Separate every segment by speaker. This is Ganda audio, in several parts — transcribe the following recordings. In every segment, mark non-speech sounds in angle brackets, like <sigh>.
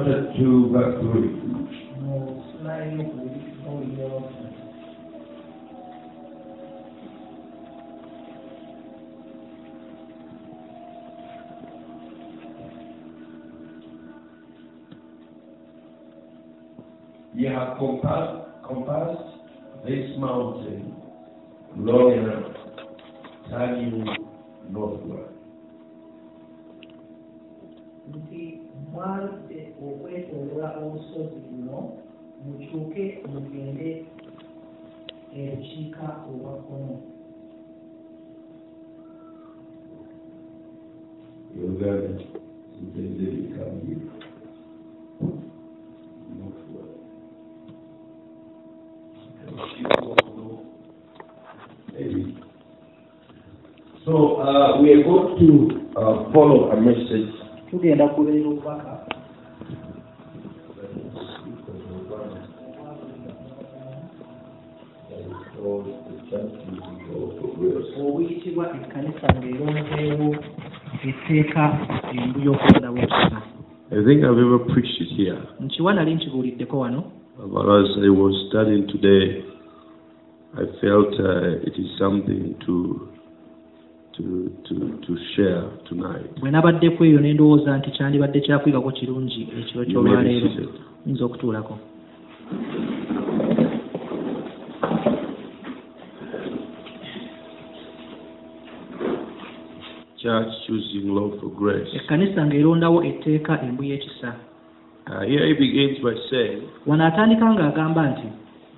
Speaker 1: chapter 2, verse 3.
Speaker 2: mu
Speaker 1: Ye have compassed, compassed this mountain long enough, turn you
Speaker 2: tugenda kubeera obubaka. Obuyitibwa ekkanisa ng'eronzeewo etteeka endu y'okwondawo ekisa
Speaker 1: I think I've ever preached it here.
Speaker 2: nkiwa nali nkibuuliddeko wano?
Speaker 1: But as I was studying today, I felt uh, it is something to to to to share tonight.
Speaker 2: bwe nabaddeko eyo ne ndowooza nti kyandibadde kyakwigako kirungi ekiro
Speaker 1: be
Speaker 2: ky'olwaleero nyinza okutuulako
Speaker 1: Church choosing law for grace.
Speaker 2: ekkanisa ng'erondawo etteeka embu y'ekisa
Speaker 1: Uh, here he begins by saying
Speaker 2: wano atandika ng'agamba nti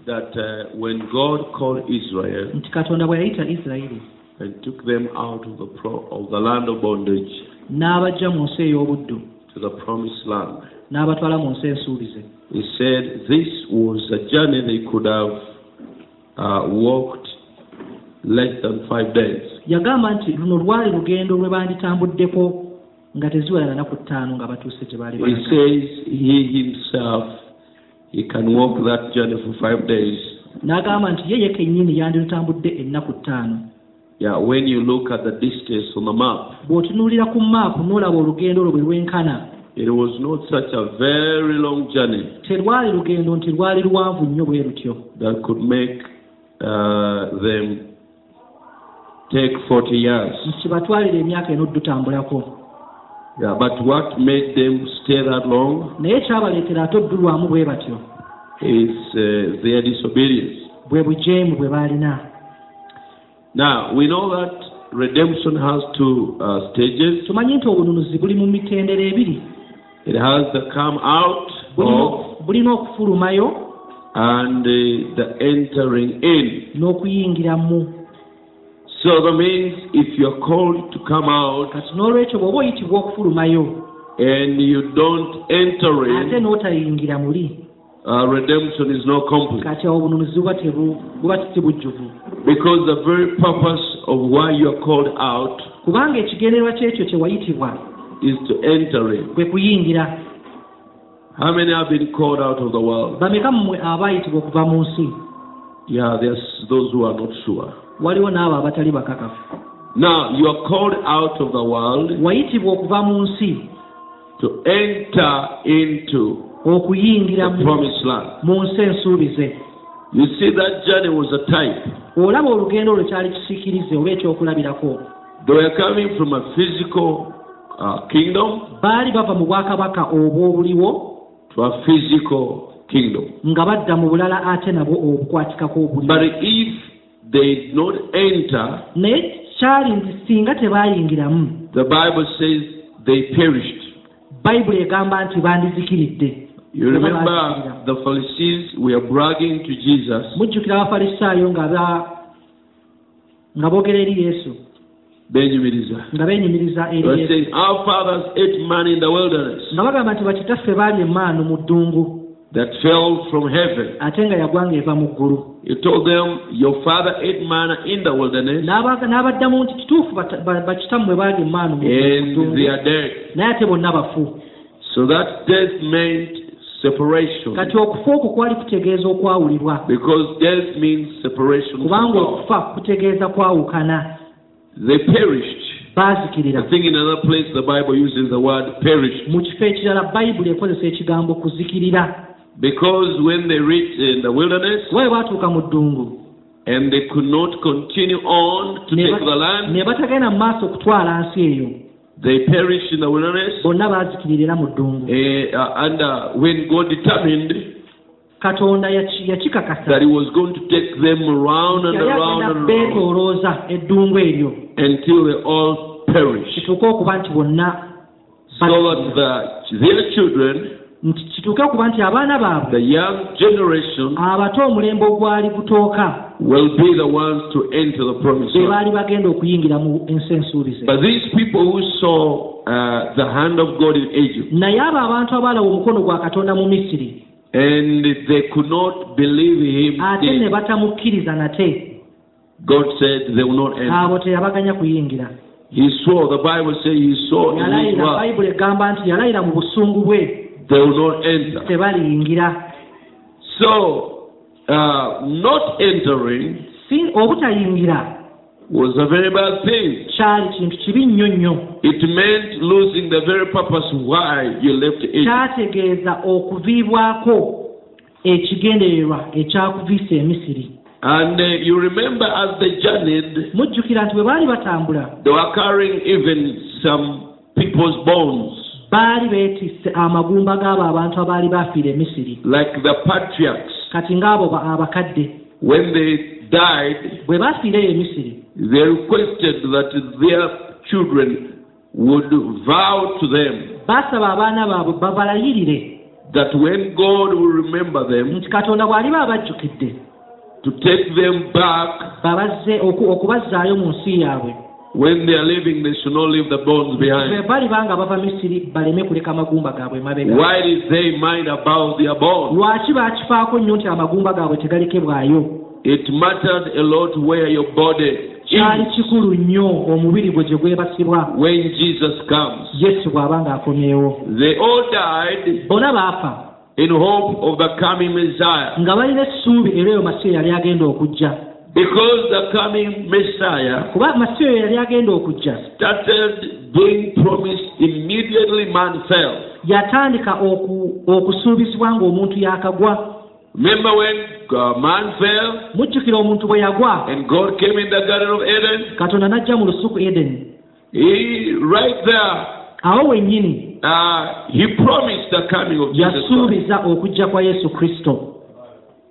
Speaker 1: that uh, when God called Israel
Speaker 2: nti katonda bwe yayita isirayiri
Speaker 1: and took them out of the pro- of the land of bondage
Speaker 2: n'abajja mu nsi ey'obuddu.
Speaker 1: to the promised land,
Speaker 2: n'abatwala mu nsi ensuubize.
Speaker 1: He said this was a journey they could have uh, walked less than five days.
Speaker 2: yagamba nti luno lwali lugendo lwe banditambuddeko nga teziwera nnaku ttaano nga batuuse gye baali
Speaker 1: He
Speaker 2: balaga.
Speaker 1: says he himself he can walk that journey for five days.
Speaker 2: n'agamba nti ye ye kennyini yandirutambudde ennaku ttaano
Speaker 1: Yeah, when you look at the distance on the map,
Speaker 2: bw'otunuulira ku maapu n'olaba olugendo olwo bwe lwenkana.
Speaker 1: it was not such a very long journey.
Speaker 2: Terwali lugendo nti lwali luwanvu nnyo bwe lutyo.
Speaker 1: That could make uh, them take 40 years.
Speaker 2: kibatwalira emyaka eno dutambulako
Speaker 1: Yeah, but what made them stay that long
Speaker 2: naye kyabaleetera ate oddulwamu bwe batyo.
Speaker 1: is uh, their disobedience.
Speaker 2: bwe bujeemu bwe baalina
Speaker 1: Now, we know that redemption has two uh, stages.
Speaker 2: tumanyi nti obununuzi buli mu mitendera ebiri
Speaker 1: It has the come out of
Speaker 2: bulina okufulumayo
Speaker 1: and uh, the entering in.
Speaker 2: n'okuyingira mu
Speaker 1: So that means if you're called to come out
Speaker 2: kati n'olwekyo bw'oba oyitibwa okufulumayo
Speaker 1: and you don't enter
Speaker 2: ate
Speaker 1: in,
Speaker 2: n'otayingira muli
Speaker 1: uh, redemption is not complete.
Speaker 2: kati awo obununuzi buba tebu- buba si bujjuvu
Speaker 1: Because the very purpose of why you're called out
Speaker 2: kubanga ekigendererwa kyekyo kye wayitibwa
Speaker 1: is to enter in.
Speaker 2: kwe kuyingira
Speaker 1: How many have been called out of the world?
Speaker 2: bameka mmwe abaayitibwa okuva mu nsi
Speaker 1: Yeah, there's those who are not sure.
Speaker 2: waliwo n'abo abatali bakakafu
Speaker 1: Now, you are called out of the world
Speaker 2: wayitibwa okuva mu nsi
Speaker 1: to enter into
Speaker 2: okuyingira mu- nsi ensuubize
Speaker 1: You see, that journey was a type.
Speaker 2: olaba olugendo olwo kyali kisiikirize oba ekyokulabirako
Speaker 1: They were coming from a physical uh, kingdom
Speaker 2: baali bava mu bwakabaka obwo obuliwo
Speaker 1: to a physical kingdom.
Speaker 2: nga badda mu bulala ate nabwo obukwatikako
Speaker 1: But
Speaker 2: obuliwo
Speaker 1: if they did not enter,
Speaker 2: naye kyali nti singa tebaayingiramu
Speaker 1: the Bible says they perished.
Speaker 2: bayibuli egamba nti bandizikiridde
Speaker 1: You remember the Pharisees were bragging to Jesus.
Speaker 2: Mujjukira abafalisaayo nga nga boogera eri yesu
Speaker 1: Benjaminiza.
Speaker 2: nga beenyumiriza
Speaker 1: They
Speaker 2: eri yesu
Speaker 1: saying, Our fathers ate man in the wilderness
Speaker 2: nga bagamba nti bakitaffe baali emaanu mu ddungu
Speaker 1: that fell from heaven.
Speaker 2: ate nga yagwanga eva mu ggulu
Speaker 1: He told them, Your father ate manna in the wilderness
Speaker 2: N'aba- n'abaddamu nti kituufu bakitammwe baalya emaanu mu
Speaker 1: and
Speaker 2: ddungu
Speaker 1: they are dead.
Speaker 2: naye ate bonna bafu.
Speaker 1: So that death meant separation.
Speaker 2: kati okufa okwo kwali kutegeeza okwawulibwa
Speaker 1: Because death means separation from
Speaker 2: kubanga
Speaker 1: God.
Speaker 2: okufa kutegeeza kwawukana
Speaker 1: They perished. I
Speaker 2: baazikirira
Speaker 1: think in another place the Bible uses the word perish.
Speaker 2: mu kifo ekirala bayibuli ekozesa ekigambo kuzikirira
Speaker 1: Because when they reached in the wilderness
Speaker 2: bwe baatuuka mu ddungu
Speaker 1: and they could not continue on to
Speaker 2: ne
Speaker 1: take
Speaker 2: ba-
Speaker 1: the land,
Speaker 2: ne batagenda mu maaso okutwala nsi eyo
Speaker 1: they perished in the wilderness.
Speaker 2: bonna baazikirira mu ddungu.
Speaker 1: Eh, uh, and uh, when God determined
Speaker 2: katonda yaki- yakikakasa.
Speaker 1: that He was going to take them around and
Speaker 2: yali
Speaker 1: around
Speaker 2: agenda
Speaker 1: and around
Speaker 2: beetoolooza eddungu eryo.
Speaker 1: until they all perish,
Speaker 2: kituuke okuba nti bonna
Speaker 1: so that the, their children,
Speaker 2: nti kituuke okuba nti abaana baabwe
Speaker 1: the young generation,
Speaker 2: abato omulembe ogwali gutooka
Speaker 1: will be the ones to enter the promised land.
Speaker 2: baali bagenda okuyingira mu ensi ensuubize
Speaker 1: But these people who saw uh, the hand of God in Egypt
Speaker 2: naye abo abantu abaalawa omukono gwa katonda mu misiri
Speaker 1: and they could not believe Him,
Speaker 2: ate ne batamukkiriza nate.
Speaker 1: God said they will not enter.
Speaker 2: abo teyabaganya kuyingira.
Speaker 1: He saw the Bible says He saw in His
Speaker 2: yalayira
Speaker 1: word,
Speaker 2: bayibuli egamba nti yalayira mu busungu bwe
Speaker 1: they will not enter.
Speaker 2: tebaliyingira
Speaker 1: So, uh, not entering
Speaker 2: si obutayingira
Speaker 1: was a very bad thing.
Speaker 2: kyali kintu kibi nnyo nnyo
Speaker 1: It meant losing the very purpose why you left Egypt.
Speaker 2: kyategeeza okuviibwako ekigendererwa ekyakuviisa emisiri
Speaker 1: And uh, you remember as they journeyed,
Speaker 2: mujjukira nti bwe baali batambula
Speaker 1: they were carrying even some people's bones,
Speaker 2: baali beetisse amagumba g'abo abantu abaali baafiira e misiri
Speaker 1: like the patriarchs.
Speaker 2: kati ng'abo ba- abakadde
Speaker 1: When they died,
Speaker 2: bwe baafiirayo e misiri
Speaker 1: they requested that their children would vow to them
Speaker 2: baasaba abaana baabwe babalayirire
Speaker 1: that when God will remember them,
Speaker 2: nti katonda bw'aliba abajjukidde
Speaker 1: to take them back
Speaker 2: babazze oku- okubazzaayo mu nsi yaabwe
Speaker 1: when they are leaving, they should not leave the bones
Speaker 2: bwe
Speaker 1: behind.
Speaker 2: baliba nga bava misiri baleme kuleka amagumba gaabwe emabega
Speaker 1: Why did they mind about their bones?
Speaker 2: lwaki baakifaako nnyo nti amagumba gaabwe tegalekebwayo
Speaker 1: It mattered a lot where your body
Speaker 2: kyali kikulu nnyo omubiri gwe gye gwebasibwa
Speaker 1: when Jesus comes.
Speaker 2: yesu bw'aba ng'akomyewo
Speaker 1: They all died
Speaker 2: bonna baafa
Speaker 1: in hope of the coming Messiah.
Speaker 2: nga balina essuubi era eyo masiya yali agenda okujja
Speaker 1: Because the coming Messiah
Speaker 2: kuba masiya oyo yali agenda okujja.
Speaker 1: started being promised immediately man fell.
Speaker 2: yatandika oku- okusuubizibwa ng'omuntu yakagwa
Speaker 1: Remember when uh, man fell?
Speaker 2: Mujjukira omuntu bwe yagwa.
Speaker 1: And God came in the Garden of Eden?
Speaker 2: katonda n'ajja mu lusuku edeni
Speaker 1: He, right there,
Speaker 2: awo wennyini
Speaker 1: uh, he promised the coming of Jesus
Speaker 2: yasuubiza okujja kwa yesu kristo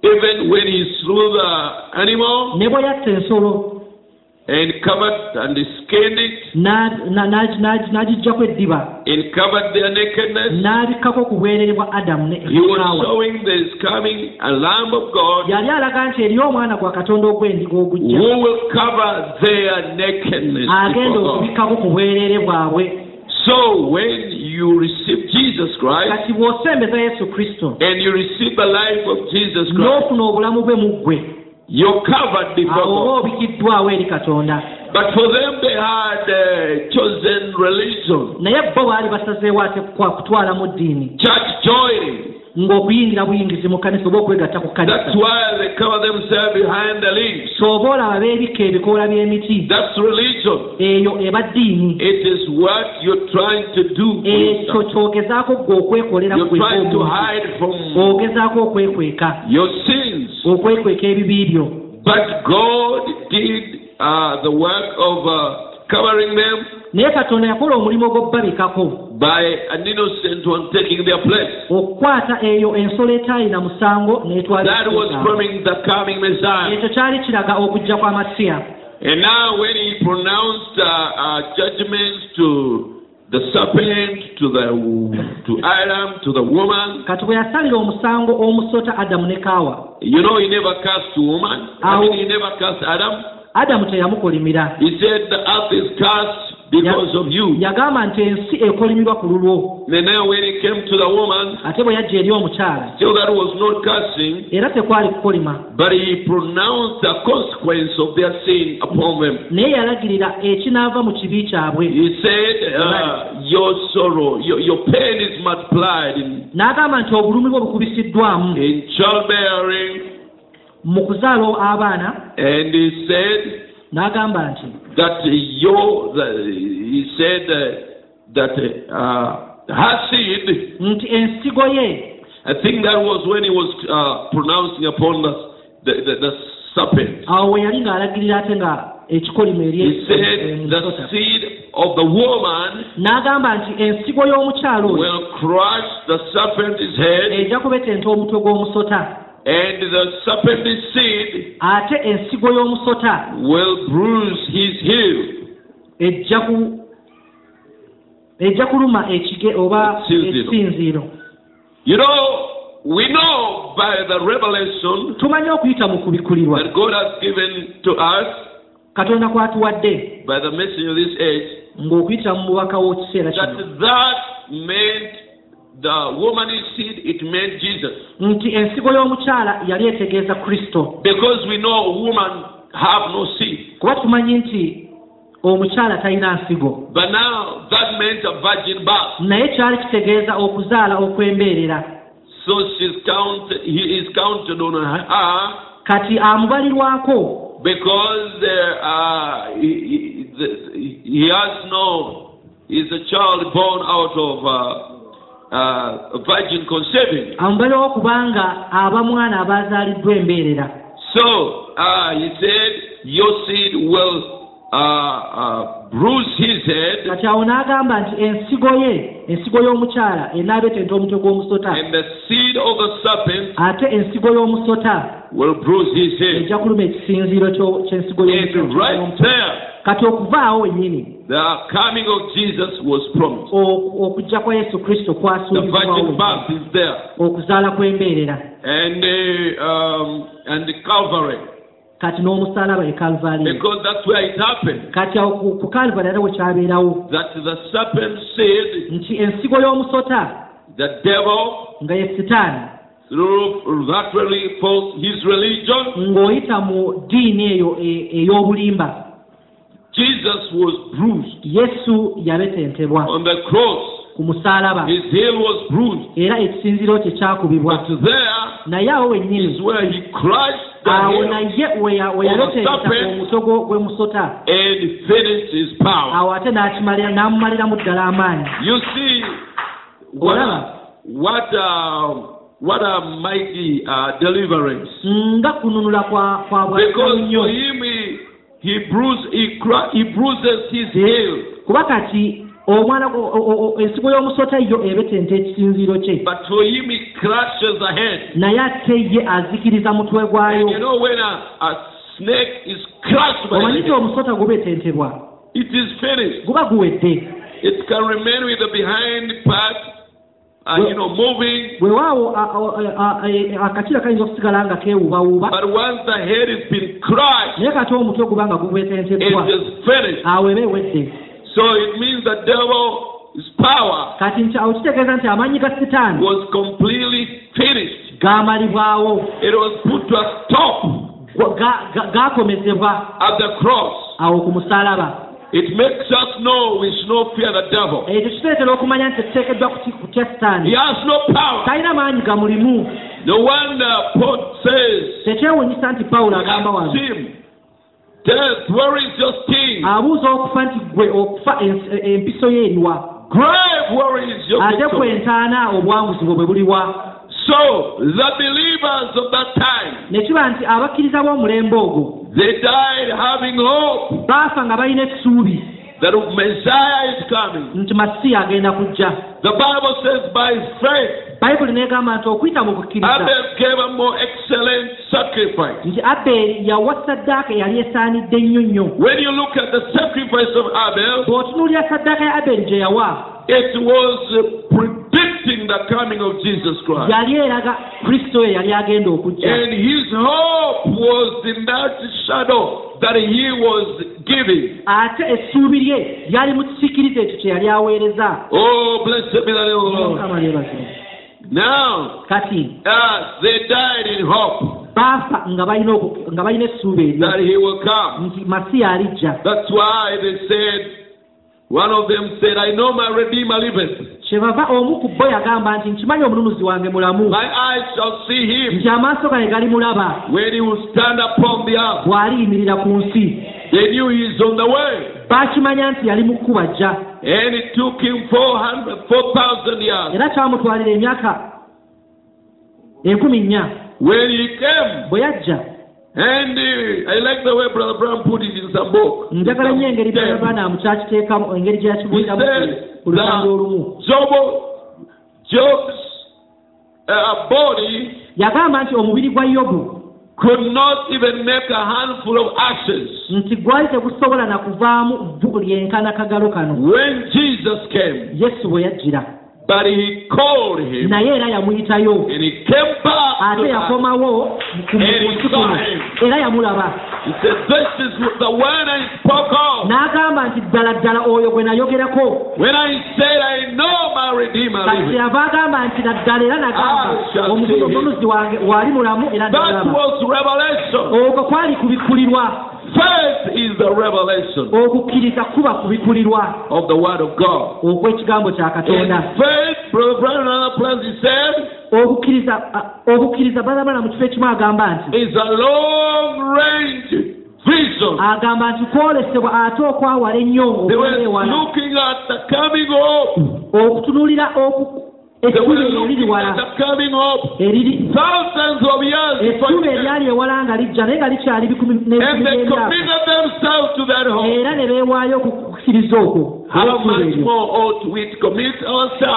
Speaker 1: Even when he slew the animal
Speaker 2: ne bwe yatta ensolo
Speaker 1: and covered and skinned it
Speaker 2: n'a- na- na- na- n'agiggyako eddiba
Speaker 1: and covered their nakedness,
Speaker 2: n'abikkako ku bwerere bwa adamu ne
Speaker 1: he was showing there is coming a Lamb of God
Speaker 2: yali alaga nti eri omwana gwa katonda ogw'endiga ogujja.
Speaker 1: who will cover their nakedness.
Speaker 2: agenda okubikkako ku bwerere bwabwe
Speaker 1: So when you receive Jesus Christ
Speaker 2: kati bw'osembeza yesu kristo
Speaker 1: and you receive the life of Jesus Christ,
Speaker 2: n'ofuna obulamu bwe mu ggwe
Speaker 1: you're covered before
Speaker 2: awo
Speaker 1: God.
Speaker 2: oba obikiddwawo eri katonda
Speaker 1: But for them, they had a chosen religion,
Speaker 2: naye bo baali basazeewo ate kwa kutwala mu ddiini
Speaker 1: church joining.
Speaker 2: Mu kkanisa oba okwegatta ku
Speaker 1: That's
Speaker 2: kkanisa
Speaker 1: why they cover themselves behind the leaves.
Speaker 2: beebikka ebikoola by'emiti
Speaker 1: That's religion.
Speaker 2: eyo eba ddiini
Speaker 1: It is what you're trying to do.
Speaker 2: ekyo kyogezaako gwe okwekolera
Speaker 1: You're trying to hide from
Speaker 2: ogezaako okwekweka
Speaker 1: your sins.
Speaker 2: okwekweka ebibi byo
Speaker 1: But God did uh, the work of uh, covering them
Speaker 2: naye katonda yakola omulimu gw'obbabikako
Speaker 1: by an innocent one taking their place.
Speaker 2: okukwata eyo ensolo etaalina musango n'etwala
Speaker 1: That was promising the coming Messiah.
Speaker 2: ekyo kyali kiraga okujja kwa masiya
Speaker 1: And now, when he pronounced uh, uh, judgments to the serpent, to the to Adam, to the woman,
Speaker 2: kati bwe yasalira omusango omusota adamu ne kaawa
Speaker 1: you know, he never cursed woman. I
Speaker 2: Ow.
Speaker 1: mean, he never cursed Adam.
Speaker 2: adamu teyamukolimira
Speaker 1: He said the earth is cursed because of you.
Speaker 2: yagamba nti ensi ekolimirwa ku lulwo. Ate bwe yajja eri omukyala era tekwali kukolima. naye yalagirira ekinaava mu kibi kyabwe.
Speaker 1: Uh,
Speaker 2: n'agamba nti obulumi bwe bukubisiddwamu. mu kuzaala abaana
Speaker 1: And he said,
Speaker 2: n'agamba nti
Speaker 1: that your, the, he said uh, that uh, her seed,
Speaker 2: nti ensigo ye
Speaker 1: I think that was when he was uh, pronouncing upon the, the, the, the serpent.
Speaker 2: awo we yali ng'alagirira ate nga ekikolimo eri
Speaker 1: He said the
Speaker 2: omusota.
Speaker 1: seed of the woman
Speaker 2: n'agamba nti ensigo y'omukyalo
Speaker 1: will crush the serpent's head,
Speaker 2: ejja kubetenta omutwe gw'omusota
Speaker 1: and the serpent's seed
Speaker 2: ate ensigo y'omusota.
Speaker 1: will bruise his heel.
Speaker 2: ejja ku ejja kuluma ekige oba
Speaker 1: ekisinziiro You know, we know by the revelation
Speaker 2: tumanyi okuyita mu kubikulirwa.
Speaker 1: that God has given to us
Speaker 2: katonda kwatuwadde
Speaker 1: by the message of this age
Speaker 2: ng'okuyita mu mubaka w'ekiseera kino.
Speaker 1: that meant the woman's seed, it meant Jesus.
Speaker 2: nti ensigo y'omukyala yali etegeeza kristo
Speaker 1: Because we know woman have no seed.
Speaker 2: kuba tumanyi nti omukyala talina nsigo
Speaker 1: But now that meant a virgin birth.
Speaker 2: naye kyali kitegeeza okuzaala okwembeerera
Speaker 1: So she's counted, he is counted on her
Speaker 2: kati amubalirwako
Speaker 1: because uh, uh, he, he, he has no, he's a child born out of uh, virgin conceiving.
Speaker 2: amubalirwako kubanga aba mwana abazaaliddwa embeerera
Speaker 1: So uh, he said, Your seed will uh, uh, bruise his head,
Speaker 2: kati awo n'agamba nti ensigo ye ensigo y'omukyala enaabetenta omutwe gw'omusota
Speaker 1: and the seed of the serpent
Speaker 2: ate ensigo y'omusota
Speaker 1: will bruise his head.
Speaker 2: ejja kuluma ekisinziiro ky'ensigo y'omusota kati okuva awo wennyini
Speaker 1: the coming of Jesus was promised.
Speaker 2: okujja kwa yesu kristo
Speaker 1: there.
Speaker 2: okuzaala kw'embeerera
Speaker 1: And, uh, um, and the Calvary,
Speaker 2: kati n'omusaalaba e kalvaali
Speaker 1: because that's where it happened.
Speaker 2: kati awo ku- kalvaali ate bwe kyabeerawo.
Speaker 1: That the serpent said,
Speaker 2: nti ensigo y'omusota
Speaker 1: the devil,
Speaker 2: nga ye sitaani
Speaker 1: that really false his religion,
Speaker 2: ng'oyita mu ddiini eyo e- ey'obulimba.
Speaker 1: Jesus was bruised
Speaker 2: yesu yabetentebwa
Speaker 1: on the cross.
Speaker 2: ku musaalaba era ekisinziiro kye kyakubibwa. Naye awo wennyini awo naye we ya- we yabetenta omutwe gwo- gwemusota
Speaker 1: and finished his power.
Speaker 2: awo ate n'amumaliramu ddala amaanyi Olaba.
Speaker 1: a, what a, what a mighty uh, deliverance.
Speaker 2: nga kununula kwa kwa bwa
Speaker 1: Because
Speaker 2: nnyo
Speaker 1: for him, he, he, bruised, he, he bruises his heel.
Speaker 2: kuba kati omwana ensigo y'omusota yo ebetenta ekisinziiro kye. Naye ate ye azikiriza mutwe gwayo.
Speaker 1: You know, when a, a snake is crushed by
Speaker 2: omanyi
Speaker 1: the
Speaker 2: nti
Speaker 1: head,
Speaker 2: omusota
Speaker 1: finished.
Speaker 2: guba guwedde.
Speaker 1: Uh,
Speaker 2: bwewaawo a- akakira kayinza okusigala nga keewuubawuuba naye kati omutwe guba nga
Speaker 1: finished.
Speaker 2: awo eba ewedde
Speaker 1: So it means the devil, devil's power
Speaker 2: kati kitegeeza nti amaanyi ga sitaani
Speaker 1: was completely finished.
Speaker 2: gaamalibwawo
Speaker 1: It was put to a stop
Speaker 2: ga- ga- gaakomezebwa
Speaker 1: at the cross.
Speaker 2: awo ku musaalaba
Speaker 1: It makes us know we should not fear the devil.
Speaker 2: Eh, ekyo kituleetera okumanya nti tuteekeddwa kuti- kutya
Speaker 1: He
Speaker 2: sitaani
Speaker 1: has no power.
Speaker 2: talina maanyi gamulimu
Speaker 1: No wonder Paul says,
Speaker 2: tekyewunyisa nti pawulo agamba wano
Speaker 1: him, Death, where is your sting?
Speaker 2: abuuza okufa nti gwe okufa e- empiso ye eriwa
Speaker 1: Grave, where is your
Speaker 2: ate
Speaker 1: victory?
Speaker 2: kwentaana obwanguzi bwe bwe buliwa
Speaker 1: So, the believers of that time,
Speaker 2: ne kiba nti abakkiriza b'omulembe ogwo
Speaker 1: they died having hope
Speaker 2: baafa nga balina essuubi
Speaker 1: that Messiah is coming.
Speaker 2: nti masiya agenda kujja
Speaker 1: The Bible says by faith,
Speaker 2: bayibuli n'egamba nti okuyita mu kukkiriza
Speaker 1: Abel gave a more excellent sacrifice.
Speaker 2: nti yawa saddaaka eyali esaanidde ennyo nnyo
Speaker 1: When you look at the sacrifice of Abel,
Speaker 2: bw'otunuulira saddaaka ya gye yawa
Speaker 1: it was predicting the coming of Jesus Christ.
Speaker 2: yali eraga kristo oyo yali agenda okujja
Speaker 1: And his hope was in that shadow that he was giving.
Speaker 2: ate essuubi lye lyali mu kisiikirize ekyo kye yali aweereza
Speaker 1: Oh, blessed Now,
Speaker 2: kati.
Speaker 1: as they died in hope.
Speaker 2: Baafa nga balina nga balina essuubi eryo. Nti masiya alijja.
Speaker 1: One of them said, I know my Redeemer liveth.
Speaker 2: kyebava omu ku bo yagamba nti nkimanyi omununuzi wange mulamu. Nti amaaso gange gali mulaba.
Speaker 1: When he will stand upon the earth.
Speaker 2: bw'aliyimirira ku nsi
Speaker 1: They knew he's on the way.
Speaker 2: baakimanya nti yali mu kkuba ajja
Speaker 1: And it took him 400, 4,000 years.
Speaker 2: era kyamutwalira emyaka enkumi nnya
Speaker 1: When he came,
Speaker 2: bwe yajja
Speaker 1: and uh, I like the way Brother Brown put it in some book.
Speaker 2: njagala nnyo engeri
Speaker 1: Some-
Speaker 2: bwanaamu kyakiteekamu engeri gye
Speaker 1: He
Speaker 2: yakibuuliramu ku lutanda olumu
Speaker 1: Job, Job's uh, body
Speaker 2: yagamba nti omubiri gwa yobu
Speaker 1: could not even make a handful of ashes.
Speaker 2: nti gwali tegusobola na kuvaamu vvu lyenkana kagalo kano
Speaker 1: When Jesus came,
Speaker 2: yesu bwe yajjira
Speaker 1: but he called him.
Speaker 2: Naye era yamuyitayo. Ate yakomawo kuno era yamulaba. N'agamba nti ddala ddala oyo gwe nayogerako. Kati yava agamba nti naddala era nagamba omunuzi wange wali mulamu era
Speaker 1: revelation.
Speaker 2: okwo kwali kubikkulirwa
Speaker 1: Faith is the revelation
Speaker 2: okukkiriza kuba kubikkulirwa
Speaker 1: of the Word of God.
Speaker 2: okw'ekigambo kya
Speaker 1: In
Speaker 2: katonda
Speaker 1: faith, Brother in another place, he said,
Speaker 2: okukkiriza okukkiriza balabala mu kifo ekimu agamba nti
Speaker 1: is a long range vision.
Speaker 2: agamba nti kwolesebwa ate okwawala ennyo okwewala
Speaker 1: They were looking at the coming hope.
Speaker 2: eriri
Speaker 1: Thousands came.
Speaker 2: eryali ewala nga lijja naye nga likyali bikumi era ne beewaayo okukkiriza okwo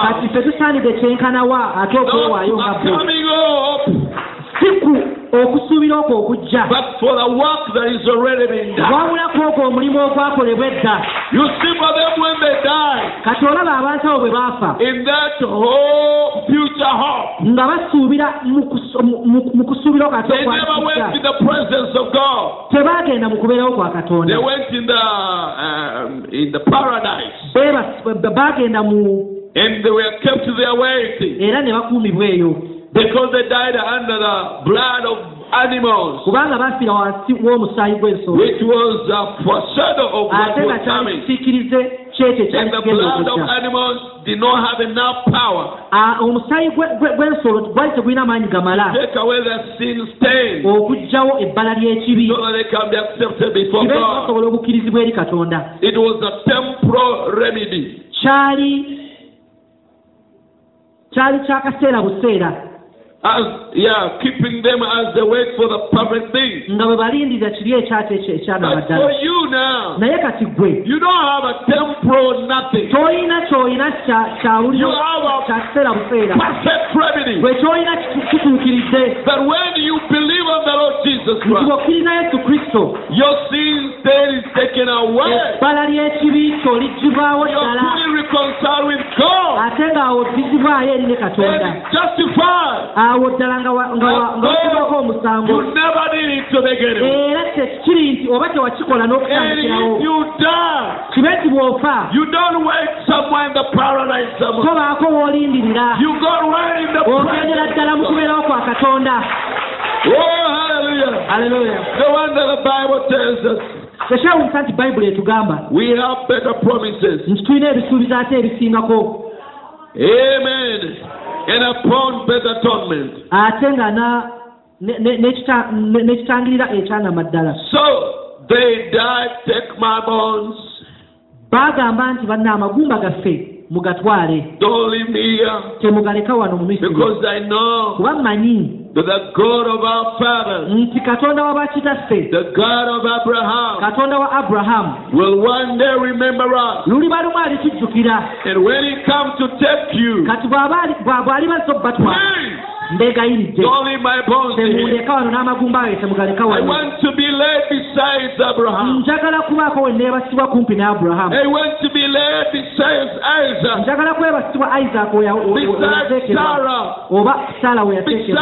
Speaker 2: kati ffe tusaanidde kyenkanawa ate okwewaayo nga
Speaker 1: the
Speaker 2: bo
Speaker 1: coming hope,
Speaker 2: si ku okusuubira okwo okujja.
Speaker 1: But for the work that is already been done.
Speaker 2: wabulako okwo omulimu ogwakolebwa edda.
Speaker 1: You see for them when they die,
Speaker 2: kati olaba abantu abo bwe baafa.
Speaker 1: in that whole future hope,
Speaker 2: nga basuubira mu kusu- mu- mu- mu kusuubira kati
Speaker 1: they never went in the presence of God.
Speaker 2: tebaagenda mu kubeerawo kwa
Speaker 1: They
Speaker 2: katonda
Speaker 1: went in the um, in the paradise,
Speaker 2: baagenda mu
Speaker 1: and they were kept there waiting.
Speaker 2: Era ne bakuumibwa eyo
Speaker 1: because they died under the blood of animals,
Speaker 2: kubanga bafiira wansi w'omusaayi gw'ensolo.
Speaker 1: Which was a foreshadow of what was coming. And the blood of animals did not have enough power.
Speaker 2: Ah, omusaayi gwe- gwe- gw'ensolo gwali tegulina maanyi gamala.
Speaker 1: Take away their sin stain
Speaker 2: okuggyawo ebbala ly'ekibi.
Speaker 1: So they can be accepted before God.
Speaker 2: basobola okukkirizibwa eri katonda.
Speaker 1: It was a temporal remedy.
Speaker 2: kyali kyali kyakaseera buseera
Speaker 1: As yeah, keeping them as they wait for the perfect thing.
Speaker 2: nga bwe balindirira kiri ekyate ekyo
Speaker 1: But
Speaker 2: ekyanaba
Speaker 1: for
Speaker 2: ddala
Speaker 1: you now,
Speaker 2: naye kati gwe
Speaker 1: you don't have a temporal nothing.
Speaker 2: kyolina kyolina kya- kyawuliro
Speaker 1: You have a
Speaker 2: kya kiseera buseera
Speaker 1: perfect remedy.
Speaker 2: gwe kyolina kitu- kituukiridde
Speaker 1: That when you believe on the Lord Jesus
Speaker 2: nti
Speaker 1: Christ,
Speaker 2: bw'okkiriza yesu kristo
Speaker 1: your sin stain is taken away.
Speaker 2: ebbala ly'ekibi kyo liggibwawo
Speaker 1: You're
Speaker 2: ddala
Speaker 1: fully reconciled with God
Speaker 2: ate ng'awo ddizibwayo eri ne katonda
Speaker 1: and justified.
Speaker 2: Awo ddala nga wa- nga wa- nga wassibwako omusango. Era tekiri nti oba tewakikola
Speaker 1: And
Speaker 2: n'okutandikirawo kibe nti bw'ofa. Tobaako w'olindirira. Ogendera ddala mu kubeerawo kwa katonda.
Speaker 1: Oh, hallelujah. No wonder the Bible tells us.
Speaker 2: Tekyawulisa nti bayibuli etugamba. Nti tulina ebisuubizo ate ebisingako
Speaker 1: Amen. And upon better atonement.
Speaker 2: ate nga n'ekitangirira ekyanama ddala
Speaker 1: So they died, take my bones.
Speaker 2: baagamba nti banna amagumba gaffe mugatwale temugaleka wano mu misiri kuba mmanyi
Speaker 1: that the God of our fathers,
Speaker 2: nti katonda wa
Speaker 1: the God of Abraham,
Speaker 2: katonda wa aburahamu
Speaker 1: will one day remember us.
Speaker 2: luliba lumu alitujjukira
Speaker 1: And when He comes to take you,
Speaker 2: kati bw'aba ali- bwa- mbegayiridde temundeka wano n'amagumba ayo temugaleka wano njagala kubaako we neebasibwa kumpi ne aburahamu
Speaker 1: Isaac,
Speaker 2: njagala kwebasibwa
Speaker 1: Sarah,
Speaker 2: oba saala we yateekebwa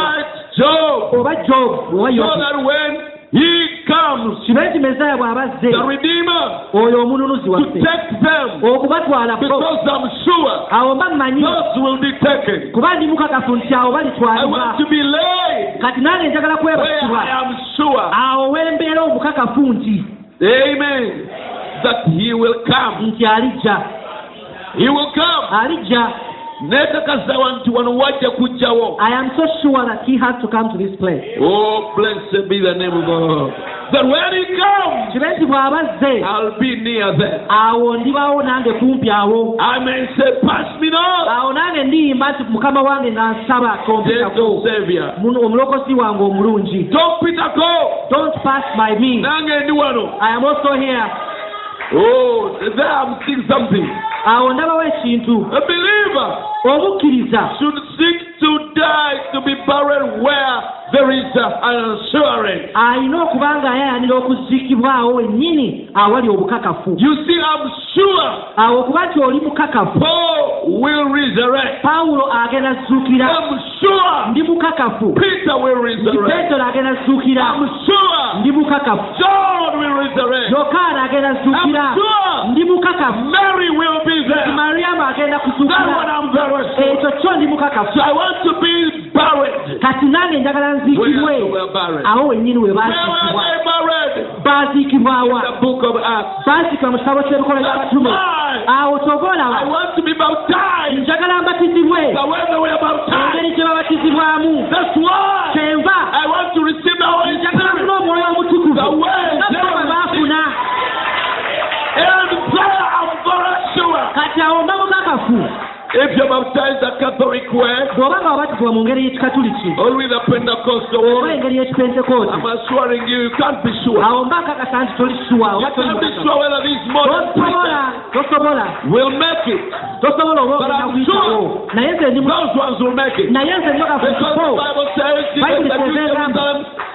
Speaker 2: oba jobu oba yobu kino ekimezaayo bw'abazze oyo omununuzi waffe.
Speaker 1: okubatwalako
Speaker 2: awo mba mmanyi kuba ndi mukakafu nti awo balitwalibwa. Kati nange njagala kwebasibwa awo wembeera omukakafu nti nti alijja. Alijja.
Speaker 1: Neekakasawa nti wano wajja kujjawo
Speaker 2: i am so sure that he has to come to this place.
Speaker 1: Oh blessed be the name of god that when he comes,
Speaker 2: kibe bw'aba azze
Speaker 1: I'll be near them.
Speaker 2: awo ndibaawo nange kumpi awo.
Speaker 1: I may say, Pass me not,
Speaker 2: awo nange ndiyimba nti mukama wange nga nsaba
Speaker 1: gentle
Speaker 2: kompitako
Speaker 1: Savior.
Speaker 2: Muno omulokozi wange omulungi.
Speaker 1: Don't Peter go.
Speaker 2: don't pass by me.
Speaker 1: Nange ndi wano.
Speaker 2: i am also here
Speaker 1: Oh, there I'm seeing something.
Speaker 2: awo ndabawo ekintu
Speaker 1: A believer
Speaker 2: obukkiriza
Speaker 1: should seek to die to be buried where there is uh, an assurance.
Speaker 2: alina okuba nga ayayanira okuziikibwawo wennyini awali obukakafu
Speaker 1: You see, I'm sure
Speaker 2: awo okuba nti oli mukakafu? Pawulo agenda zzuukira
Speaker 1: I'm sure
Speaker 2: ndi mukakafu.
Speaker 1: Peter will
Speaker 2: nti
Speaker 1: resurrect.
Speaker 2: peetero agenda zzuukira
Speaker 1: I'm sure
Speaker 2: ndi mukakafu. Yokaana agenda zzuukira
Speaker 1: I'm sure
Speaker 2: ndi mukakafu. Mariyamu agenda kuzuukira
Speaker 1: sure.
Speaker 2: ekyo kyo ndi mukakafu
Speaker 1: barren.
Speaker 2: kati nange njagala nziikibwe awo wennyini we baaziikibwa baaziikibwawa baaziikibwa mu kitabo ky'ebikola by'abatume awo
Speaker 1: toboolawa
Speaker 2: njagala mbatizibwe. Engeri gye babatizibwamu. Kyenva. Njagala kulwa omwoyo omutukuvu
Speaker 1: If
Speaker 2: bw'oba nga obatizibwa mu ngeri y'ekikatuliki oba engeri y'ekipentekooti awo mba akakasa nti toli
Speaker 1: kisuwa
Speaker 2: oba tosobola tosobola. Tosobola oba ogenda kuyitawo naye nze
Speaker 1: ndimu
Speaker 2: naye nze
Speaker 1: njogafuko
Speaker 2: bayibuli
Speaker 1: kwebeegamba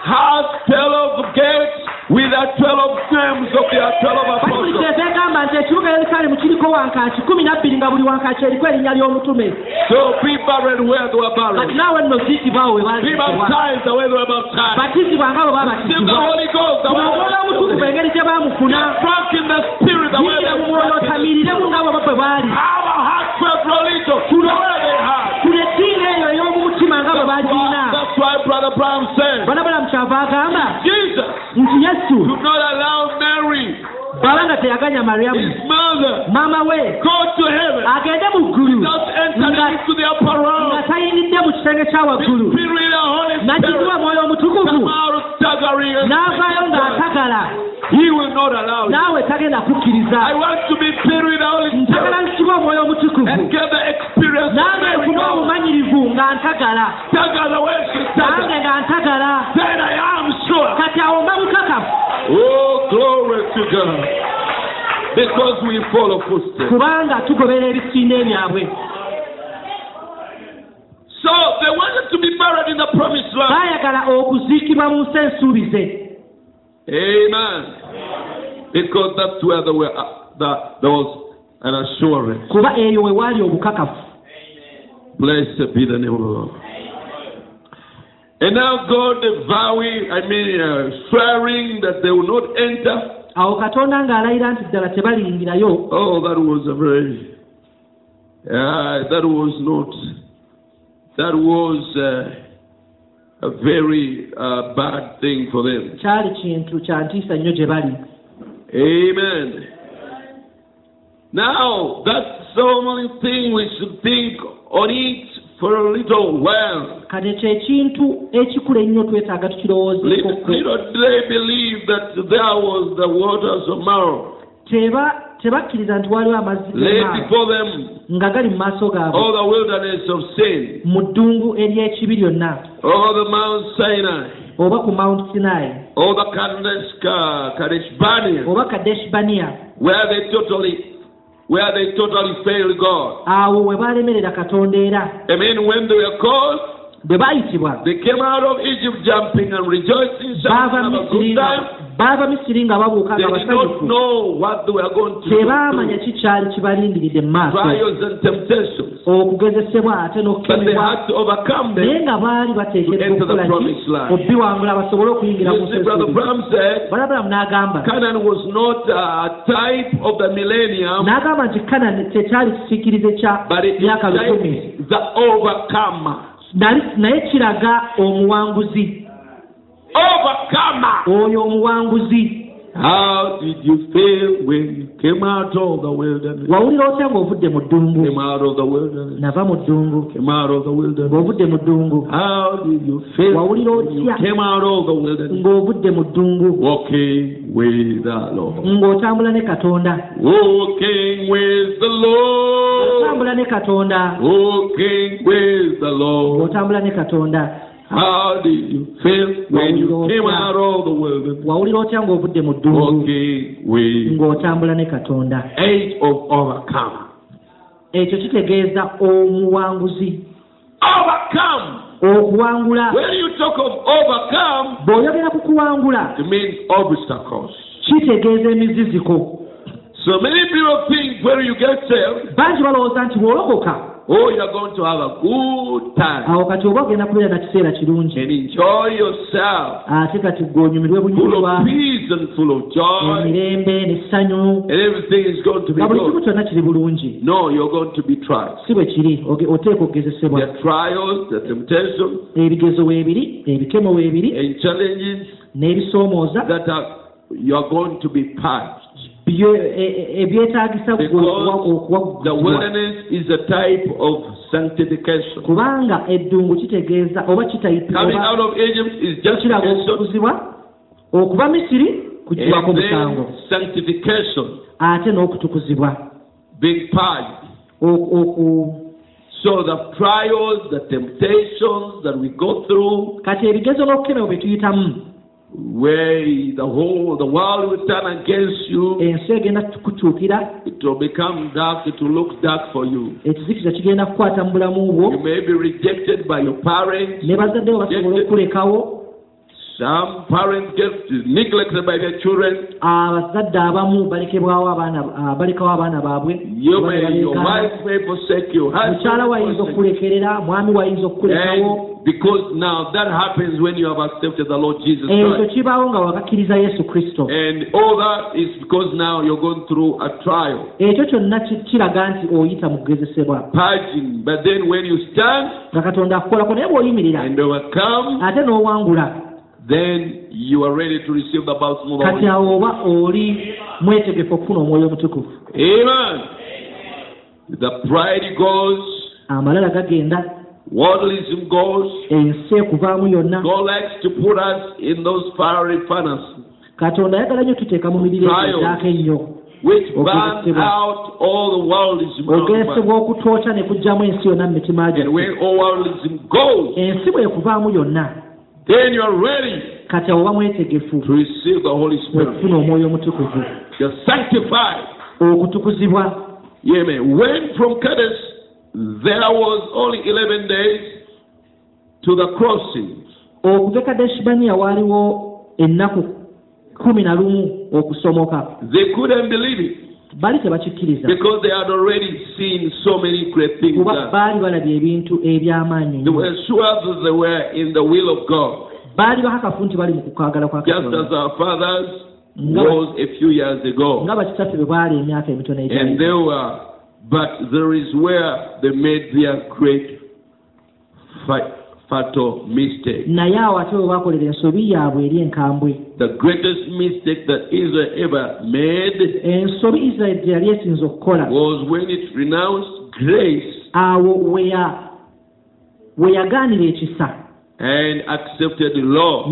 Speaker 1: Has fellow gates. With the 12 names of their 12
Speaker 2: bayibuli
Speaker 1: apostles.
Speaker 2: kyeza egamba nti ekibuga yerusaalemu kiriko wankaaki kumi nabbiri nga buli wankaaki eriko erinnya ly'omutume
Speaker 1: So be buried where they were
Speaker 2: kati
Speaker 1: buried.
Speaker 2: naawe nno ziikibwawo we
Speaker 1: Be baptized the way they were baptized.
Speaker 2: batizibwa nga bwe
Speaker 1: Receive the
Speaker 2: babatizibwa
Speaker 1: Holy Ghost the way they were
Speaker 2: omutukuvu
Speaker 1: baptized.
Speaker 2: engeri gye baamufuna
Speaker 1: Drunk in the Spirit the way
Speaker 2: yingira
Speaker 1: they
Speaker 2: mu mwoyo
Speaker 1: were
Speaker 2: otamiriremu nga bwe bwe baali
Speaker 1: Have a heartfelt religion. The way they had. Brother Brown said,
Speaker 2: banabalamu kyava agamba
Speaker 1: Jesus
Speaker 2: nti yesu.
Speaker 1: could not allow Mary,
Speaker 2: bw'aba nga teyaganya maryamu maama we agende mu ggulu. Nga tayingidde mu kisenge kya waggulu.
Speaker 1: Spirit
Speaker 2: mwoyo omutukuvu. N'avaayo ng'atagala.
Speaker 1: He will not allow you.
Speaker 2: naawe tagenda
Speaker 1: I
Speaker 2: kukkiriza
Speaker 1: want to be filled with the Holy Spirit.
Speaker 2: Nkibwa omwoyo omutukuvu.
Speaker 1: And get the experience
Speaker 2: nange
Speaker 1: God.
Speaker 2: obumanyirivu nga ntagala.
Speaker 1: The way she?
Speaker 2: Nange
Speaker 1: staggered.
Speaker 2: nga ntagala.
Speaker 1: Then I am sure.
Speaker 2: kati awo mba mukakafu
Speaker 1: Oh, glory God. Because we follow footsteps.
Speaker 2: kubanga tugobera ebisinde byabwe
Speaker 1: So they wanted to be buried in the promised land.
Speaker 2: baayagala okuziikibwa mu nsi ensuubize
Speaker 1: Amen. Because that's where there, were, uh, the, there was an assurance.
Speaker 2: kuba eyo we waali obukakafu
Speaker 1: Blessed be the name of the Lord. And now God vowing, I mean, uh, swearing that they will not enter.
Speaker 2: Awo katonda ng'alayira nti ddala tebaliyingirayo
Speaker 1: Oh, that was a very, uh, that was not, that was uh, a very uh, bad thing for them.
Speaker 2: kyali kintu kya ntiisa nnyo gye bali
Speaker 1: Amen. Now, that's the only thing we should think on it for a little while.
Speaker 2: kati ekyo ekintu ekikula ennyo twetaaga tukirowoozeeko
Speaker 1: Little, little did they believe that there was the waters of Marrow
Speaker 2: teba tebakkiriza nti waliwo amazzi
Speaker 1: lay
Speaker 2: g'amaanyi
Speaker 1: before them,
Speaker 2: nga gali mu maaso gaabwe.
Speaker 1: all the wilderness of sin,
Speaker 2: mu ddungu ery'ekibi lyonna.
Speaker 1: All the Mount Sinai,
Speaker 2: oba ku mount sinai.
Speaker 1: All the Kadesh, uh, Kadesh Barnea,
Speaker 2: oba kadesh baniya
Speaker 1: where they totally, where they totally failed God.
Speaker 2: awo we baalemerera katonda era
Speaker 1: I mean, when they were called,
Speaker 2: bwe
Speaker 1: They came out of Egypt jumping and rejoicing, shouting, have a good time.
Speaker 2: Baava misiri nga babuuka nga basanyufu. tebaamanya
Speaker 1: do.
Speaker 2: ki kyali kibalindiridde mu maaso. Okugezesebwa ate
Speaker 1: But they
Speaker 2: n'okukemebwa.
Speaker 1: had to overcome
Speaker 2: naye
Speaker 1: them.
Speaker 2: nga baali bateekeddwa okukola ki? obbiwangula basobole okuyingira mu balabulamu n'agamba n'agamba nti kanani tekyali kisiikirize kya myaka lukumi. naye kiraga omuwanguzi
Speaker 1: Overcomer.
Speaker 2: oyo omuwanguzi
Speaker 1: How did you feel when you came out of the wilderness?
Speaker 2: wawulira otya ng'ovudde mu ddungu
Speaker 1: Came out of the wilderness.
Speaker 2: nava mu ddungu
Speaker 1: Came out of the wilderness.
Speaker 2: ng'ovudde mu ddungu
Speaker 1: How did you feel
Speaker 2: Wawulira otya?
Speaker 1: came out of the wilderness?
Speaker 2: ng'ovudde mu ddungu
Speaker 1: Walking with the Lord.
Speaker 2: ng'otambula ne katonda
Speaker 1: Walking with the Lord.
Speaker 2: otambula ne katonda
Speaker 1: Walking with the Lord.
Speaker 2: ng'otambula ne katonda
Speaker 1: How did you feel when you came out of the wilderness?
Speaker 2: wawulira otya ng'ovudde mu ddungu ng'otambula ne katonda
Speaker 1: age of overcome.
Speaker 2: ekyo kitegeeza omuwanguzi
Speaker 1: Overcome.
Speaker 2: okuwangula
Speaker 1: When you talk of overcome,
Speaker 2: bw'oyogera ku kuwangula
Speaker 1: it means obstacles.
Speaker 2: kitegeeza emiziziko
Speaker 1: So many people think when you get saved,
Speaker 2: bangi balowooza nti bw'olokoka
Speaker 1: oh, you're going to have a good time.
Speaker 2: Awo kati oba ogenda kubeera na kiseera kirungi.
Speaker 1: And enjoy yourself, ah,
Speaker 2: ate kati gw'onyumirwe
Speaker 1: full
Speaker 2: bunyumirwa.
Speaker 1: of peace and full of joy,
Speaker 2: emirembe n'essanyu.
Speaker 1: And everything is going to be
Speaker 2: nga buli kimu
Speaker 1: good.
Speaker 2: kyonna kiri bulungi.
Speaker 1: No, you're going to be tried.
Speaker 2: si bwe kiri oge- oteeka okugezesebwa.
Speaker 1: The trials, the temptations,
Speaker 2: ebigezo weebiri ebikemo weebiri
Speaker 1: and challenges
Speaker 2: n'ebisoomooza
Speaker 1: that are you are going to be purged.
Speaker 2: Ebyetaagisa gwe okuwa-
Speaker 1: Because the
Speaker 2: okuwaggulwa
Speaker 1: wilderness is a type of sanctification.
Speaker 2: kubanga eddungu kitegeeza oba kitayita
Speaker 1: Coming
Speaker 2: oba
Speaker 1: out of Egypt is
Speaker 2: kiraga
Speaker 1: justification
Speaker 2: okutukuzibwa okuva misiri kugibwako musango.
Speaker 1: sanctification,
Speaker 2: ate n'okutukuzibwa.
Speaker 1: Being purged.
Speaker 2: Oku-
Speaker 1: So the trials, the temptations that we go through,
Speaker 2: kati ebigezo n'okukemebwa bye tuyitamu
Speaker 1: where the whole the world will turn against you,
Speaker 2: ensi egenda kukyukira
Speaker 1: it will become dark, it will look dark for you.
Speaker 2: ekizikiza kigenda kukwata mu bulamu bwo
Speaker 1: You may be rejected by your parents.
Speaker 2: ne bazadde bo basobola okulekawo
Speaker 1: Some parents get neglected by their children.
Speaker 2: abazadde abamu balekebwawo abaana ah, balekawo abaana baabwe
Speaker 1: You may, your wife may forsake you.
Speaker 2: mukyala wayinza okukulekerera mwami wayinza okukulekawo
Speaker 1: because now that happens when you have accepted the Lord Jesus
Speaker 2: ekyo
Speaker 1: Christ.
Speaker 2: kibaawo nga wakakkiriza yesu kristo
Speaker 1: And all that is because now you're going through a trial,
Speaker 2: ekyo kyonna ki- kiraga nti oyita mu kugezesebwa
Speaker 1: purging. But then when you stand
Speaker 2: nga katonda akukolako naye bw'oyimirira
Speaker 1: and overcome,
Speaker 2: ate n'owangula
Speaker 1: then you are ready to receive the baptism of the
Speaker 2: kati
Speaker 1: Holy
Speaker 2: awo oba oli mwetegefu okufuna omwoyo omutukufu
Speaker 1: Amen. The pride goes,
Speaker 2: amalala gagenda
Speaker 1: worldlism goes.
Speaker 2: ensi ekuvaamu yonna
Speaker 1: God likes to put us in those fiery furnaces
Speaker 2: katonda ayagala nnyo tuteeka mu miriro
Speaker 1: Trials.
Speaker 2: egyaako ennyo Ogesebwa. okutwota ne kujjamu ensi yonna mu mitima
Speaker 1: goes,
Speaker 2: ensi bw'ekuvaamu yonna
Speaker 1: then you are ready
Speaker 2: kati awo oba mwetegefu
Speaker 1: to receive the Holy Spirit.
Speaker 2: okufuna omwoyo omutukuvu
Speaker 1: You're sanctified.
Speaker 2: okutukuzibwa
Speaker 1: Yeah, man. When from Kadesh there was only 11 days to the crossing.
Speaker 2: okuva kadeshibaniya waaliwo ennaku kumi na lumu okusomoka
Speaker 1: They couldn't believe it
Speaker 2: baali tebakikkiriza
Speaker 1: because they had already seen so many great things
Speaker 2: kuba baali balabye ebintu eby'amaanyi
Speaker 1: They were sure that they were in the will of God.
Speaker 2: baali bakakafu nti bali mu kukwagala kwa
Speaker 1: Just as our fathers was a few years ago.
Speaker 2: nga bakitaffe bwe baali emyaka emitono
Speaker 1: And they were, but there is where they made their great fa- fatal mistake.
Speaker 2: naye awo ate bwe baakolera ensobi yaabwe eri enkambwe
Speaker 1: The greatest mistake that Israel ever made
Speaker 2: ensobi isirayiri gye yali esinza okukola
Speaker 1: was when it renounced grace
Speaker 2: awo we ya- we yagaanira ekisa
Speaker 1: and accepted the law.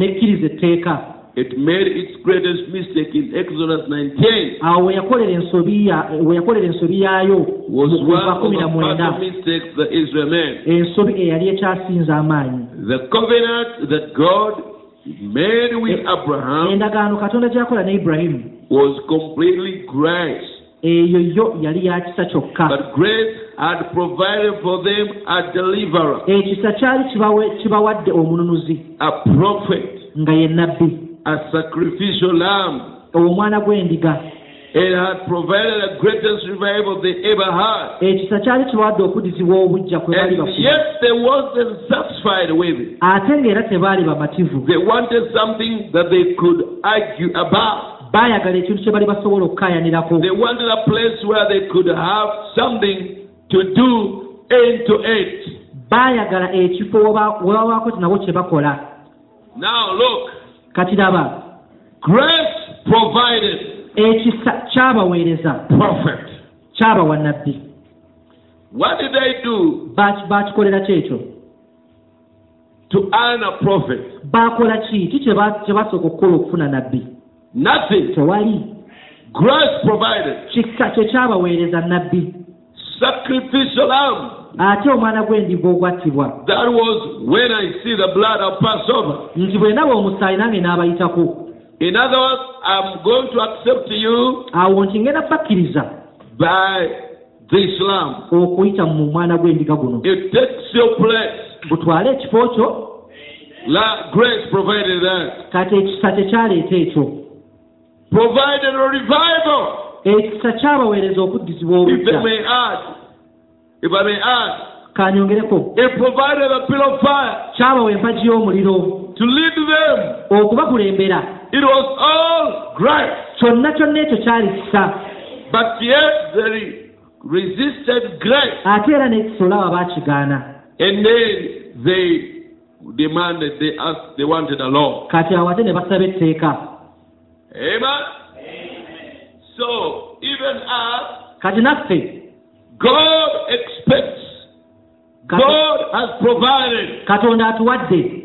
Speaker 1: It made its greatest mistake in Exodus 19.
Speaker 2: awo we yakolera ensobi ya- we yakolera ensobi yaayo
Speaker 1: Was one of the mistakes that Israel made.
Speaker 2: ensobi eyali ekyasinza amaanyi
Speaker 1: The covenant that God made with Abraham
Speaker 2: endagaano katonda gyakola ne ibulayimu
Speaker 1: was completely grace.
Speaker 2: eyo yo yali ya kisa kyokka
Speaker 1: But grace had provided for them a deliverer,
Speaker 2: ekisa kyali kibawadde omununuzi
Speaker 1: a prophet,
Speaker 2: nga ye nabbi
Speaker 1: a sacrificial lamb.
Speaker 2: omwana gw'endiga
Speaker 1: It had provided the greatest revival they ever had.
Speaker 2: ekisa kyali kibawadde okuddizibwa obujja kwe baali
Speaker 1: And yet they wasn't satisfied with it.
Speaker 2: ate ng'era tebaali bamativu
Speaker 1: They wanted something that they could argue about.
Speaker 2: baayagala ekintu kye bali basobola okukaayanirako
Speaker 1: They wanted a place where they could have something to do end to end.
Speaker 2: baayagala ekifo we ba- we babaako nabo kye bakola
Speaker 1: Now look,
Speaker 2: kati laba
Speaker 1: Grace provided
Speaker 2: ekisa kyabaweereza
Speaker 1: prophet.
Speaker 2: kyabawa nabbi
Speaker 1: What did they do
Speaker 2: baakikolera ki ekyo
Speaker 1: to earn a prophet?
Speaker 2: baakola ki ki kye ba- kye basooka okukola okufuna nabbi
Speaker 1: Nothing.
Speaker 2: tewali
Speaker 1: Grace provided.
Speaker 2: kisa kye kyabaweereza nabbi
Speaker 1: Sacrificial lamb.
Speaker 2: Ate omwana gw'endiga ogwattibwa
Speaker 1: That was when I see the blood of Passover.
Speaker 2: nti bwe ndaba omusaayi nange n'abayitako
Speaker 1: In other words, I'm going to accept you
Speaker 2: awo nti ngenda bakkiriza
Speaker 1: by this lamb.
Speaker 2: okuyita mu mwana gw'endiga guno
Speaker 1: It takes your place.
Speaker 2: butwale ekifo kyo
Speaker 1: La grace provided that.
Speaker 2: kati ekisa kye kyaleeta ekyo
Speaker 1: Provided a revival.
Speaker 2: ekisa kyabaweereza okuddizibwa
Speaker 1: If I
Speaker 2: obudda
Speaker 1: may add, if I may add,
Speaker 2: kanyongereko kyabawa empagi y'omuliro. okubakulembera. Kyonna kyonna ekyo kyali kisa.
Speaker 1: But yet they resisted grace.
Speaker 2: ate era n'ekisa olaba baakigaana kati awo ate ne basaba etteeka. Kati naffe
Speaker 1: God expects,
Speaker 2: Kati-
Speaker 1: God has provided.
Speaker 2: katonda atuwadde.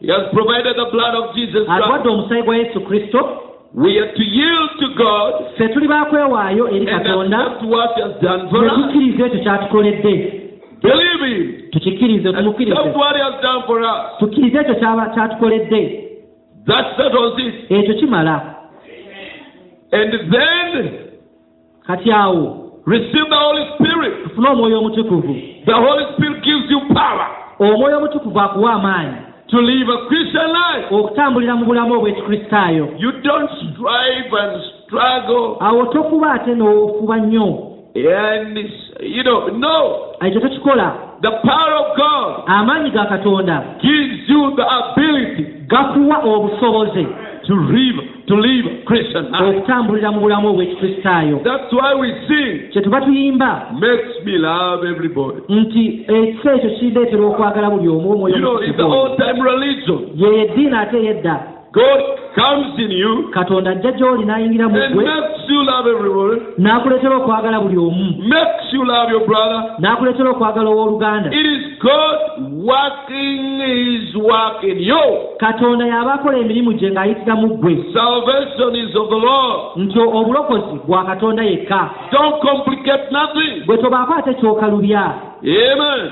Speaker 1: He has provided the blood of Jesus
Speaker 2: atuwadde omusaayi gwa yesu kristo.
Speaker 1: We are to yield to God.
Speaker 2: Ffe tuli bakwewaayo eri katonda.
Speaker 1: accept what He has done for
Speaker 2: ne
Speaker 1: us.
Speaker 2: tukkiriza ekyo kyatukoledde. Tukikkirize tumukkirize. tukkirize ekyo kyatukoledde. Ekyo kimala. Kati awo
Speaker 1: receive the Holy Spirit.
Speaker 2: tufune omwoyo omutukuvu.
Speaker 1: The Holy Spirit gives you power
Speaker 2: omwoyo omutukuvu akuwa amaanyi.
Speaker 1: to live a Christian life.
Speaker 2: okutambulira mu bulamu obwekikristaayo
Speaker 1: You don't strive and struggle.
Speaker 2: Awo tofuba ate n'ofuba nnyo.
Speaker 1: And you know no.
Speaker 2: ekyo tokikola
Speaker 1: The power of God
Speaker 2: amaanyi ga katonda
Speaker 1: gives you the ability
Speaker 2: gakuwa obusobozi
Speaker 1: to live to live Christian life.
Speaker 2: okutambulira mu bulamu obwekikristaayo
Speaker 1: That's why we sing.
Speaker 2: kye tuba tuyimba
Speaker 1: Makes me love everybody.
Speaker 2: nti ekisa ekyo kindeetera okwagala buli omu omwoyo
Speaker 1: You know, it's the
Speaker 2: omutukuvu
Speaker 1: old time religion.
Speaker 2: ye eddiini ate ey'edda
Speaker 1: God comes in you
Speaker 2: katonda ajja gy'oli n'ayingira mu
Speaker 1: and
Speaker 2: ggwe
Speaker 1: makes you love everybody.
Speaker 2: n'akuleetera okwagala buli omu
Speaker 1: Makes you love your brother.
Speaker 2: n'akuleetera okwagala owooluganda
Speaker 1: It is God working His work in you.
Speaker 2: katonda y'aba akola emirimu gye ng'ayitira mu ggwe
Speaker 1: Salvation is of the Lord.
Speaker 2: nti obulokozi bwa katonda yekka
Speaker 1: Don't complicate nothing.
Speaker 2: bwe tobaako ate kyokalubya
Speaker 1: Amen.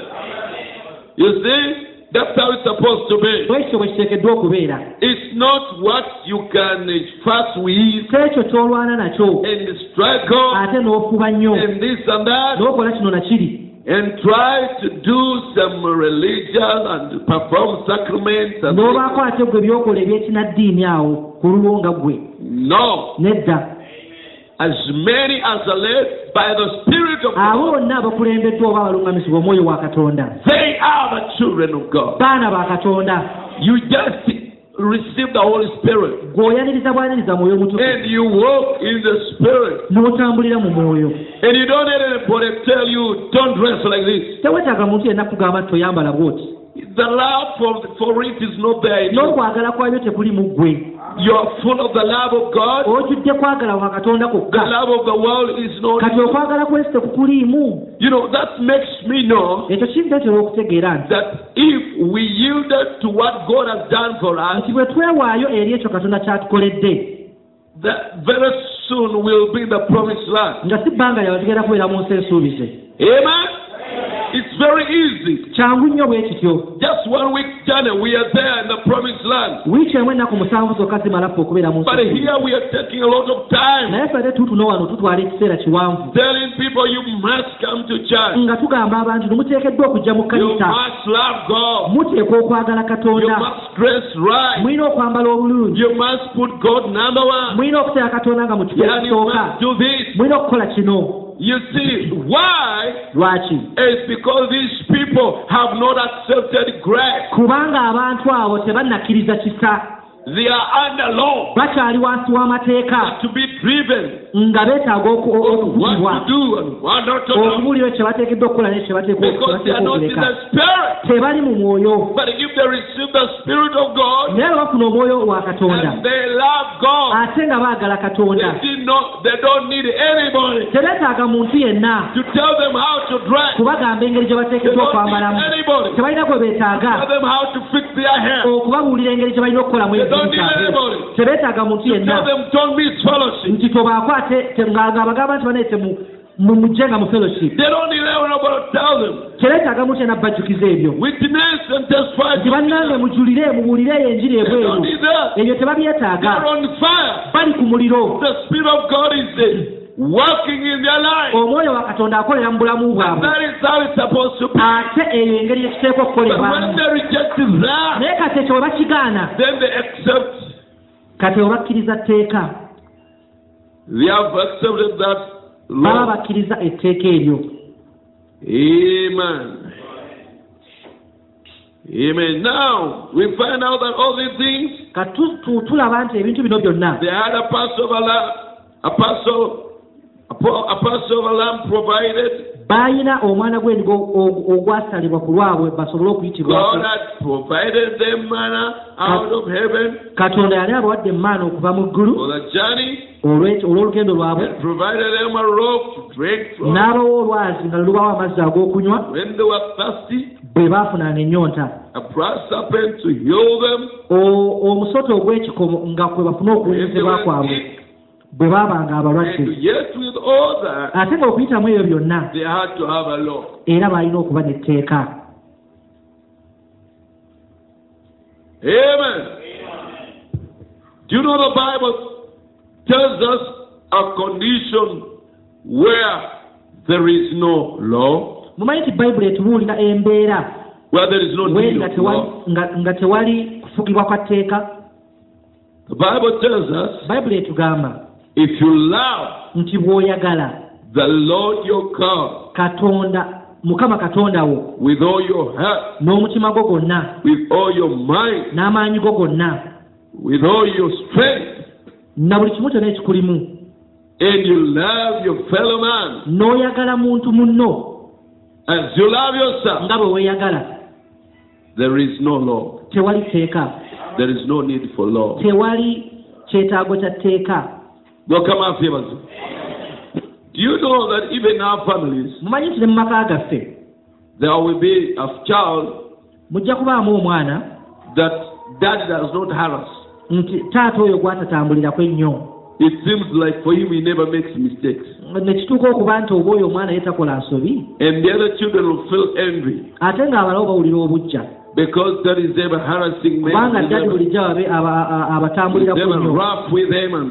Speaker 1: You see, that's how it's supposed to be.
Speaker 2: bwekityo bwe kiteekeddwa okubeera.
Speaker 1: It's not what you can fuss with
Speaker 2: si ekyo ky'olwana nakyo.
Speaker 1: and struggle
Speaker 2: ate n'ofuba nnyo.
Speaker 1: and this and that
Speaker 2: n'okola kino na kiri.
Speaker 1: and try to do some religion and perform sacraments
Speaker 2: n'obaako ate gwe byokola ebyekinaddiini awo ku lulwo nga ggwe
Speaker 1: no.
Speaker 2: nedda abo bonna abakulembeddwa oba abaluŋŋamisibwa omwoyo wa katonda. Baana ba katonda.
Speaker 1: Receive the Holy Spirit. And you walk in the Spirit. And you don't let anybody tell you, don't dress like this. The love for, for it is not there you. are full of the love of God.
Speaker 2: ojjudde kwagala kwa katonda
Speaker 1: The
Speaker 2: kwokka
Speaker 1: love of the world is not
Speaker 2: kati okwagala kwesi tekukuliimu
Speaker 1: You know, that makes me know
Speaker 2: ekyo kindeetera okutegeera nti
Speaker 1: that if we yielded to what God has done for us,
Speaker 2: nti bwe twewaayo eri ekyo katonda kyatukoledde
Speaker 1: that very soon will be the promised land.
Speaker 2: nga si bbanga lyawe tugenda kubeera mu nsi ensuubize
Speaker 1: Amen? It's very easy.
Speaker 2: kyangu nnyo bwe kityo
Speaker 1: Just one week journey, we are there in the promised land.
Speaker 2: wiiki emu ennaku musanvu zokka zimala ffe okubeera mu nsi
Speaker 1: But here we are taking a lot of time
Speaker 2: naye ffe ate tutuno wano tutwala ekiseera kiwanvu
Speaker 1: telling people you must come to church.
Speaker 2: nga tugamba abantu nemuteekeddwa okujja mu
Speaker 1: You
Speaker 2: kanisa
Speaker 1: must love God.
Speaker 2: muteekwa okwagala
Speaker 1: You
Speaker 2: katonda
Speaker 1: must dress right.
Speaker 2: mulina okwambala obulungi
Speaker 1: You must put God number one.
Speaker 2: mulina okuteeka katonda nga mu kifo
Speaker 1: And you
Speaker 2: ekisooka
Speaker 1: must do this.
Speaker 2: mulina okukola kino
Speaker 1: You see, why?
Speaker 2: lwaki
Speaker 1: It's because these people have not accepted grace.
Speaker 2: kubanga abantu abo tebannakkiriza kisa
Speaker 1: They are under law
Speaker 2: bakyali wansi w'amateeka
Speaker 1: to be driven
Speaker 2: nga beetaaga okukubibwa okubuulirwa kye bateekeddwa okukola ne kye bateekwa okuleka. tebali mu mwoyo. Naye bwe bafuna omwoyo wa katonda. ate nga baagala katonda. tebeetaaga muntu yenna kubagamba engeri gye bateekeddwa okwambalamu. tebalina gwe beetaaga okubabuulira engeri gye balina okukolamu
Speaker 1: anybody
Speaker 2: tebeetaaga muntu yenna nti tobakwate te- nga nga abagamba nti banaye temu mu- mujjenga mu fellowship.
Speaker 1: They don't need anybody to tell them.
Speaker 2: tebeetaaga muntu yenna bajjukiza ebyo. Nti bannange mujulire mubuulireyo enjiri ebweru. ebyo tebabyetaaga. Bali ku muliro.
Speaker 1: Working in their life.
Speaker 2: omwoyo wa katonda akolera mu bulamu bwabwe. Ate eyo engeri
Speaker 1: when
Speaker 2: okukolebwamu naye kati ekyo bwe bakigaana kati bwe bakkiriza tteeka
Speaker 1: they have accepted that law.
Speaker 2: bakkiriza etteeka eryo
Speaker 1: Amen. Amen. Now, we find out that all these things,
Speaker 2: kati tu- tu- tulaba nti ebintu bino byonna
Speaker 1: they had a Passover lamb, a Passover, a pa- a Passover lamb provided.
Speaker 2: Baayina omwana gw'endiga og- ogwasalibwa ku lwabwe basobole
Speaker 1: heaven
Speaker 2: katonda yali abawadde emaana okuva mu ggulu olw'olugendo lwabwe. n'abawa olwazi nga lubawo amazzi ag'okunywa bwe baafunanga ennyonta. omusota ogw'ekikomo nga kwe okuwonyezebwa
Speaker 1: were
Speaker 2: kwabwe. Bwe baabanga abalwadde. Ate nga okuyitamu ebyo byonna era baalina okuba n'etteeka.
Speaker 1: Amen. Do you know the Bible tells us a condition where there is no law,
Speaker 2: mumanyi nti bayibuli etubuulira embeera?
Speaker 1: Where there is no need of
Speaker 2: tewali
Speaker 1: law?
Speaker 2: nga- tewali kufugibwa kwa tteeka?
Speaker 1: The Bible tells us
Speaker 2: bayibuli etugamba
Speaker 1: if you love
Speaker 2: nti bw'oyagala
Speaker 1: the Lord your God
Speaker 2: katonda mukama katonda wo
Speaker 1: with all your heart,
Speaker 2: n'omutima gwo gwonna
Speaker 1: with all your mind,
Speaker 2: n'amaanyi go gonna
Speaker 1: with all your strength,
Speaker 2: na buli kimu kyonna ekikulimu
Speaker 1: and you love your fellow man
Speaker 2: n'oyagala muntu munno
Speaker 1: as you love yourself,
Speaker 2: nga bwe weeyagala
Speaker 1: there is no law.
Speaker 2: tewali tteeka
Speaker 1: There is no need for law.
Speaker 2: tewali kyetaago kya tteeka
Speaker 1: Our favors. Do you know that even our families,
Speaker 2: mumanyi nti ne mu maka gaffe
Speaker 1: there will be a child
Speaker 2: mujja kubaamu omwana
Speaker 1: that dad does not harass.
Speaker 2: nti taata oyo gwatatambulirako ennyo
Speaker 1: It seems like for him he never makes mistakes.
Speaker 2: ne kituuka okuba nti oba oyo omwana ye takola nsobi
Speaker 1: And the other children will feel envy
Speaker 2: ate ng'abalawo bawulira obujja
Speaker 1: because dad is ever harassing them,
Speaker 2: kubanga
Speaker 1: ever,
Speaker 2: bulijjo ababe- aba- a-
Speaker 1: he's
Speaker 2: abatambulirako
Speaker 1: ever
Speaker 2: nnyo
Speaker 1: rough with them and,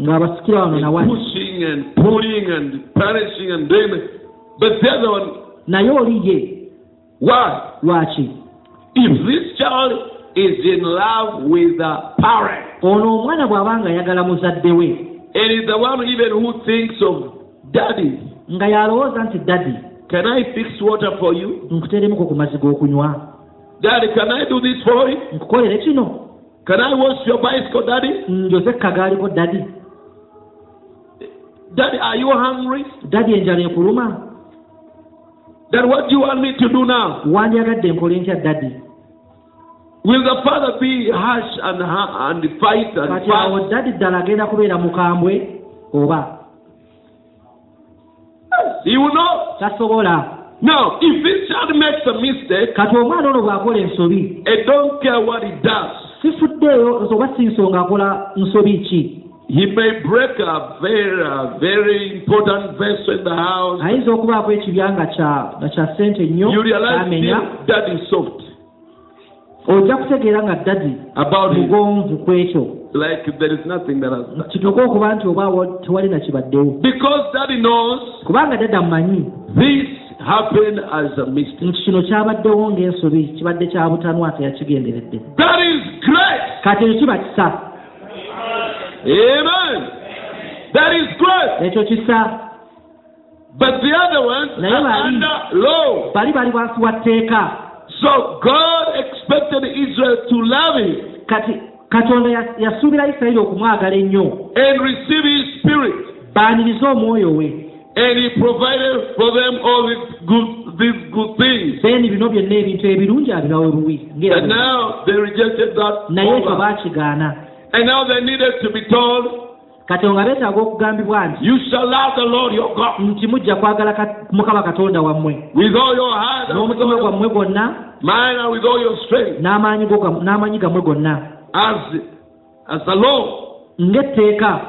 Speaker 2: ng'abasikira wano nawali
Speaker 1: pushing and pulling and punishing and doing. But the other one,
Speaker 2: naye oli ye
Speaker 1: why?
Speaker 2: lwaki
Speaker 1: If this child is in love with the parent,
Speaker 2: ono omwana bw'aba nga ayagala muzadde we
Speaker 1: and is the one even who thinks of daddy,
Speaker 2: nga yalowooza nti dadi
Speaker 1: can I fix water for you?
Speaker 2: nkuteremuko ku mazzi g'okunywa
Speaker 1: Daddy, can I do this for you?
Speaker 2: nkukolere kino
Speaker 1: Can I wash your bicycle, daddy?
Speaker 2: njoze ekagaaliko dadi
Speaker 1: Daddy, are you hungry?
Speaker 2: dadi enjala ekuluma
Speaker 1: Then what do you want me to do now?
Speaker 2: wandyagadde nkole ntya dadi
Speaker 1: Will the father be harsh and, and fight and
Speaker 2: kati awo
Speaker 1: fight?
Speaker 2: dadi ddala agenda kubeera mukambwe oba
Speaker 1: He will not.
Speaker 2: tasobola
Speaker 1: Now, if this child makes a mistake,
Speaker 2: kati omwana ono bw'akola ensobi
Speaker 1: I don't care what he does.
Speaker 2: sifuddeeyo oba si nsonga akola nsobi ki
Speaker 1: He may break a very, a very important vessel in the house.
Speaker 2: ayinza okubaako ekibya nga kya ssente nnyo
Speaker 1: You realize
Speaker 2: kyamenya
Speaker 1: this dad is soft
Speaker 2: ojja kutegeera nga dadi
Speaker 1: about him.
Speaker 2: mugonvu ku ekyo
Speaker 1: Like there is nothing that has
Speaker 2: kituuke okuba nti oba tewali na kibaddewo
Speaker 1: Because daddy knows
Speaker 2: kubanga dadi amumanyi
Speaker 1: this happened as a mistake.
Speaker 2: nti kino kyabaddewo ng'ensobi kibadde kya butanwa teyakigenderedde
Speaker 1: That is great.
Speaker 2: kati ekyo kiba kisa
Speaker 1: Amen. That is great.
Speaker 2: ekyo kisa
Speaker 1: But the other ones
Speaker 2: Naye
Speaker 1: are under law.
Speaker 2: bali bali wansi wa tteeka
Speaker 1: So God expected Israel to love him.
Speaker 2: kati katonda ya- yasuubira isirayiri okumwagala ennyo
Speaker 1: and receive His Spirit.
Speaker 2: baanirize omwoyo we
Speaker 1: And He provided for them all these good, these good things.
Speaker 2: then bino byonna ebintu ebirungi ng'era
Speaker 1: And
Speaker 2: bwe-
Speaker 1: now they rejected that.
Speaker 2: naye ekyo baakigaana
Speaker 1: And now they needed to be told,
Speaker 2: kati nga beetaaga okugambibwa nti nti mujja kwagala mukama katonda wammwe. N'omutima gwammwe gwonna n'amaanyi gammwe gonna. ng'etteeka.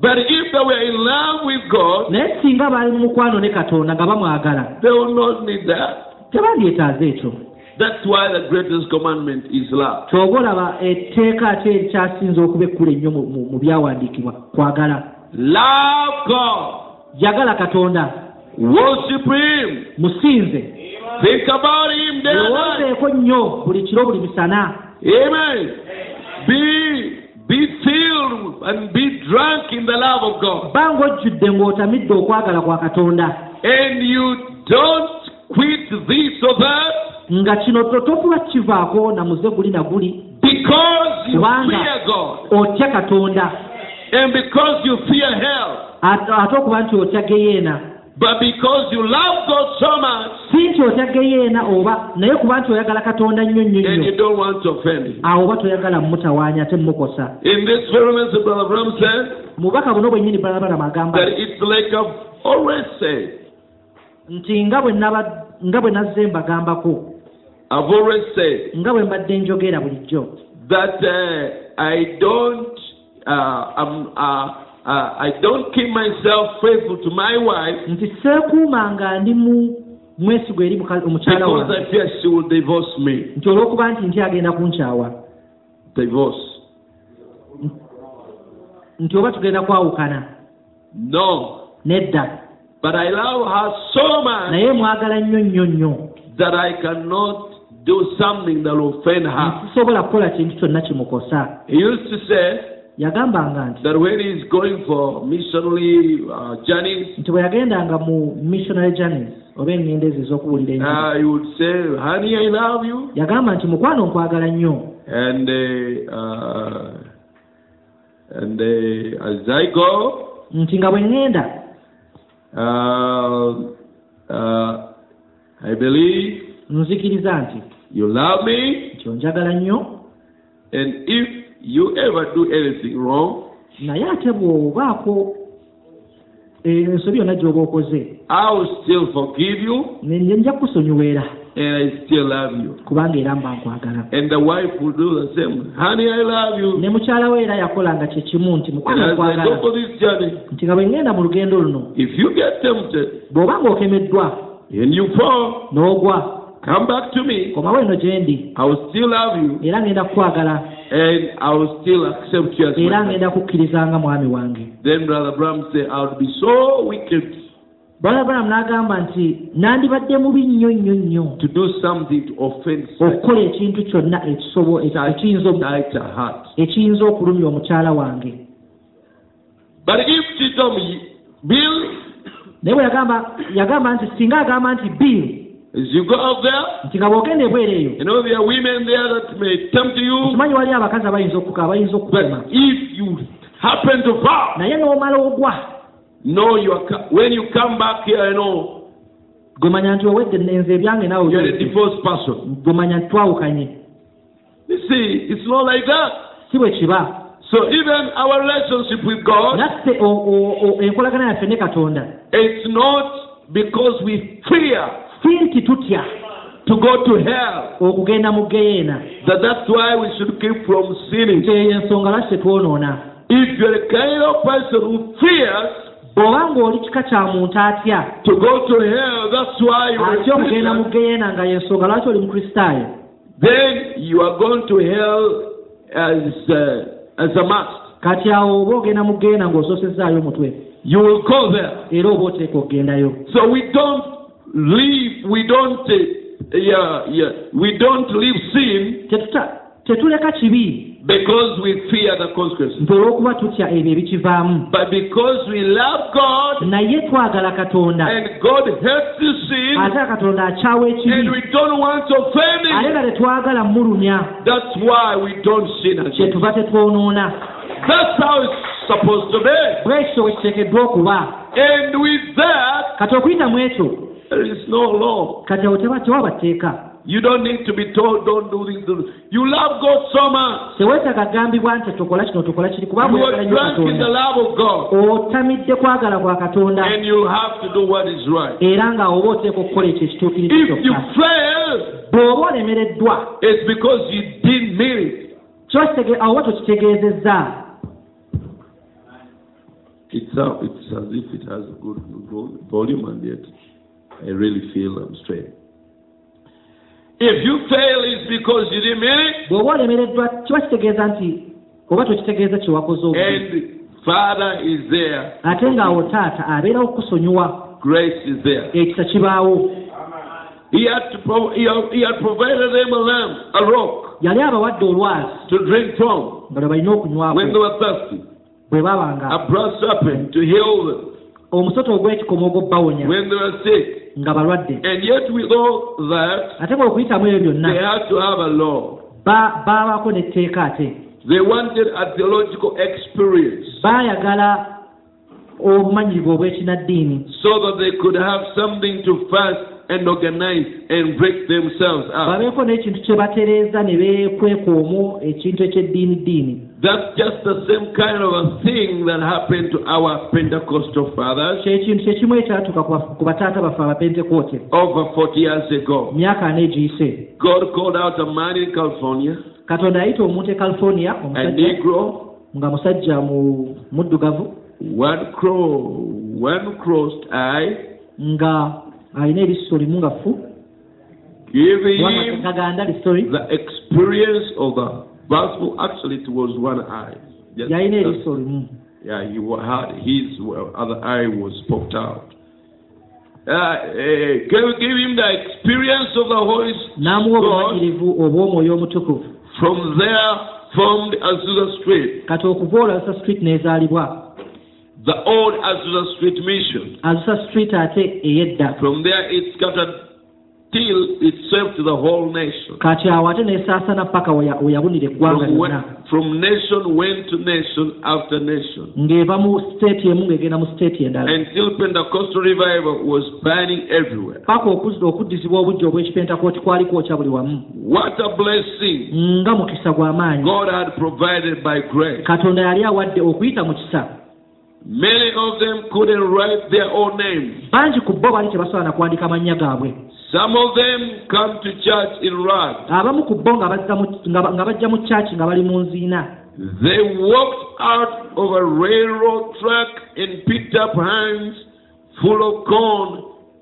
Speaker 1: But if they were in love with God,
Speaker 2: naye singa baali mu mukwano ne katonda nga bamwagala tebandyetaaza ekyo
Speaker 1: That's why the greatest commandment is love.
Speaker 2: kyoba olaba etteeka ate erikyasinza okuba ekkulu ennyo mu- byawandiikibwa kwagala
Speaker 1: Love God.
Speaker 2: yagala katonda
Speaker 1: Worship Him.
Speaker 2: musinze
Speaker 1: Think about Him day and night.
Speaker 2: lowoozeeko nnyo buli kiro buli misana
Speaker 1: Amen. Be be filled and be drunk in the love of God.
Speaker 2: ba ng'ojjudde ng'otamidde okwagala kwa katonda
Speaker 1: And you don't quit this or that
Speaker 2: nga kino to- tofuba kivaako na muze guli na guli.
Speaker 1: because you
Speaker 2: Kubanga-
Speaker 1: fear God.
Speaker 2: otya katonda.
Speaker 1: And because you fear hell,
Speaker 2: ate okuba nti otya geyeena
Speaker 1: but because you love God so much
Speaker 2: si nti otya geyeena oba naye kuba nti oyagala katonda nnyo nnyo
Speaker 1: and you don't want to offend Him.
Speaker 2: awo oba toyagala mumutawaanya ate mumukosa
Speaker 1: In this very message, Brother Bram said
Speaker 2: mubaka buno bwennyini balabala agamba
Speaker 1: that it's like I've always said.
Speaker 2: Nti nga bwe nazze mbagambako
Speaker 1: I've always said
Speaker 2: nga bwe mbadde njogera bulijjo
Speaker 1: that uh, I don't, uh, um, uh, uh, I don't keep myself faithful to my wife
Speaker 2: nti seekuuma nga ndi mu mwesigo eri omukyala
Speaker 1: because I
Speaker 2: wange
Speaker 1: fear she will divorce me.
Speaker 2: nti olw'okuba nti nti agenda kunkyawa
Speaker 1: Divorce?
Speaker 2: nti oba tugenda kwawukana
Speaker 1: No.
Speaker 2: nedda
Speaker 1: But I love her so much
Speaker 2: naye mwagala nnyo nnyo nnyo.
Speaker 1: that I cannot do something that will offend her.
Speaker 2: sisobola kukola kintu kyonna kimukosa.
Speaker 1: He used to say
Speaker 2: yagambanga nti
Speaker 1: that when he's going for missionary uh, journeys,
Speaker 2: nti bwe yagendanga mu missionary journeys oba eŋŋendezi ez'okuwulira enjiri
Speaker 1: uh, he would say, "Honey, I love you,"
Speaker 2: yagamba nti mukwano nkwagala nnyo.
Speaker 1: And uh, uh, and uh, as I go,
Speaker 2: nti nga bwe ŋŋenda
Speaker 1: I believe
Speaker 2: nzikiriza nti
Speaker 1: you love me,
Speaker 2: nti onjagala nnyo.
Speaker 1: And if you ever do anything wrong,
Speaker 2: naye ate bw'obaako eh, ensobi yonna gy'oba okoze
Speaker 1: I will still forgive you,
Speaker 2: ne- ne nja kusonyiweera
Speaker 1: and I still love you.
Speaker 2: kubanga era mba nkwagala
Speaker 1: And the wife will do the same. Honey, I love you.
Speaker 2: ne mukyala we era yakolanga kye kimu nti
Speaker 1: as I go
Speaker 2: nkwagala
Speaker 1: for this journey,
Speaker 2: nti nga bwe ŋŋenda mu lugendo luno
Speaker 1: if you get tempted
Speaker 2: bw'oba ng'okemeddwa
Speaker 1: and you fall,
Speaker 2: n'ogwa
Speaker 1: come back to me.
Speaker 2: komawo eno gye ndi
Speaker 1: I will still love you,
Speaker 2: era ngenda kukwagala
Speaker 1: and I will still accept you as
Speaker 2: era
Speaker 1: my husband.
Speaker 2: ngenda kukkirizanga mwami wange
Speaker 1: Then Brother Bram said, I would be so wicked
Speaker 2: branham n'agamba nti nandibadde mubi nnyo nnyo nnyo.
Speaker 1: To do something to offend
Speaker 2: okukola ekintu kyonna ekiyinza okulumya omukyala wange.
Speaker 1: But if she told me, Bill,
Speaker 2: naye bwe yagamba yagamba nti singa agamba nti bill
Speaker 1: as you go out there, you know there are women there that may tempt you. But if you happen to fall, know you are when you come back here, you know.
Speaker 2: Gwe manya nti owedde nenze ebyange naawe
Speaker 1: you're a divorced person.
Speaker 2: gwe manya nti twawukanye.
Speaker 1: You see, it's not like that.
Speaker 2: si bwe kiba.
Speaker 1: So even our relationship with God,
Speaker 2: naffe enkolagana yaffe ne katonda.
Speaker 1: it's not because we fear
Speaker 2: si nti tutya
Speaker 1: to go to hell
Speaker 2: okugenda mu geyeena
Speaker 1: that that's why we should keep from sinning.
Speaker 2: eyo ensonga lwaki tetwonoona
Speaker 1: If you're the kind of person who fears
Speaker 2: bw'oba ng'oli kika kya muntu atya atya okugenda mu geyeena nga yensonga lwaki oli mukristaayo
Speaker 1: then you are going to hell as uh, as a must.
Speaker 2: kati awo oba ogenda mu geyeena ng'osoosezzaayo omutwe
Speaker 1: You will go there.
Speaker 2: era oba oteeka okugendayo
Speaker 1: So we don't leave. We don't. Uh, yeah, yeah. We don't leave sin
Speaker 2: tetuleka kibi.
Speaker 1: Because we fear the consequences.
Speaker 2: olw'okuba tutya ebyo ebikivaamu?
Speaker 1: But because we love God
Speaker 2: naye twagala katonda.
Speaker 1: and God hates the sin
Speaker 2: ate katonda akyawa
Speaker 1: and
Speaker 2: ekibi
Speaker 1: we don't want to offend
Speaker 2: ate nga tetwagala mulumya
Speaker 1: that's why we don't sin
Speaker 2: tetwonoona.
Speaker 1: That's how it's supposed to be.
Speaker 2: bwekityo bwe kiteekeddwa okuba.
Speaker 1: And with that,
Speaker 2: kati okuyita mu ekyo?
Speaker 1: there is no law.
Speaker 2: kati awo tewaba tteeka
Speaker 1: You don't need to be told, don't do this. do this. You love God so much.
Speaker 2: teweetaaga kugambibwa nti tokola kino tokola kiri kubanga
Speaker 1: You
Speaker 2: oyagala
Speaker 1: are
Speaker 2: nnyo
Speaker 1: drunk in the
Speaker 2: katonda
Speaker 1: love of God.
Speaker 2: otamidde kwagala kwa katonda
Speaker 1: And you have to do what is right.
Speaker 2: era nga oba oteeka okukola ekyo ekituukiriza
Speaker 1: If you fail,
Speaker 2: bw'oba olemereddwa
Speaker 1: it's because you didn't mean it.
Speaker 2: awo oba tokitegeezezza
Speaker 1: It's, it's as if it has a good vol- volume, and yet I really feel I'm straight. If you fail, it's because you didn't mean it.
Speaker 2: bw'oba olemereddwa kiba kitegeeza nti oba tokitegeeza kye wakoze obubi
Speaker 1: Father is there.
Speaker 2: ate ng'awo taata abeerawo okukusonyiwa
Speaker 1: Grace is there.
Speaker 2: ekisa kibaawo
Speaker 1: He had to. Pro- he, had, he had provided them a lamp, a rock
Speaker 2: yali abawadde olwazi
Speaker 1: to drink from
Speaker 2: nga balina okunywako
Speaker 1: when they were thirsty,
Speaker 2: bwe babanga
Speaker 1: a brass serpent to heal them
Speaker 2: omusota ogw'ekikomo ogw'obbawonya
Speaker 1: when they were sick.
Speaker 2: Nga balwadde.
Speaker 1: And yet, with all that,
Speaker 2: ate bw'okuyitamu ebyo
Speaker 1: they
Speaker 2: byonna
Speaker 1: had to have a law.
Speaker 2: ba- baabako n'etteeka ate.
Speaker 1: They wanted a theological experience
Speaker 2: baayagala obumanyirivu obw'ekinaddiini.
Speaker 1: so that they could have something to fast and organize and break themselves up.
Speaker 2: babeeko n'ekintu kye batereeza ne beekweka omwo ekintu eky'eddiini ddiini
Speaker 1: That's just the same kind of a thing that happened to our Pentecostal fathers
Speaker 2: kyekintu kyekimu ekyatuuka ku baf- ku bataata baffe abapentekote
Speaker 1: over 40 years ago.
Speaker 2: myaka ana egiyise.
Speaker 1: God called out a man in California,
Speaker 2: katonda yayita omuntu e california
Speaker 1: a
Speaker 2: omusajja
Speaker 1: Negro,
Speaker 2: nga musajja mu muddugavu.
Speaker 1: One crow, one crossed eye,
Speaker 2: nga alina eriiso limu nga ffu
Speaker 1: giving
Speaker 2: kaganda listori
Speaker 1: the experience of the gospel. Actually, was one eye. Just-
Speaker 2: yalina eriiso limu
Speaker 1: Yeah, he had his other eye was popped out. Uh, uh, give, him the experience of the Holy
Speaker 2: omutukuvu
Speaker 1: From there formed Azusa Street,
Speaker 2: kati okuva olwo azusa street n'ezaalibwa
Speaker 1: the old Azusa Street mission.
Speaker 2: azusa street ate ey'edda
Speaker 1: From there it scattered till it served to the whole nation.
Speaker 2: kati awo ate n'esaasana paka we ya- we yabunira eggwanga lyonna
Speaker 1: from nation went to nation after nation.
Speaker 2: ng'eva mu siteeti emu ng'egenda mu siteeti endala
Speaker 1: Until Pentecostal revival was burning everywhere.
Speaker 2: paka okuddizibwa obujja obw'ekipentekooti kwali kwokya buli wamu
Speaker 1: What a blessing
Speaker 2: nga mukisa gw'amaanyi
Speaker 1: God had provided by grace.
Speaker 2: katonda yali awadde okuyita mu kisa
Speaker 1: Many of them couldn't write their own names.
Speaker 2: bangi ku bo bali tebasobola na kuwandika mannya gaabwe
Speaker 1: Some of them come to church in rags.
Speaker 2: abamu ku bo nga bazza mu- nga nga bajja mu nga bali mu nziina
Speaker 1: They walked out of a railroad track and picked up hands full of corn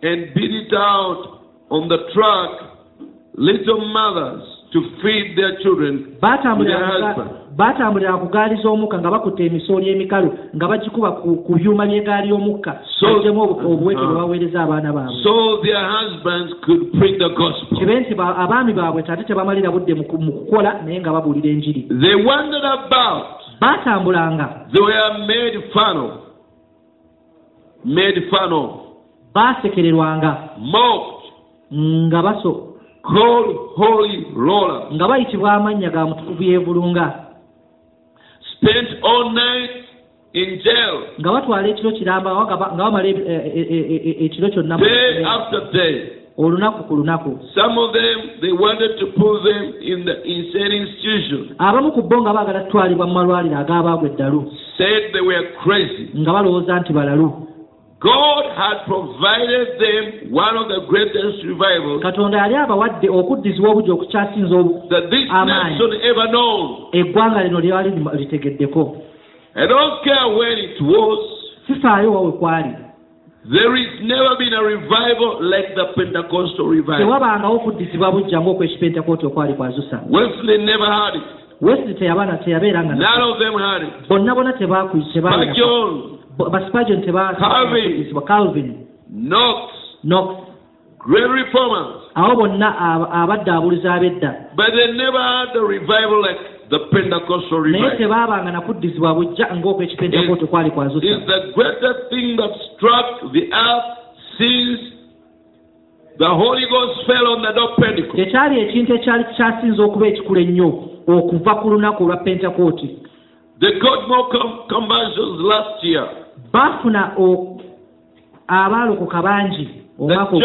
Speaker 1: and beat it out on the track. Little mothers to feed their children their husbands.
Speaker 2: baatambulira ku gaali z'omukka nga bakutte emisooli emikalu nga bagikuba ku byuma by'egaali y'omukka bagyemu obu- obuweke
Speaker 1: Uh-huh.
Speaker 2: bwe baweereza abaana baabwe. Kibe nti ba- abaami baabwe ate tebamalira budde mu ku- mu kukola naye nga babuulira enjiri. Baatambulanga. Baasekererwanga. Nga baso
Speaker 1: Called holy rollers.
Speaker 2: nga bayitibwa amannya ga mutukuvu yeevulunga
Speaker 1: Spent all night in jail.
Speaker 2: nga batwala ekiro kiramba nga bamala e- e- e- ekiro kyonna
Speaker 1: Day after day.
Speaker 2: olunaku ku lunaku
Speaker 1: Some of them, they wanted to put them in the insane institution.
Speaker 2: abamu ku bo nga baagala kutwalibwa mu malwaliro ag'abaagwa eddalu
Speaker 1: Said they were crazy.
Speaker 2: nga balowooza nti balalu
Speaker 1: God had provided them one of the greatest revivals
Speaker 2: katonda yali abawadde okuddizibwa obujja okukyasinza
Speaker 1: known.
Speaker 2: eggwanga lino lyali litegeddeko
Speaker 1: I don't care when it was.
Speaker 2: sifaayo wawe kwali
Speaker 1: There is never been a revival like the Pentecostal revival.
Speaker 2: tewabangawo okuddizibwa bujja ng'okwekipentekooti okwali kwa zusa
Speaker 1: Wesley never had it.
Speaker 2: wesley
Speaker 1: had it.
Speaker 2: bonna bonna tebaku- tebaana-
Speaker 1: Spurgeon,
Speaker 2: Bo- ba Spurgeon teba-
Speaker 1: Calvin. Knox,
Speaker 2: knox
Speaker 1: great reformers,
Speaker 2: abo bonna aba- abaddaabuluzi ab'edda
Speaker 1: but they never had the revival like the Pentecostal
Speaker 2: naye
Speaker 1: revival.
Speaker 2: tebaabanga nakuddizibwa bujja ng'okw'ekipentekote kwali kwazusa
Speaker 1: It's the greatest thing that struck the earth since the Holy Ghost fell on the day of Pentecost.
Speaker 2: tekyali ekintu ekyali kyasinza okuba ekikulu ennyo okuva ku lunaku olwa pentekooti
Speaker 1: They got more com- conversions last year.
Speaker 2: Baafuna abaalokoka bangi omwaka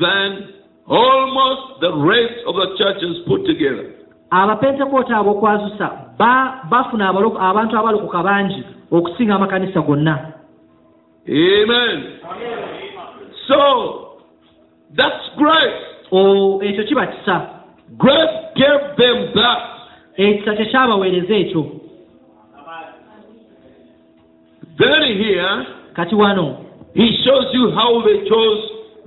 Speaker 1: than almost the rest of the churches put together.
Speaker 2: abapentekooti ab'okwazusa ba- bafuna abantu abalokoka bangi okusinga amakanisa gonna
Speaker 1: Amen. So, that's grace.
Speaker 2: Ekyo kiba kisa
Speaker 1: Grace gave them that.
Speaker 2: ekisa kyekyabaweereza ekyo
Speaker 1: Then here,
Speaker 2: kati wano
Speaker 1: he shows you how they chose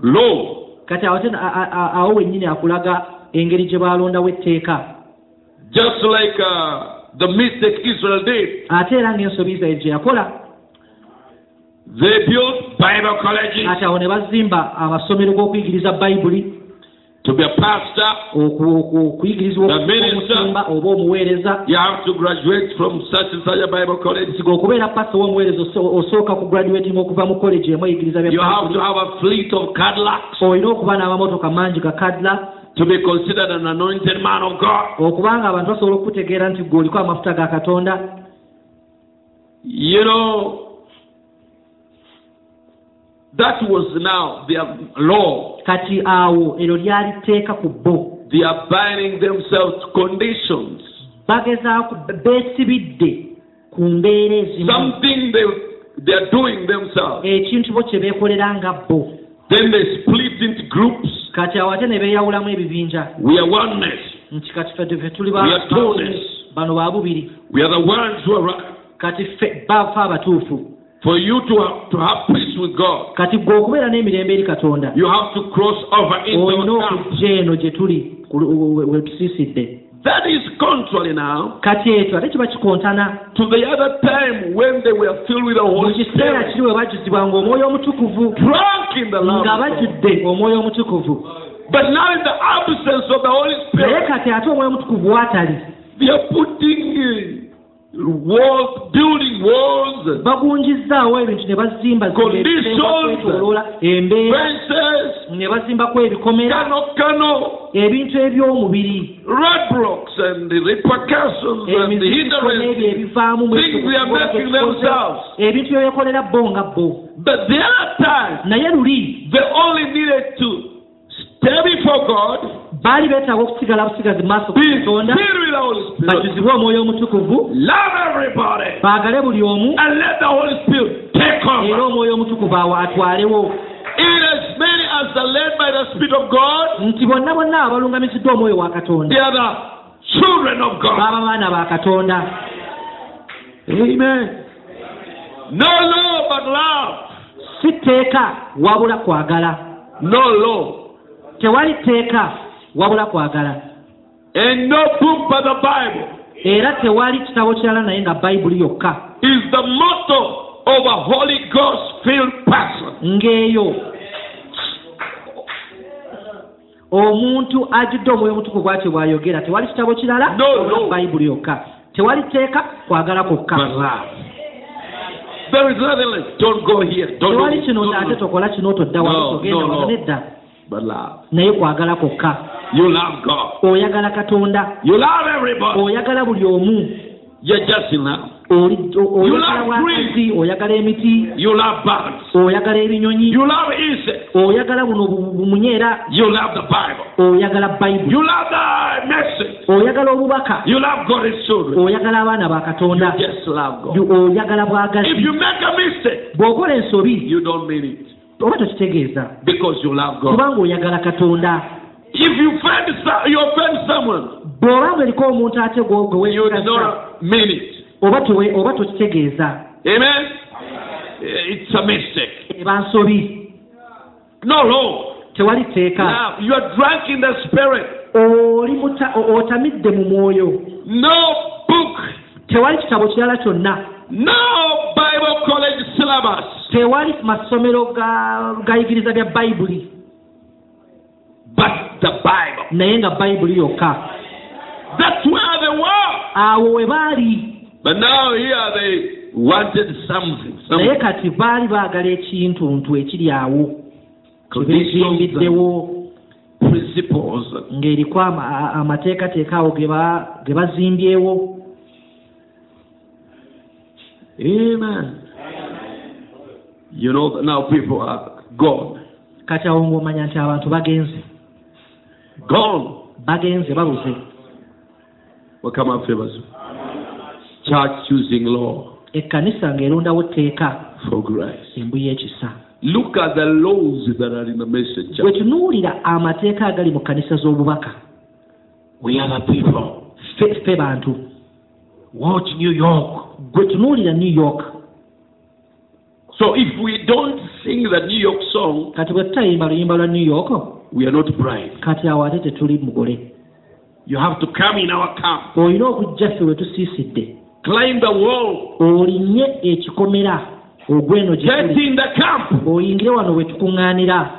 Speaker 1: law.
Speaker 2: kati awo tena- a- a- awo wennyini akulaga engeri gye baalondawo etteeka
Speaker 1: Just like uh, the mistake Israel did.
Speaker 2: ate era ng'ensobi isirayiri gye yakola
Speaker 1: They built Bible colleges
Speaker 2: ati awo ne bazimba amasomero g'okuyigiriza bayibuli
Speaker 1: to be a pastor.
Speaker 2: oku- oku- okuyigirizibwa
Speaker 1: The minister.
Speaker 2: omusumba oba omuweereza
Speaker 1: You have to graduate from such and such a Bible college.
Speaker 2: nsiga okubeera pasa w'omuweereza oso- osooka ku graduating okuva mu college emu eyigiriza
Speaker 1: You have to have a fleet of Cadillacs
Speaker 2: olina okuba n'amamotoka mangi ga kadla
Speaker 1: to be considered an anointed man of God.
Speaker 2: okubanga abantu basobola okukutegeera nti gwe oliko amafuta ga katonda
Speaker 1: You know, that was now their law.
Speaker 2: kati awo eryo lyali tteeka ku bo
Speaker 1: They are binding themselves to conditions.
Speaker 2: bagezaako beesibidde ku mbeera ezimu
Speaker 1: Something they, they are doing themselves.
Speaker 2: ekintu bo kye beekolera nga bo
Speaker 1: Then they split into groups.
Speaker 2: kati awo ate ne beeyawulamu ebibinja
Speaker 1: We are oneness.
Speaker 2: nti kati ffe tuli
Speaker 1: We are two-ness.
Speaker 2: bano ba bubiri
Speaker 1: We are the ones who are right.
Speaker 2: kati ffe bafe abatuufu
Speaker 1: For you to have, to have peace with God,
Speaker 2: kati gwe okubeera n'emirembe eri katonda
Speaker 1: you have to cross over into
Speaker 2: olina
Speaker 1: camp.
Speaker 2: okujja eno gye tuli ku lu- we- we tusiisidde.
Speaker 1: That is contrary now
Speaker 2: kati ekyo ate kiba kikontana.
Speaker 1: to the other time when they were filled with the Holy Spirit,
Speaker 2: kiri we bajjuzibwanga omwoyo omutukuvu nga bajjudde omwoyo omutukuvu.
Speaker 1: But now in the absence of the Holy
Speaker 2: naye
Speaker 1: Spirit,
Speaker 2: kati ate omwoyo omutukuvu waatali
Speaker 1: they are putting walls, building walls,
Speaker 2: bagunjizzaawo ebintu ne bazimba
Speaker 1: Conditions.
Speaker 2: kwetoloola embeera ne bazimbako ebikomera ebintu eby'omubiri
Speaker 1: hindrances.
Speaker 2: ebivaamu ebintu bye bekolera bo nga bo naye luli
Speaker 1: they only needed to stay before God,
Speaker 2: baali beetaaga okusigala busigazi mu maaso katonda. bajjuzibwe omwoyo omutukuvu. Baagale buli omu. Era omwoyo omutukuvu awo atwalewo.
Speaker 1: In as many as are led by the Spirit of God,
Speaker 2: nti bonna bonna abalungamiziddwa omwoyo wa
Speaker 1: they
Speaker 2: katonda
Speaker 1: are the children of God.
Speaker 2: baba baana ba katonda.
Speaker 1: Amen. No law but love.
Speaker 2: si tteeka wabula kwagala.
Speaker 1: No law.
Speaker 2: tewali tteeka wabula kwagala.
Speaker 1: And no book but the Bible
Speaker 2: era tewali kitabo kirala naye nga bayibuli yokka.
Speaker 1: is the motto of a Holy Ghost filled person.
Speaker 2: ng'eyo omuntu ajjudde omwoyo omutukuvu bwatyo bw'ayogera tewali kitabo kirala? Bayibuli yokka. Tewali tteeka kwagala kwokka.
Speaker 1: Don't
Speaker 2: tewali kino ate tokola kino todda wali togenda
Speaker 1: no, no.
Speaker 2: wano nedda
Speaker 1: but love.
Speaker 2: naye kwagala kwokka
Speaker 1: You love God.
Speaker 2: oyagala katonda.
Speaker 1: You love everybody.
Speaker 2: oyagala buli omu.
Speaker 1: You're just in love.
Speaker 2: Oyagala emiti. Oyagala ebinyonyi. Oyagala buno bu- bumunyeera
Speaker 1: You love the Bible.
Speaker 2: oyagala bayibuli oyagala obubaka. Oyagala abaana ba katonda. Oyagala bwagazi bw'okola ensobi oba tokitegeeza
Speaker 1: because you love God.
Speaker 2: kubanga oyagala katonda
Speaker 1: If you so- you offend someone,
Speaker 2: bw'oba ng'eriko omuntu ate gwe
Speaker 1: it.
Speaker 2: oba oba tokitegeeza
Speaker 1: Amen. It's a mistake.
Speaker 2: eba nsobi
Speaker 1: No law.
Speaker 2: tewali tteeka
Speaker 1: you are drunk in the spirit.
Speaker 2: oli otamidde mu mwoyo
Speaker 1: No book.
Speaker 2: tewali kitabo kirala kyonna
Speaker 1: No Bible college syllabus.
Speaker 2: tewali masomero ga- gayigiriza bya bayibuli
Speaker 1: but the Bible.
Speaker 2: naye nga bayibuli yokka
Speaker 1: That's where they were.
Speaker 2: awo we baali
Speaker 1: But now here they wanted something.
Speaker 2: naye kati baali baagala ekintuntu ekiri awo
Speaker 1: Conditions
Speaker 2: bezimbiddewo
Speaker 1: and principles.
Speaker 2: ng'eriko amateekateeka awo ge bazimbyewo
Speaker 1: Amen. You know, that now people are gone.
Speaker 2: kati awo ng'omanya nti abantu bagenze
Speaker 1: Gone.
Speaker 2: bagenze babuze
Speaker 1: come on, favors. Church using law
Speaker 2: ekkanisa ng'erondawo etteeka
Speaker 1: for grace.
Speaker 2: embu y'ekisa
Speaker 1: Look at the laws that are in the message.
Speaker 2: bwe tunuulira amateeka agali mu kkanisa z'obubaka
Speaker 1: We are the people.
Speaker 2: ffe ffe bantu
Speaker 1: Watch New York.
Speaker 2: gwe tunuulira new york.
Speaker 1: So if we don't sing the New York song,
Speaker 2: kati bwe tutayimba luyimba lwa new york
Speaker 1: we are not bride.
Speaker 2: kati awo ate tetuli mugole
Speaker 1: You have to come in our camp,
Speaker 2: olina okujja ffe we tusiisidde
Speaker 1: climb the wall,
Speaker 2: olinnye ekikomera ogweno gye
Speaker 1: get in the camp,
Speaker 2: oyingire wano we tukuŋŋaanira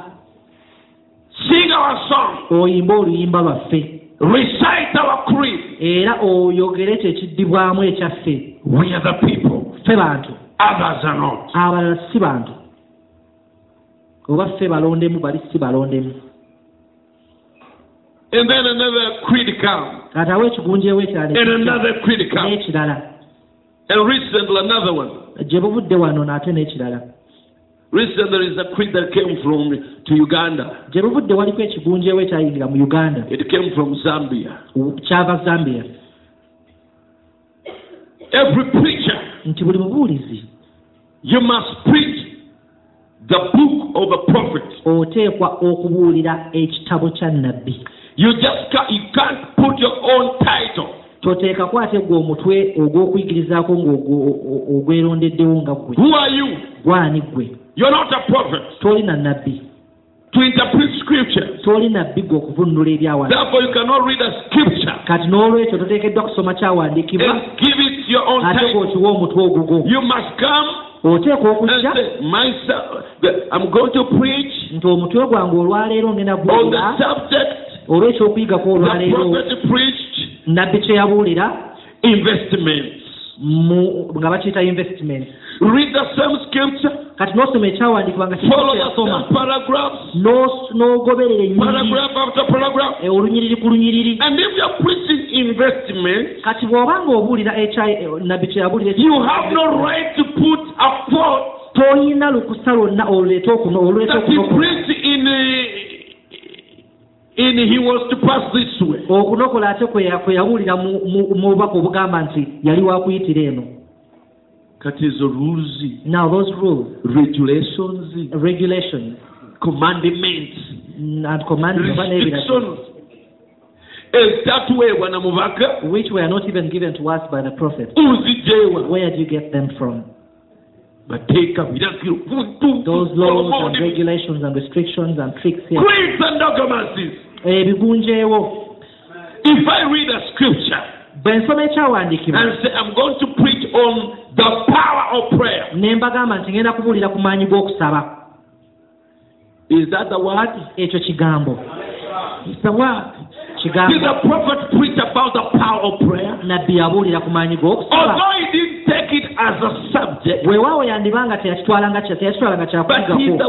Speaker 1: sing our song,
Speaker 2: oyimbe oluyimba lwaffe
Speaker 1: recite our creed.
Speaker 2: era oyogere ekyo ekiddibwamu ekyaffe.
Speaker 1: We are the people.
Speaker 2: ffe bantu.
Speaker 1: Others are not.
Speaker 2: abalala si bantu. Oba ffe balondemu bali si balondemu.
Speaker 1: And then another creed comes,
Speaker 2: kati awo ekigunjeewo ekirala
Speaker 1: and another creed comes,
Speaker 2: n'ekirala.
Speaker 1: And recently another one.
Speaker 2: gye buvudde wano n'ate n'ekirala
Speaker 1: Recently there is a creed that came from to Uganda.
Speaker 2: gye buvudde waliko ekigunjeewo ekyayingira mu uganda
Speaker 1: It came from Zambia.
Speaker 2: kyava zambia
Speaker 1: Every preacher,
Speaker 2: nti buli mubuulizi
Speaker 1: you must preach the book of a prophet.
Speaker 2: oteekwa okubuulira ekitabo kya nnabbi
Speaker 1: You just can't, you can't put your own title.
Speaker 2: toteekako ate gwe omutwe ogw'okuyigirizaako ng'ogwo- ogwerondeddewo nga gwe
Speaker 1: Who are you?
Speaker 2: gwani gwe
Speaker 1: You're not a prophet.
Speaker 2: Toli na nnabbi.
Speaker 1: To interpret scriptures.
Speaker 2: toli nabbi gwe okuvunula ebyawandiikibwa
Speaker 1: Therefore, you cannot read a scripture.
Speaker 2: Kati n'olwekyo toteekeddwa kusoma kyawandiikibwa
Speaker 1: and give it your own
Speaker 2: ate
Speaker 1: title.
Speaker 2: g'okiwa omutwe ogugwo
Speaker 1: You must come
Speaker 2: oteekwa
Speaker 1: and
Speaker 2: okujja
Speaker 1: say, myself, I'm going to preach
Speaker 2: nti omutwe gwange olwaleero ngenda
Speaker 1: on the
Speaker 2: kubuulira
Speaker 1: subject
Speaker 2: olw'ekyokuyigako
Speaker 1: the
Speaker 2: olwaleero.
Speaker 1: prophet preached
Speaker 2: nabbi kye yabuulira?
Speaker 1: investments.
Speaker 2: mu- nga bakiyita investment
Speaker 1: Read the same scripture,
Speaker 2: kati n'osoma ekyawandiikibwa nga
Speaker 1: follow the
Speaker 2: kyeyasoma
Speaker 1: same paragraphs,
Speaker 2: n'os- n'ogoberera
Speaker 1: paragraph.
Speaker 2: eh, olunyiriri ku lunyiriri. Kati bw'oba ng'obuulira ekya eh, nabbi kye yabuulira tolina lukusa lwonna oluleeta okuno oluleeta okunokola
Speaker 1: preached in, he was to pass this way.
Speaker 2: okunokola ate kwe ya- kwe yabuulira mu bubaka obugamba nti yali wakuyitira eno
Speaker 1: Kati ezo rules,
Speaker 2: now those rules.
Speaker 1: Regulations,
Speaker 2: regulations.
Speaker 1: Commandments,
Speaker 2: and commandments.
Speaker 1: Restrictions. Ezitatuweebwa na mubaka
Speaker 2: which were not even given to us by the prophet. where do you get them from?
Speaker 1: Bateeka biragiro
Speaker 2: those laws and regulations and restrictions and tricks here
Speaker 1: and dogmacies
Speaker 2: eh,
Speaker 1: if i read a scripture
Speaker 2: bwe nsoma ekyawandiikibwa ne mbagamba nti ngenda kubuulira ku maanyi g'okusaba. Ekyo kigambo. Nabbi yabuulira ku maanyi g'okusaba. Weewaawo yandibanga teyakitwalanga teyakitwalanga
Speaker 1: the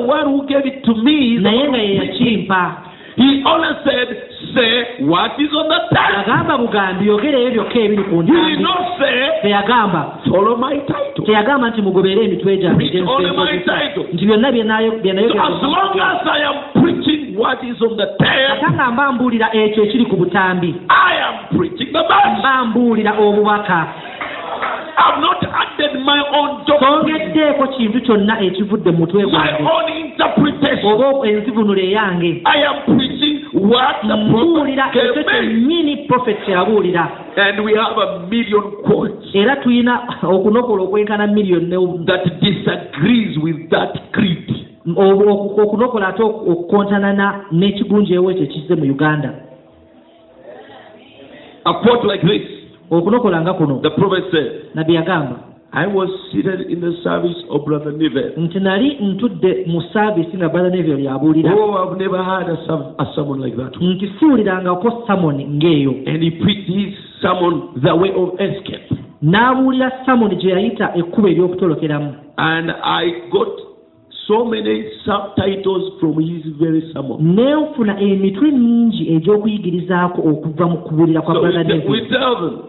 Speaker 2: naye nga ye yakimpa
Speaker 1: he only said say what is on the text
Speaker 2: yagamba bugambi yogera ebyo byokka ebiri ku
Speaker 1: he did
Speaker 2: ntambi
Speaker 1: not say
Speaker 2: teyagamba.
Speaker 1: Follow my title.
Speaker 2: Teyagamba nti mugoberere emitwe gyange
Speaker 1: Preach
Speaker 2: gye
Speaker 1: only my title.
Speaker 2: nti byonna bye nayo- bye
Speaker 1: So as long
Speaker 2: nayogera
Speaker 1: as I am preaching what is on the
Speaker 2: ate nga mba mbuulira ekyo ekiri ku butambi.
Speaker 1: I am preaching the message.
Speaker 2: mba mbuulira obubaka
Speaker 1: I've not added my own doctrine,
Speaker 2: tongeddeeko kintu kyonna ekivudde mu mutwe gwange. Oba enzivunula eyange. Mbuulira ekyo kyennyini profeti kye yabuulira
Speaker 1: And we have a million quotes
Speaker 2: era tulina okunokola okwenkana miliyoni
Speaker 1: that disagrees with that creed.
Speaker 2: okunokola ate oku- okukontanana n'ekigunjeewo ekyo ekize mu uganda.
Speaker 1: A quote like this,
Speaker 2: okunokola nga kuno
Speaker 1: the prophet said,
Speaker 2: nabbi yagamba
Speaker 1: I was seated in the service of Brother Niven.
Speaker 2: nti nali ntudde mu saavisi nga brother neville yabuulira
Speaker 1: Oh, I've never had a, a sermon like that.
Speaker 2: nti siwulirangako samoni ng'eyo
Speaker 1: And he preached his sermon, The Way of Escape.
Speaker 2: n'abuulira samoni gye yayita ekkubo ery'okutolokeramu
Speaker 1: And I got so many subtitles from his very sermon.
Speaker 2: neefuna emitwe mingi egy'okuyigirizaako okuva mu kubuulira kwa
Speaker 1: So we,
Speaker 2: brother
Speaker 1: te- we
Speaker 2: neville
Speaker 1: tell them,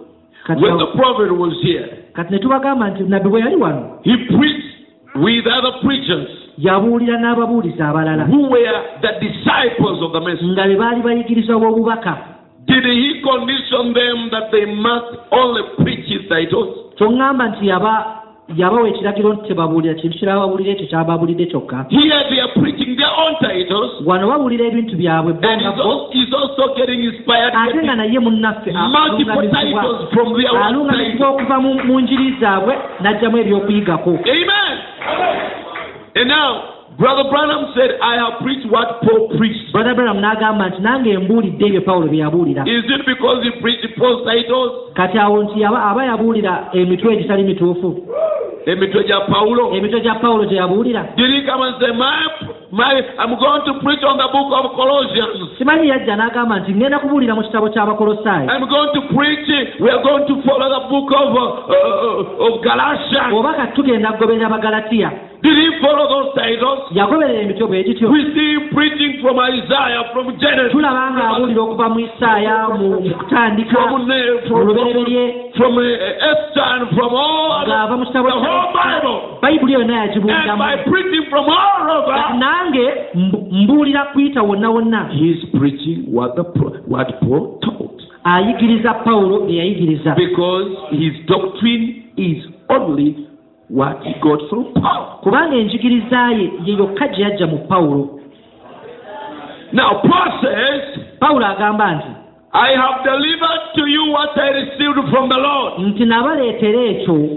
Speaker 1: when the prophet was here,
Speaker 2: kati ne tubagamba nti nabbi bwe yali wano
Speaker 1: he preached with other preachers
Speaker 2: yabuulira n'ababuulizi abalala
Speaker 1: who were the disciples of the message.
Speaker 2: nga be baali bayigiriza b'obubaka
Speaker 1: Did he condition them that they must only preach his titles?
Speaker 2: kyoŋŋamba nti yaba yabawa ekiragiro nti tebabuulira kintu kirala babuulira ekyo kyababuulidde kyokka. Wano babuulira ebintu byabwe ate nga naye munnaffe alungamizibwa
Speaker 1: titles.
Speaker 2: okuva mu- njiri zaabwe n'ajjamu ebyokuyigako.
Speaker 1: And now, Brother Branham said, I have preached what Paul preached.
Speaker 2: brother branham n'agamba nti nange mbuulidde ebyo pawulo bye yabuulira
Speaker 1: Is it because he preached Paul's titles?
Speaker 2: kati awo nti aba yabuulira emitwe egitali mituufu
Speaker 1: Emitwe gya Paulo.
Speaker 2: emitwe gya pawulo gye yabuulira
Speaker 1: Did he come and say, my, my, I'm going to preach on the book of Colossians.
Speaker 2: simanyi yajja n'agamba nti ngenda kubuulira mu kitabo ky'abakolosaayi
Speaker 1: I'm going to preach, we are going to follow the book of, uh, uh, of Galatians.
Speaker 2: oba kati tugenda kugoberera bagalatiya
Speaker 1: Did he follow those titles?
Speaker 2: Yagoberera emitwe bwe gityo.
Speaker 1: We see him preaching from Isaiah, from Genesis,
Speaker 2: tulaba nga abuulira okuva mu isaaya mu kutandika mu lubereberye.
Speaker 1: uh,
Speaker 2: ng'ava mu kitabo bayibuli yonna yagibuuliramu nange mbu- mbuulira kuyita wonna wonna. Ayigiriza pawulo bye yayigiriza
Speaker 1: Because his doctrine is only what got from Paul.
Speaker 2: kubanga enjigiriza ye ye yokka gye yajja mu pawulo
Speaker 1: Now Paul says,
Speaker 2: pawulo agamba nti
Speaker 1: I have delivered to you what I received from the Lord.
Speaker 2: nti nabaleetera ekyo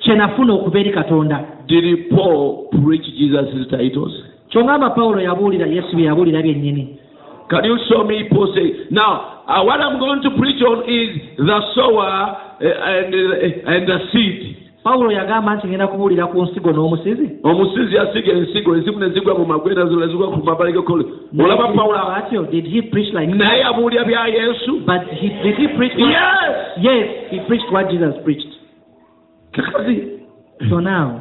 Speaker 2: kye nafuna okuva eri katonda
Speaker 1: Did Paul preach Jesus' titles?
Speaker 2: kyongamba pawulo yabuulira yesu bye yabuulira byennyini
Speaker 1: Can you show me Paul say, now uh, what I'm going to preach on is the sower uh, and, uh, and the seed.
Speaker 2: Pawulo yagamba nti ngenda kubuulira ku nsigo n'omusizi.
Speaker 1: Omusizi asiga ensigo ensigo nezigwa mu magwera zo nezigwa ku mabbali g'ekole olaba pawulo
Speaker 2: atyo did he preach like
Speaker 1: naye yabuulira bya yesu.
Speaker 2: But he, did he preach what,
Speaker 1: yes!
Speaker 2: Yes he preached what jesus preached.
Speaker 1: Kakazi.
Speaker 2: So now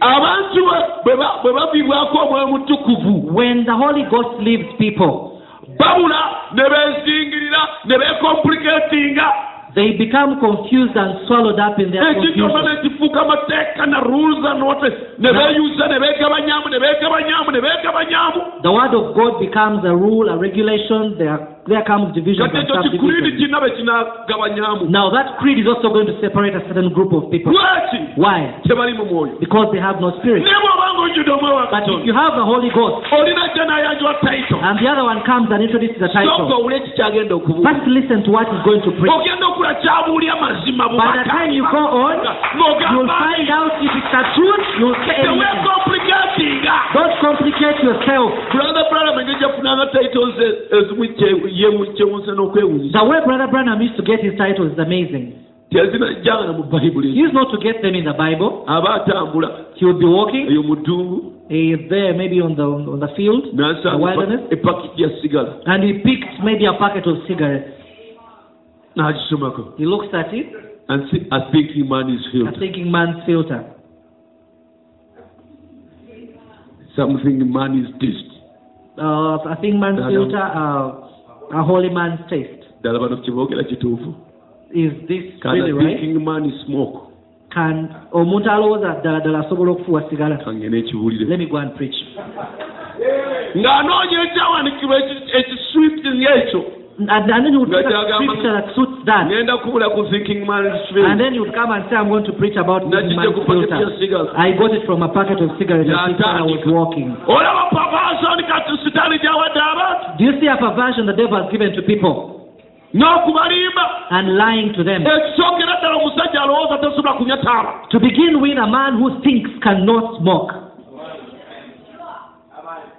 Speaker 1: abantu bwe ba- babibwako omwoyo mutukuvu.
Speaker 2: when the holy ghost leaves people
Speaker 1: bawula ne beezingirira ne bekomplikatinga
Speaker 2: they become confused and swallowed up in their confusion.
Speaker 1: nekifuuka amateeka na rules and what ne beeyuza ne beegabanyamu ne beegabanyamu ne beegabanyamu
Speaker 2: the word of god becomes a rule a regulation. There, there comes division
Speaker 1: kati ekyo kikulindi
Speaker 2: subdivision
Speaker 1: kinagabanyamu
Speaker 2: now that creed is also going to separate a certain group of people.
Speaker 1: Lwaki
Speaker 2: why?
Speaker 1: tebali mu mwoyo
Speaker 2: because they have no spirit.
Speaker 1: Naye ojjudde omwoyo wa
Speaker 2: but if you have the holy ghost
Speaker 1: olina jja n'ayanjula tayito
Speaker 2: and the other one comes and introduces the
Speaker 1: soka
Speaker 2: title
Speaker 1: eki kyagenda okubuula
Speaker 2: first listen to what he's going to preach.
Speaker 1: Ogenda okula kyabuulya mazima
Speaker 2: by the time you go on you'll find out if it's the truth you'll say amen. don't complicate yourself.
Speaker 1: Brother branham engeri titles ezimu kyewunsa n'okwewunyisa
Speaker 2: the way brother branham used to get his titles is amazing.
Speaker 1: Tezinajjanga mu bayibuli
Speaker 2: he used not to get them in the bible.
Speaker 1: Aba atambula
Speaker 2: he would be walking.
Speaker 1: Eyo mu ddungu
Speaker 2: he is there maybe on the on the field. The wilderness.
Speaker 1: epakiti ya sigala.
Speaker 2: And he picked maybe a packet of cigarettes.
Speaker 1: N'agisomako
Speaker 2: he looks at it.
Speaker 1: And see, a thinking man is
Speaker 2: a
Speaker 1: filled
Speaker 2: thinking man's filter.
Speaker 1: Something man is taste
Speaker 2: uh, a thinking man's filter uh, a holy man's taste
Speaker 1: ddala bano kyeboogera kituufu
Speaker 2: is this really
Speaker 1: a
Speaker 2: right?
Speaker 1: thinking man smoke?
Speaker 2: Can oh, omuntu alowooza ddala ddala asobola okufuwa sigala.
Speaker 1: Kange
Speaker 2: let me go and preach.
Speaker 1: Ng'anoonya ekyawandiikibwa eki- ekiswiping ekyo
Speaker 2: and, and then you would pick a scripture that suits that.
Speaker 1: Ngenda kubula ku thinking man
Speaker 2: and then you would come and say I'm going to preach about thinking
Speaker 1: nakijja
Speaker 2: man's
Speaker 1: ku paketi ya
Speaker 2: filter
Speaker 1: sigala.
Speaker 2: I got it from a packet of cigarettes I think when I was walking.
Speaker 1: Olaba pavaasoni kati sitaani gy'awadde abantu
Speaker 2: do you see a perversion the devil has given to people?
Speaker 1: N'okubalimba
Speaker 2: and lying to them.
Speaker 1: Ekisookera ddala omusajja alowooza tasobola kunywa taaba
Speaker 2: to begin with a man who thinks cannot smoke.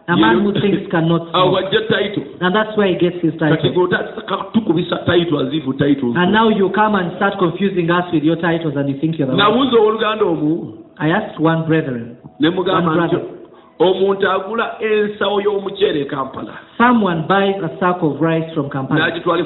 Speaker 2: A man who thinks cannot <laughs> smoke. And that's where he gets his title.
Speaker 1: gweotandika tukubisa taito azivu taito
Speaker 2: And now you come and start confusing us with your titles and you think you're the one.
Speaker 1: nabuuza owooluganda omu?
Speaker 2: I asked one brethren, One brother.
Speaker 1: Omuntu agula ensawo y'omuceere kampala
Speaker 2: someone buys a sack of rice from Kampala
Speaker 1: n'agitwala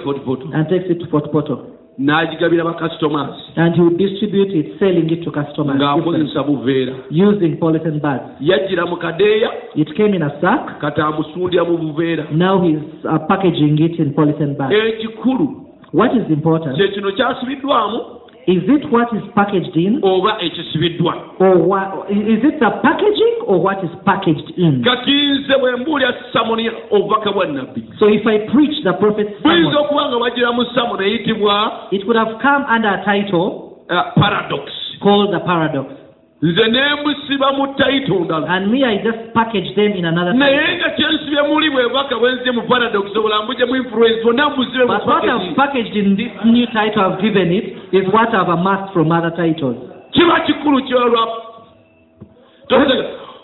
Speaker 2: and takes it to Fort Portal.
Speaker 1: n'agigabira bakasitomasi
Speaker 2: And he would distribute it, selling it to customers
Speaker 1: ng'akozesa buveera
Speaker 2: using polythene bags.
Speaker 1: yajjira mu kadeeya
Speaker 2: It came in a sack.
Speaker 1: kati amusundira mu buveera
Speaker 2: Now he's uh, packaging it in polythene bags.
Speaker 1: ekikulu
Speaker 2: What is important?
Speaker 1: kye kino kyasibiddwamu
Speaker 2: Is it what is packaged in,
Speaker 1: oba ekisibiddwa
Speaker 2: or what? Is it the packaging, or what is packaged in?
Speaker 1: kati nze bwe mbuulya samoni obubaka bwa nabbi
Speaker 2: So if I preach the
Speaker 1: buyinza
Speaker 2: sermon,
Speaker 1: okuba nga wajjira mu samoni eyitibwa
Speaker 2: it would have come under a title
Speaker 1: uh, paradox
Speaker 2: called the paradox.
Speaker 1: Nze ne mbusiba mu tayito ndala
Speaker 2: And me, I just packaged them in another
Speaker 1: naye nga kyensibye muli bwe bubaka bwe nzije mu paradox obulambu mu influence bonna mbuzibe mu
Speaker 2: But what. I've packaged in this new title I've given it is what I've amassed from other titles.
Speaker 1: kiba kikulu kyolwa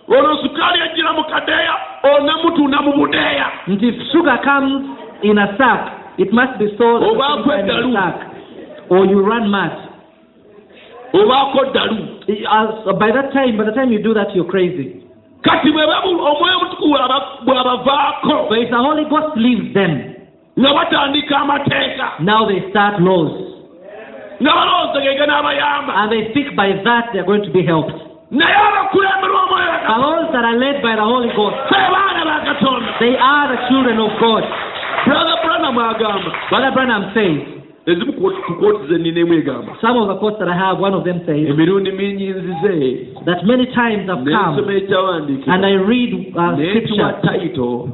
Speaker 1: olwo sukaali ejjira mu kadeeya onamutunda mu budeeya
Speaker 2: if sugar comes in a sack, it must be sold at the
Speaker 1: Oba
Speaker 2: same time in
Speaker 1: kwedalu.
Speaker 2: a sack. Or you run mad.
Speaker 1: obaako ddalu
Speaker 2: By that time, by the time you do that, you're crazy.
Speaker 1: kati omwoyo omutukuvu bw'abavaako
Speaker 2: So if the Holy Ghost leaves them,
Speaker 1: nga batandika amateeka
Speaker 2: now they start laws.
Speaker 1: nga balowooza
Speaker 2: And they think by that they're going to be helped.
Speaker 1: naye abakulemberwa omwoyo
Speaker 2: But those that are led by the Holy Ghost,
Speaker 1: baana ba katonda
Speaker 2: they are the children of God.
Speaker 1: brother branham agamba
Speaker 2: Brother Branham says, some of the quotes that I have, one of them says,
Speaker 1: emirundi mingi nzize.
Speaker 2: that many times I've come. and I read uh, scripture.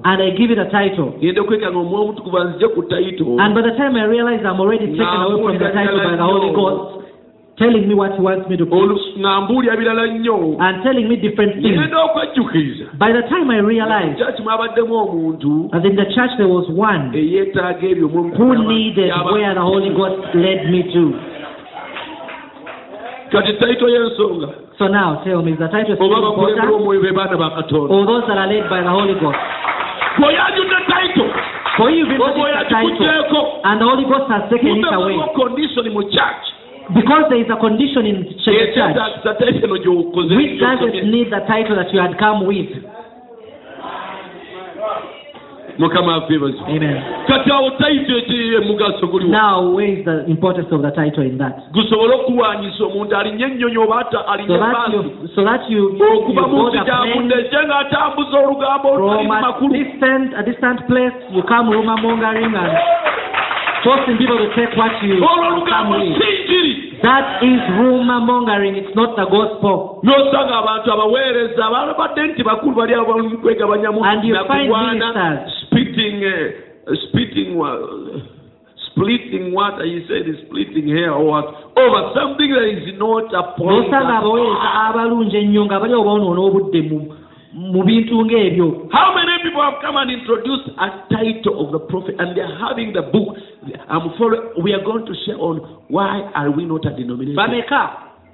Speaker 2: and I give it a title.
Speaker 1: ngenda okweka nga omwoyo omutukuvu anzije ku tayito
Speaker 2: And by the time I realize I'm already taken away from the title by the Holy Ghost, telling me what He wants me to preach.
Speaker 1: Nga birala nnyo.
Speaker 2: And telling me different things,
Speaker 1: ngenda okwejjukiriza
Speaker 2: by the time I realized
Speaker 1: mwabaddemu omuntu.
Speaker 2: that in the church there was one
Speaker 1: eyeetaaga ebyo
Speaker 2: who needed where the Holy Ghost led me to.
Speaker 1: kati tayito y'ensonga.
Speaker 2: So now tell me, is the title still
Speaker 1: oba
Speaker 2: important?
Speaker 1: omwoyo be baana ba katonda.
Speaker 2: Or those that are led by the Holy Ghost?
Speaker 1: bw'oyanjudde
Speaker 2: For you, you've been the title, and the Holy Ghost has taken it away because there is a condition in the church which doesn't need the title that you had come with?
Speaker 1: Mukama
Speaker 2: waffe
Speaker 1: kati awo tayito emugaso guliwogusobole okuwanyisa omuntu alinye ennyonyi place,
Speaker 2: you
Speaker 1: come ng'atambuza olugambo and
Speaker 2: from a
Speaker 1: makulu
Speaker 2: distant, a distant place, you come rumor mongering and forcing people to take what you
Speaker 1: olwo
Speaker 2: come
Speaker 1: olugambo
Speaker 2: with.
Speaker 1: si njiri
Speaker 2: That is rumor mongering. It's not the gospel.
Speaker 1: n'osanga abantu abaweereza balabadde nti bakulu bali abo bali mu kwegabanyamu
Speaker 2: And you find
Speaker 1: nakugwana
Speaker 2: ministers.
Speaker 1: spitting eh, spitting wa- splitting what he said is splitting hair or what over something that is not a
Speaker 2: n'osanga abaweereza abalungi ennyo nga bali oboonoona obudde mu mu bintu ng'ebyo
Speaker 1: How many people have come and introduced a title of the prophet and they're having the book? I'm follow, we are going to share on why are we not a denomination.
Speaker 2: bameka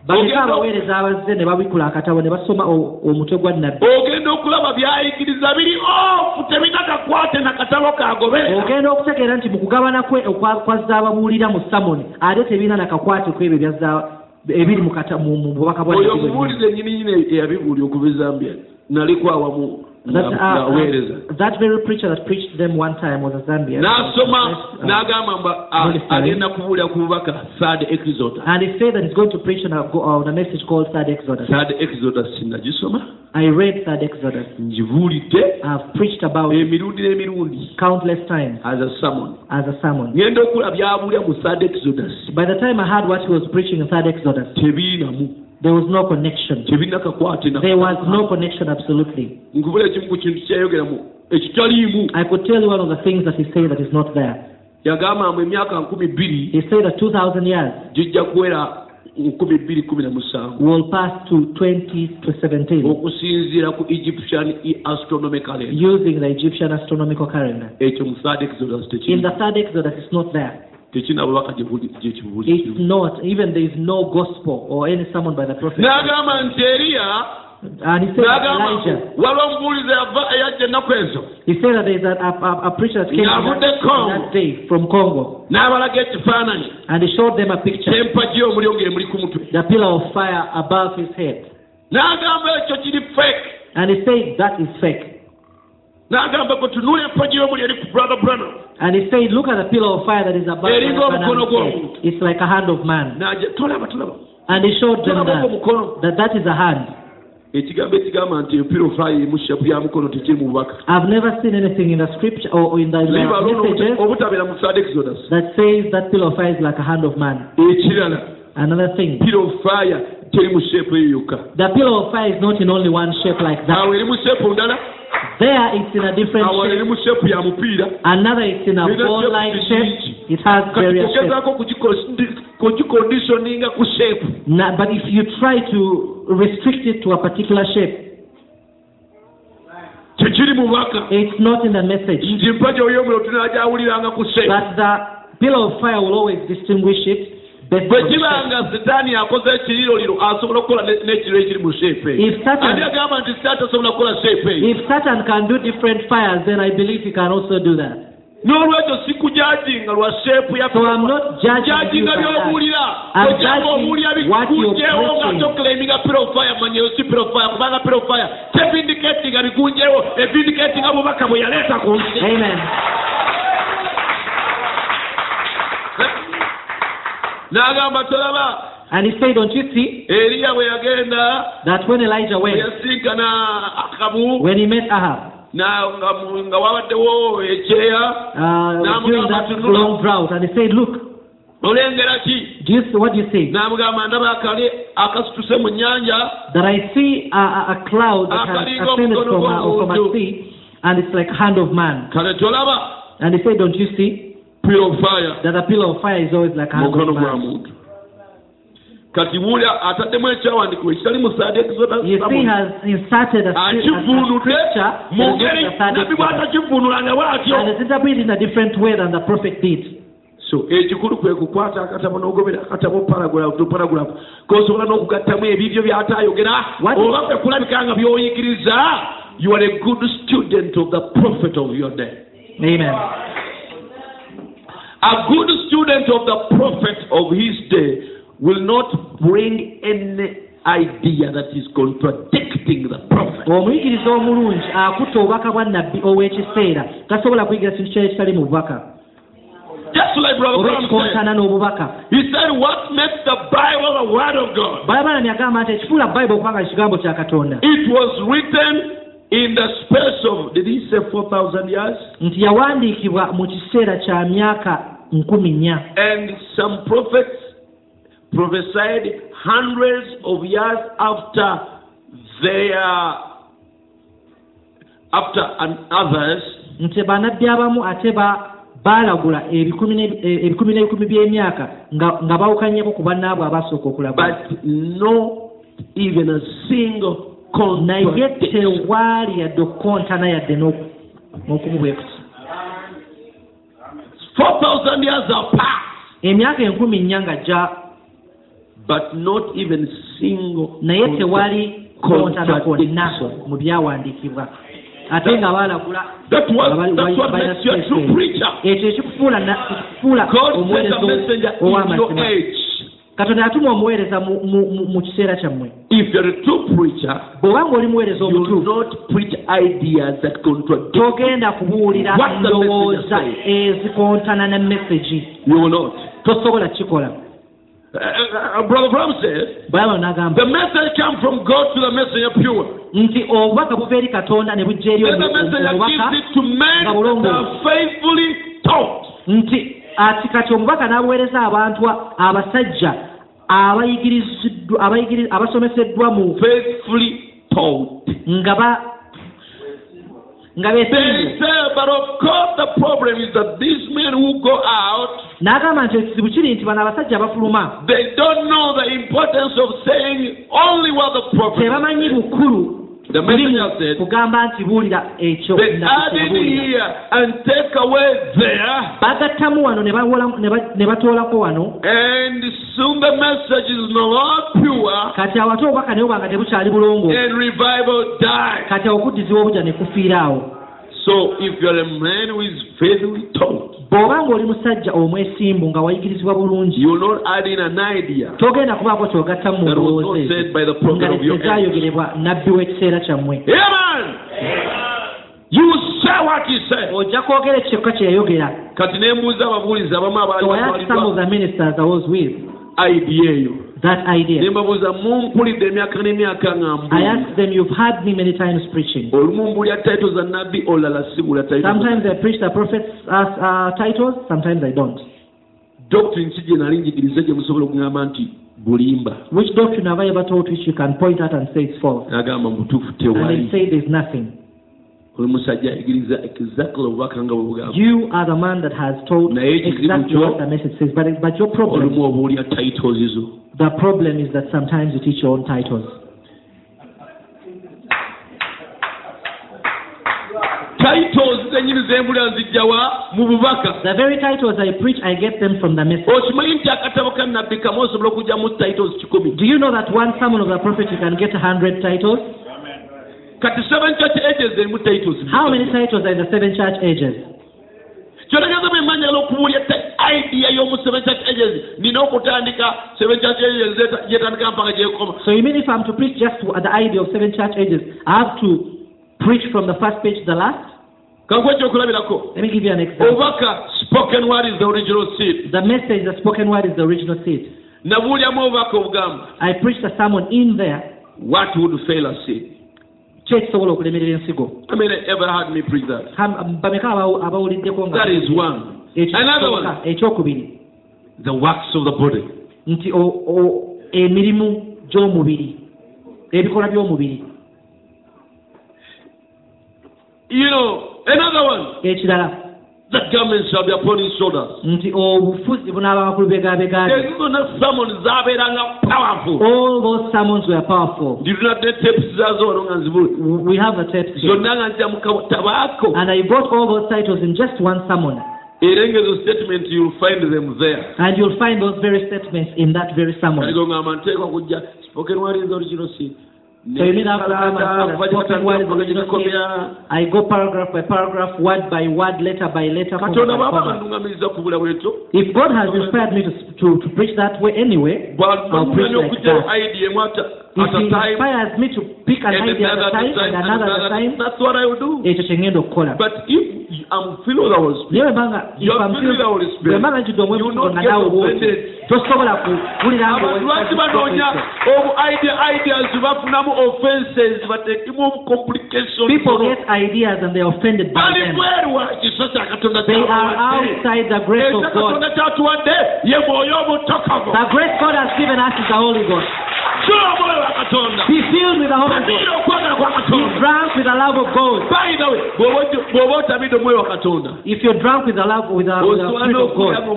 Speaker 2: bameka abaweereza abazze ne babikula akatabo ne basoma omutwe gwa nabbi
Speaker 1: ogenda okulaba byayigiriza biri ofu tebinakakwate na katabo kagobe.
Speaker 2: Ogenda okutegeera nti mu kugabana kwe okwa- kwa zaababuulira mu samoni ate tebirina nakakwate ku ebyo bya za- ebiri mu bubaka bwa
Speaker 1: oyo omubuulize nyininyini eyabibuulya okuva e zambia naliko awamu
Speaker 2: That, uh, uh, that very preacher that preached them one time was a Zambian.
Speaker 1: n'asoma n'agamba mba a-
Speaker 2: Holy Spirit.
Speaker 1: agenda kubuulira ku bubaka third exodus
Speaker 2: and he said that he's going to preach on a, on a message called Third Exodus.
Speaker 1: third exodus nagisoma
Speaker 2: I read Third Exodus.
Speaker 1: ngibuulidde
Speaker 2: I've preached about it
Speaker 1: emirundi n'emirundi
Speaker 2: countless times
Speaker 1: as a sermon
Speaker 2: as a sermon.
Speaker 1: ngenda okula byabuulya mu third exodus
Speaker 2: By the time I heard what he was preaching in Third Exodus, there was no connection. There was no connection absolutely.
Speaker 1: nkubula ekimu ku kintu kyayogeramu ekitaliimu
Speaker 2: I could tell you one of the things that he said that is not there.
Speaker 1: yagamba mbu emyaka nkumi bbiri
Speaker 2: He said that 2,000 years
Speaker 1: gijja kuwera nkumi bbiri kumi na musanvu
Speaker 2: will pass to 20 to 17
Speaker 1: okusinziira ku egyptian astronomical
Speaker 2: using the Egyptian astronomical calendar.
Speaker 1: ekyo mu third exodus
Speaker 2: In the Third Exodus, it's not there. It's not. Even there is no gospel or any sermon by the prophet.
Speaker 1: n'agamba nti eriya
Speaker 2: And he said that
Speaker 1: n'agamba
Speaker 2: Elijah,
Speaker 1: waliwo omubuulizi eyajja ennaku ezo
Speaker 2: he said that there is a, a, a preacher that came that, that day from Congo. And he showed them a picture,
Speaker 1: kyempagi omuliro ng'emuli ku mutwe
Speaker 2: the pillar of fire above his head.
Speaker 1: n'agamba ekyo kiri fake
Speaker 2: And he said that is fake.
Speaker 1: N'agamba gwe tunuula empagi y'omuli eri ku brother branham
Speaker 2: And he said, look at the pillar of fire that is above
Speaker 1: Eringa
Speaker 2: Brother
Speaker 1: omukono
Speaker 2: head.
Speaker 1: gw'omuntu.
Speaker 2: It's like a hand of man.
Speaker 1: n'aja tolaba tolaba
Speaker 2: And he showed them
Speaker 1: tolaba
Speaker 2: that, that that is a hand.
Speaker 1: ekigambo ekigamba nti empirofaayo emu shapu ya mukono tekiri mu bubaka
Speaker 2: I've never seen anything in the scripture or in the, in the
Speaker 1: liba
Speaker 2: messages
Speaker 1: obutabeera mu sad exodus
Speaker 2: that says that pillar of fire is like a hand of man.
Speaker 1: ekirala
Speaker 2: Another thing,
Speaker 1: pirofaayo teri mu sheepu eyo yokka
Speaker 2: the pillar of fire is not in only one shape like that.
Speaker 1: awo eri mu sheepu ndala
Speaker 2: There it's in a different
Speaker 1: awo eri
Speaker 2: shape.
Speaker 1: mu sheepu ya mupiira
Speaker 2: Another it's in a
Speaker 1: Bina
Speaker 2: ball-like
Speaker 1: shapes
Speaker 2: shape.
Speaker 1: nyingi.
Speaker 2: It has
Speaker 1: kati
Speaker 2: various shapes.
Speaker 1: ogezaako kugikondi- kugiconditioninga ku sheepu
Speaker 2: Na- but if you try to restrict it to a particular shape,
Speaker 1: tekiri mu bubaka
Speaker 2: it's not in the message.
Speaker 1: nti empagi oy'omuliro tunagyawuliranga ku sheepu
Speaker 2: But the pillar of fire will always distinguish it based
Speaker 1: bwe
Speaker 2: on shape.
Speaker 1: kibanga sitaani akoze ekiriroliro asobola okukola ne- n'ekiro ekiri mu
Speaker 2: Satan-
Speaker 1: ani agamba nti sitaani tasobola kukola sheepu eyo
Speaker 2: If Satan can do different fires, then I believe he can also do that.
Speaker 1: n'olwekyo si kujajinga lwa sheepu ya
Speaker 2: So I'm not judging you
Speaker 1: jajinga
Speaker 2: by that.
Speaker 1: by'obuulira
Speaker 2: judging
Speaker 1: obuulira nga
Speaker 2: preaching.
Speaker 1: tokilaiminga pirofaya manyeyo si pirofaya kubanga pirofaya tevindiketinga bikunjewo evindiketinga bubaka bwe yaleeta ku nsi
Speaker 2: And he said, Don't you see that when Elijah went, when he met Ahab, uh, during that long drought, and he said, Look, Do you what do you see? That I see a, a, a cloud that has ascended from, uh, the a sea, and it's like hand of man. And he said, Don't you see?
Speaker 1: Purofaya
Speaker 2: that a pillar of fire is always like a hand
Speaker 1: mukono
Speaker 2: of
Speaker 1: gwa
Speaker 2: man?
Speaker 1: muntu kati wuulya ataddemu ekyawandiikibwa ekitali mu saadi
Speaker 2: You see, has inserted a, scrip- a, a
Speaker 1: akivuunudde
Speaker 2: scripture.
Speaker 1: Mu
Speaker 2: that is
Speaker 1: ngeri
Speaker 2: not the third
Speaker 1: nabbi
Speaker 2: exodus.
Speaker 1: bw'atakivuunulanga bw'atyo
Speaker 2: and it's interpreted in a different way than the prophet did.
Speaker 1: so ekikulu kwe kukwata akatabo n'ogobera akatabo paragulafu to paragulafu kosobola n'okugattamu ebibyo by'ataayogera
Speaker 2: What-
Speaker 1: oba kwe kulabika nga by'oyigiriza you are a good student of the prophet of your day.
Speaker 2: Amen.
Speaker 1: A good student of the prophet of his day will not bring any idea that is contradicting the prophet.
Speaker 2: Omuyigiriza omulungi akutta obubaka bwa nabbi ow'ekiseera tasobola kuyigira kintu kyali kitali mu bubaka.
Speaker 1: Just like brother Branham said he said what makes the bible the word of god?
Speaker 2: Balabanami agamba nti ekifuula bayibuli okubanga kigambo kya katonda.
Speaker 1: It was written in the space of, did he say 4,000 years?
Speaker 2: nti yawandiikibwa mu kiseera kya myaka nkumi nnya
Speaker 1: And some prophets prophesied hundreds of years after their, after and others,
Speaker 2: nti bannabbi abamu ate ba baalagula ebikumi n'ebi- ebikumi n'ebikumi by'emyaka nga bawukanyeko ku bannaabwe abasooka okulagula
Speaker 1: but no even a single
Speaker 2: naye tewaali yadde okukontana yadde n'oku- n'okumu bwe kuti
Speaker 1: 4,000 years have passed,
Speaker 2: emyaka enkumi nnya nga jja
Speaker 1: but not even single
Speaker 2: naye tewali kontana
Speaker 1: contradiction.
Speaker 2: mu byawandiikibwa ate nga baalagula ekyo ekikufuula omuweereza ow'amazima. Katonda yatuma omuweereza mu- kiseera kyammwe bw'oba ng'oli muweereza
Speaker 1: you will
Speaker 2: omutuufu
Speaker 1: not preach ideas that contradict.
Speaker 2: togenda kubuulira ndowooza ezikontana ne mesagi tosobola kukikola
Speaker 1: Uh, uh, Brother Bram said, the message comes from God to the messenger pure.
Speaker 2: nti obubaka buva eri katonda ne bujja eri omubaka nga bulongoofu. nti ati kati omubaka n'abuweereza abantu abasajja abasomeseddwa mu nga ba n'agamba nti ekizibu kiri nti bano abasajja abafuluma. tebamanyi bukulu
Speaker 1: The messenger said,
Speaker 2: kugamba nti buulira ekyo bagattamu wano ne batoolako wano.
Speaker 1: And soon the message is no longer pure,
Speaker 2: kati awo ate obubaka naye bwanga tebukyali bulongo.
Speaker 1: And revival dies.
Speaker 2: kati awo okuddizibwa obujja ne kufiira awo.
Speaker 1: So if you're a man who is faithfully taught,
Speaker 2: bw'oba ng'oli musajja omwesimbu nga wayigirizibwa bulungi togenda kubaako kyogattamu mu ndowooza ezo. nga tezaayogerebwa nabbi w'ekiseera kyammwe. Ojja kwogera ekikyoka kye yayogera.
Speaker 1: Kati ne mbuuza ababuulizi abamu batwaliddwa.
Speaker 2: the ministers I was with.
Speaker 1: Idea eyo
Speaker 2: that idea.
Speaker 1: Mbabuuza mumpulidde emyaka n'emyaka nga
Speaker 2: I asked them you've heard me many times preaching.
Speaker 1: Olumu mbuulira taito za nabbi olala sibula
Speaker 2: sometimes I preach the prophets as uh, titles sometimes I don't.
Speaker 1: Doctrine ki gye nali njigiriza gye musobola okugamba nti bulimba.
Speaker 2: Which doctrine have I ever taught which you can point out and say it's false?
Speaker 1: N'agamba mu butuufu
Speaker 2: and they say there's nothing You are the man that has told exactly what the message says. But, but your problem,
Speaker 1: olumu obuulira titles zo
Speaker 2: the problem is that sometimes you teach your own titles.
Speaker 1: titles zenyini zembulira nzijjawa mu bubaka
Speaker 2: The very titles I preach, I get them from the message.
Speaker 1: Oh, okimanyi nti akatabo ka nabbi kamu osobola okugyamu titles kikumi
Speaker 2: Do you know that one sermon of the prophet you can get a hundred titles?
Speaker 1: Church ages erimu titles
Speaker 2: How many titles are in the seven church ages?
Speaker 1: kyotegeeza bwe mba njagala idea y'omu seven church ages nina okutandika seven church ages gyetandika mpaka gyekoma
Speaker 2: So you mean if I'm to preach just the idea of seven church ages, I have to preach from the first page to the last? Let me give you an example.
Speaker 1: obubaka spoken word is the original seed
Speaker 2: The message, the spoken word is the original seed.
Speaker 1: nabuulyamu obubaka obugamba
Speaker 2: I preached a sermon in there.
Speaker 1: what would fail a seed
Speaker 2: Ki ekisobola okulemerera ensigo? Bameka abawu- abawuliddeko ekyokubiri. Nti emirimu gy'omubiri ebikola by'omubiri. Ekirala
Speaker 1: the garment shall be upon his shoulders.
Speaker 2: Nti obufuzi bunaaba bakulu begabegabye
Speaker 1: ezo zonna sermon zabeeranga powerful.
Speaker 2: All those sermons were powerful.
Speaker 1: Nditunadde tapes zazo wano nga nzibule
Speaker 2: we have the tapes here.
Speaker 1: zonna nga nzija mukatabaako
Speaker 2: and I got all those titles in just one sermon.
Speaker 1: Era ngezo statement you'll find them there.
Speaker 2: And you'll find those very statements in that very sermon.
Speaker 1: Kaligo ngamba nteekwa kujja. Spoken word the original seed
Speaker 2: So you mean after I'm a
Speaker 1: kuva
Speaker 2: spoken word I go paragraph by paragraph, word by word, letter by letter, If God has inspired me to, to, to preach that way anyway, I'll preach like that.
Speaker 1: Idea emu at
Speaker 2: If
Speaker 1: at a
Speaker 2: He
Speaker 1: time
Speaker 2: inspires me to pick an
Speaker 1: and
Speaker 2: idea at
Speaker 1: another
Speaker 2: a time
Speaker 1: time
Speaker 2: and
Speaker 1: and
Speaker 2: another at a
Speaker 1: another
Speaker 2: time,
Speaker 1: that's what I will do.
Speaker 2: Ekyo kye ngenda okukola.
Speaker 1: but if I'm filled with the Holy Spirit
Speaker 2: naye bwembanga
Speaker 1: You are filled with the Holy Spirit.
Speaker 2: bwe mbanga njudde
Speaker 1: You will
Speaker 2: omwebuuzo
Speaker 1: not
Speaker 2: nga
Speaker 1: get
Speaker 2: naawe bwoti
Speaker 1: offended.
Speaker 2: tosobola kuwulira nga
Speaker 1: abantu lwaki banoonya obu idea ideas bafunamu offenses bateekemu obu complications
Speaker 2: people get ideas and they are offended by
Speaker 1: bali
Speaker 2: them.
Speaker 1: bweru wa kisa kya katonda
Speaker 2: they are
Speaker 1: kyatuwadde.
Speaker 2: outside the grace
Speaker 1: ekyo
Speaker 2: of God.
Speaker 1: katonda kyatuwadde ye mwoyo omutokavu
Speaker 2: the grace God has given us is the Holy Ghost be filled with the Holy Ghost. Be drunk with the love of God.
Speaker 1: By the way bw'oba otamidde omwoyo wa katonda.
Speaker 2: If you're drunk with the love with the, with the Spirit of God
Speaker 1: mu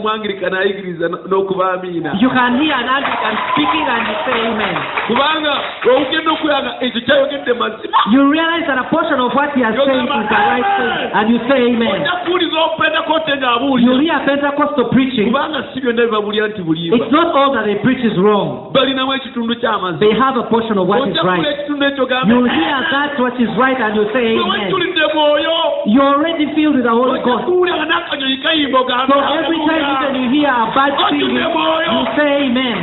Speaker 1: ayigiriza n'okuba amiina
Speaker 2: you can hear an Anglican speaking and say amen.
Speaker 1: Kubanga ogenda okuyanga ekyo kyayogedde mazima.
Speaker 2: You realize that a portion of what he has said is the right thing and you say amen.
Speaker 1: Ojja kuwuliza opentekote
Speaker 2: you hear Pentecostal preaching.
Speaker 1: Kubanga si byonna bibabulira nti bulimba
Speaker 2: it's not all that they preach is wrong.
Speaker 1: Balinamu ekitundu ky'amazima.
Speaker 2: They have a portion of what is right.
Speaker 1: ekitundu ekyo
Speaker 2: you hear that what is right and you say amen. you're already filled with the Holy Ghost.
Speaker 1: kuwulira nga n'akanyonyi kayimba
Speaker 2: so every time even you hear a bad thing, you say amen.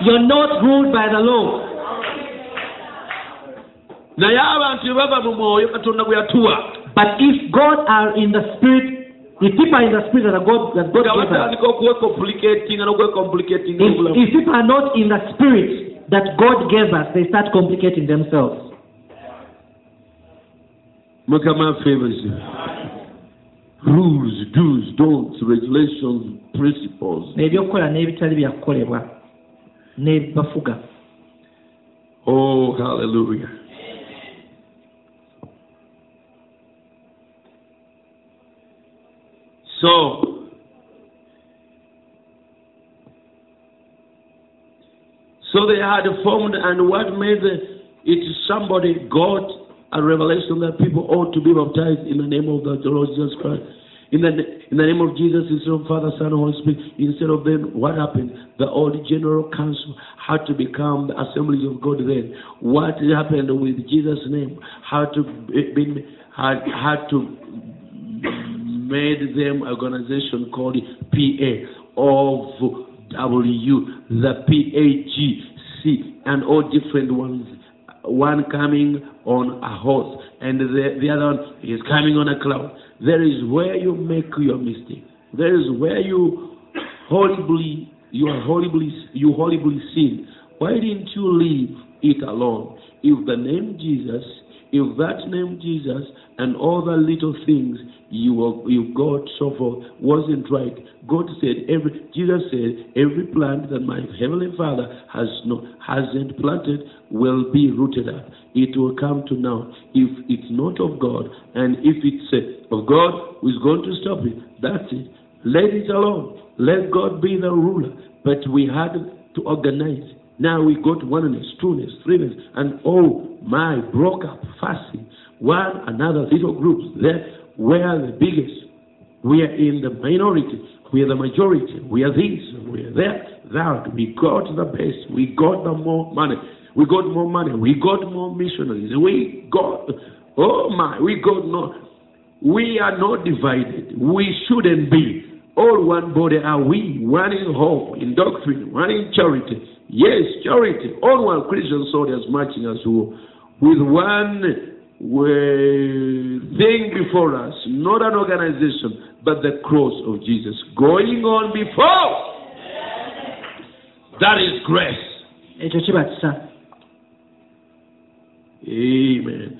Speaker 2: You're not ruled by the law.
Speaker 1: Naye abantu bwe bava mu mwoyo katonda gwe yatuwa
Speaker 2: but if God are in the spirit if people are in the spirit that God that God
Speaker 1: nga
Speaker 2: gave us
Speaker 1: batandika okuwecomplicatinga n'okwecomplicatinga
Speaker 2: if,
Speaker 1: obulamu
Speaker 2: if people are not in the spirit that God gave us they start complicating themselves.
Speaker 1: Mukama afeebeze rules do's don'ts regulations principles.
Speaker 2: Ebyokukola n'ebitali byakukolebwa n'ebibafuga.
Speaker 1: Oh hallelujah so So they had formed, and what made it somebody got a revelation that people ought to be baptized in the name of the Lord Jesus Christ. In the, in the name of Jesus, instead of Father, Son, Holy Spirit, instead of them, what happened? The old general council had to become the assemblies of God then. What happened with Jesus' name had to be, had, had to made them an organization called PA of W, the PAGC, and all different ones. One coming on a horse, and the, the other one is coming on a cloud. There is where you make your mistake. There is where you horribly, you are horribly, you horribly sin. Why didn't you leave it alone? If the name Jesus, if that name Jesus and all the little things you were, you got so forth wasn't right, God said every Jesus said every plant that my heavenly Father has no hasn't planted will be rooted up. It will come to naught if it's not of God, and if it's uh, of God who is going to stop it. That's it. Let it alone. Let God be the ruler. But we had to organize. Now we got oneness, trueness, threeness, and oh my, broke up, fasting. One another little groups. There, we are the biggest. We are in the minority. We are the majority. We are this. We are that. That. We got the best. We got the more money. We got more money. We got more missionaries. We got, oh my, we got no. We are not divided. We shouldn't be. All one body are we, one in hope, in doctrine, one in charity. Yes, charity. All one Christian soldiers marching as well, with one uh, thing before us, not an organization, but the cross of Jesus going on before. That is grace.
Speaker 2: ekyo kiba kisa
Speaker 1: Amen.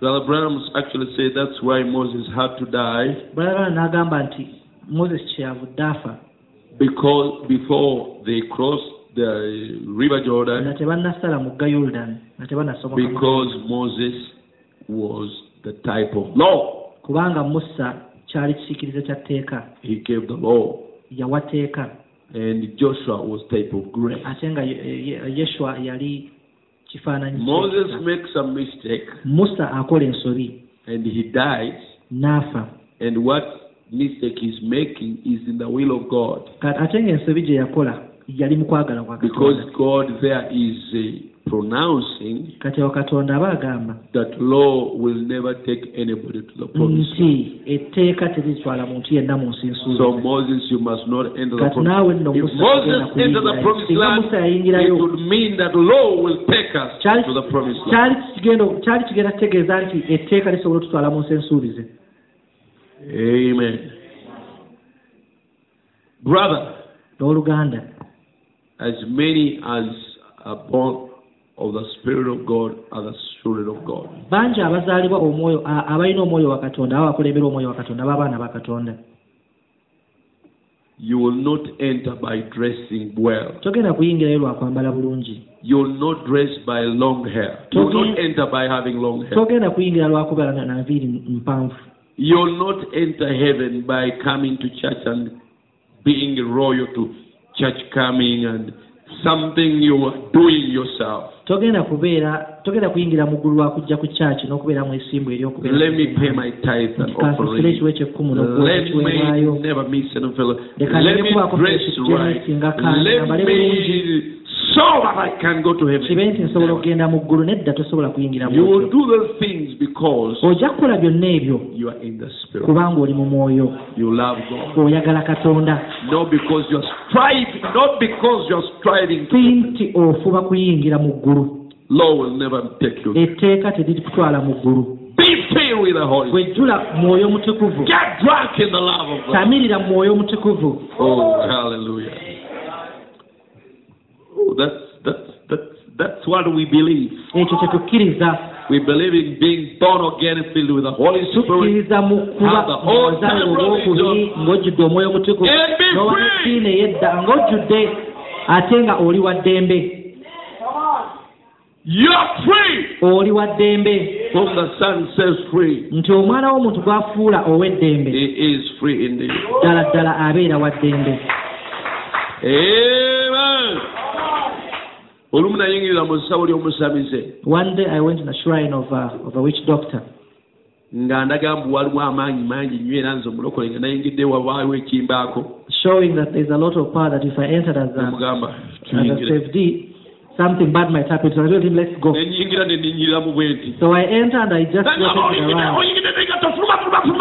Speaker 1: Brother Branham actually said that's why Moses had to die
Speaker 2: balagana n'agamba nti moses kyeyavudde afa
Speaker 1: because before they crossed the river
Speaker 2: nga
Speaker 1: Jordan,
Speaker 2: tebannasala mugga yoldan nga tebannasomoka
Speaker 1: because Moses was the type of law.
Speaker 2: kubanga musa kyali kisiikirize kya tteeka.
Speaker 1: He gave the law,
Speaker 2: yawa tteeka.
Speaker 1: And Joshua was type of grace.
Speaker 2: ate nga Ye- Ye- yeshua yali kifaananyi
Speaker 1: Moses makes a mistake.
Speaker 2: Musa akola ensobi
Speaker 1: and he dies,
Speaker 2: n'afa.
Speaker 1: And what mistake he's making is in the will of God.
Speaker 2: Kati ate ng'ensobi gye yakola yali mu kwagala kwa
Speaker 1: Because God there is uh, pronouncing
Speaker 2: kati awo katonda aba agamba
Speaker 1: that law will never take anybody to the promised land.
Speaker 2: nti etteeka teritwala muntu yenna mu nsi
Speaker 1: So Moses, you must not enter the
Speaker 2: kati
Speaker 1: promised
Speaker 2: naawe nno
Speaker 1: If
Speaker 2: musa
Speaker 1: Moses
Speaker 2: tagenda
Speaker 1: the
Speaker 2: kuyingirayo.
Speaker 1: land, it would mean that law will take us to the promised land.
Speaker 2: kyali kigenda kyali kigenda kitegeeza nti etteeka lisobola otutwala mu nsi ensuubize
Speaker 1: Amen. Brother,
Speaker 2: n'oluganda
Speaker 1: as many as are born of the Spirit of God are the children of God.
Speaker 2: bangi abazaalibwa omwoyo abalina omwoyo wa katonda aba bakulembera omwoyo wa katonda b'abaana ba katonda
Speaker 1: You will not enter by dressing well.
Speaker 2: togenda kuyingirayo lwa kwambala bulungi
Speaker 1: You will not dress by long hair. You will not enter by having long hair.
Speaker 2: togenda kuyingira lwa kubala na na mpanvu
Speaker 1: You will not enter heaven by coming to church and being royal to church coming and something you are doing yourself.
Speaker 2: togenda kubeera togenda kuyingira mu ggulu lwa kujja ku kyaki n'okubeera mwesimbu eri okubeera
Speaker 1: Let me pay my tithe and
Speaker 2: kansasule
Speaker 1: offering.
Speaker 2: ekiwe kyekkumu n'okuwa
Speaker 1: Let
Speaker 2: ekiweebwayo
Speaker 1: me never miss an fellow.
Speaker 2: Leka
Speaker 1: Let
Speaker 2: ndeke
Speaker 1: me
Speaker 2: kubaako
Speaker 1: so that I can go to
Speaker 2: kibe
Speaker 1: heaven.
Speaker 2: nti nsobola okugenda mu ggulu nedda tosobola kuyingira mu
Speaker 1: You will do those things because
Speaker 2: ojja kukola byonna ebyo
Speaker 1: you are in the spirit.
Speaker 2: kubanga oli mu mwoyo
Speaker 1: You love God.
Speaker 2: oyagala katonda
Speaker 1: Not because you're striving, not because you're striving to
Speaker 2: si nti ofuba kuyingira mu ggulu
Speaker 1: law will never take you.
Speaker 2: etteeka teririkutwala mu ggulu
Speaker 1: Be filled with the Holy Spirit.
Speaker 2: bwejjula mwoyo mutukuvu
Speaker 1: Get drunk in the love of God.
Speaker 2: tamirira mu mwoyo mutukuvu
Speaker 1: Oh, hallelujah. Oh, that's that's that's that's what we believe.
Speaker 2: ekyo kyetukkiriza
Speaker 1: We believe in being born again and filled with the Holy Spirit.
Speaker 2: tukkiriza mu kuba
Speaker 1: Have the old
Speaker 2: muzale
Speaker 1: time
Speaker 2: olwokubiri ng'ojjudde omwoyo mutukuvu
Speaker 1: And be free.
Speaker 2: eddiini ey'edda ng'ojjudde ate nga oli wa ddembe
Speaker 1: free.
Speaker 2: oli wa ddembe
Speaker 1: whom the Son free,
Speaker 2: nti omwana w'omuntu gwafuula ow'eddembe
Speaker 1: he free indeed.
Speaker 2: ddala ddala abeera wa ddembe
Speaker 1: Amen. Olumu nayingirira mu ssabo ly'omusamize
Speaker 2: one day i went in a shrine of a, of a witch doctor.
Speaker 1: Nga ndaga mbu waliwo amaanyi mangi nnyo era nze omulokole nga nayingidde wabaawo ekimbaako
Speaker 2: showing that there's a lot of power that if i entered as a, as a safety something bad might happen. So i told him let's go.
Speaker 1: Nenyingira ne ninnyirira mu bwe nti
Speaker 2: so i entered and i just walked
Speaker 1: "Oyingidde,
Speaker 2: around.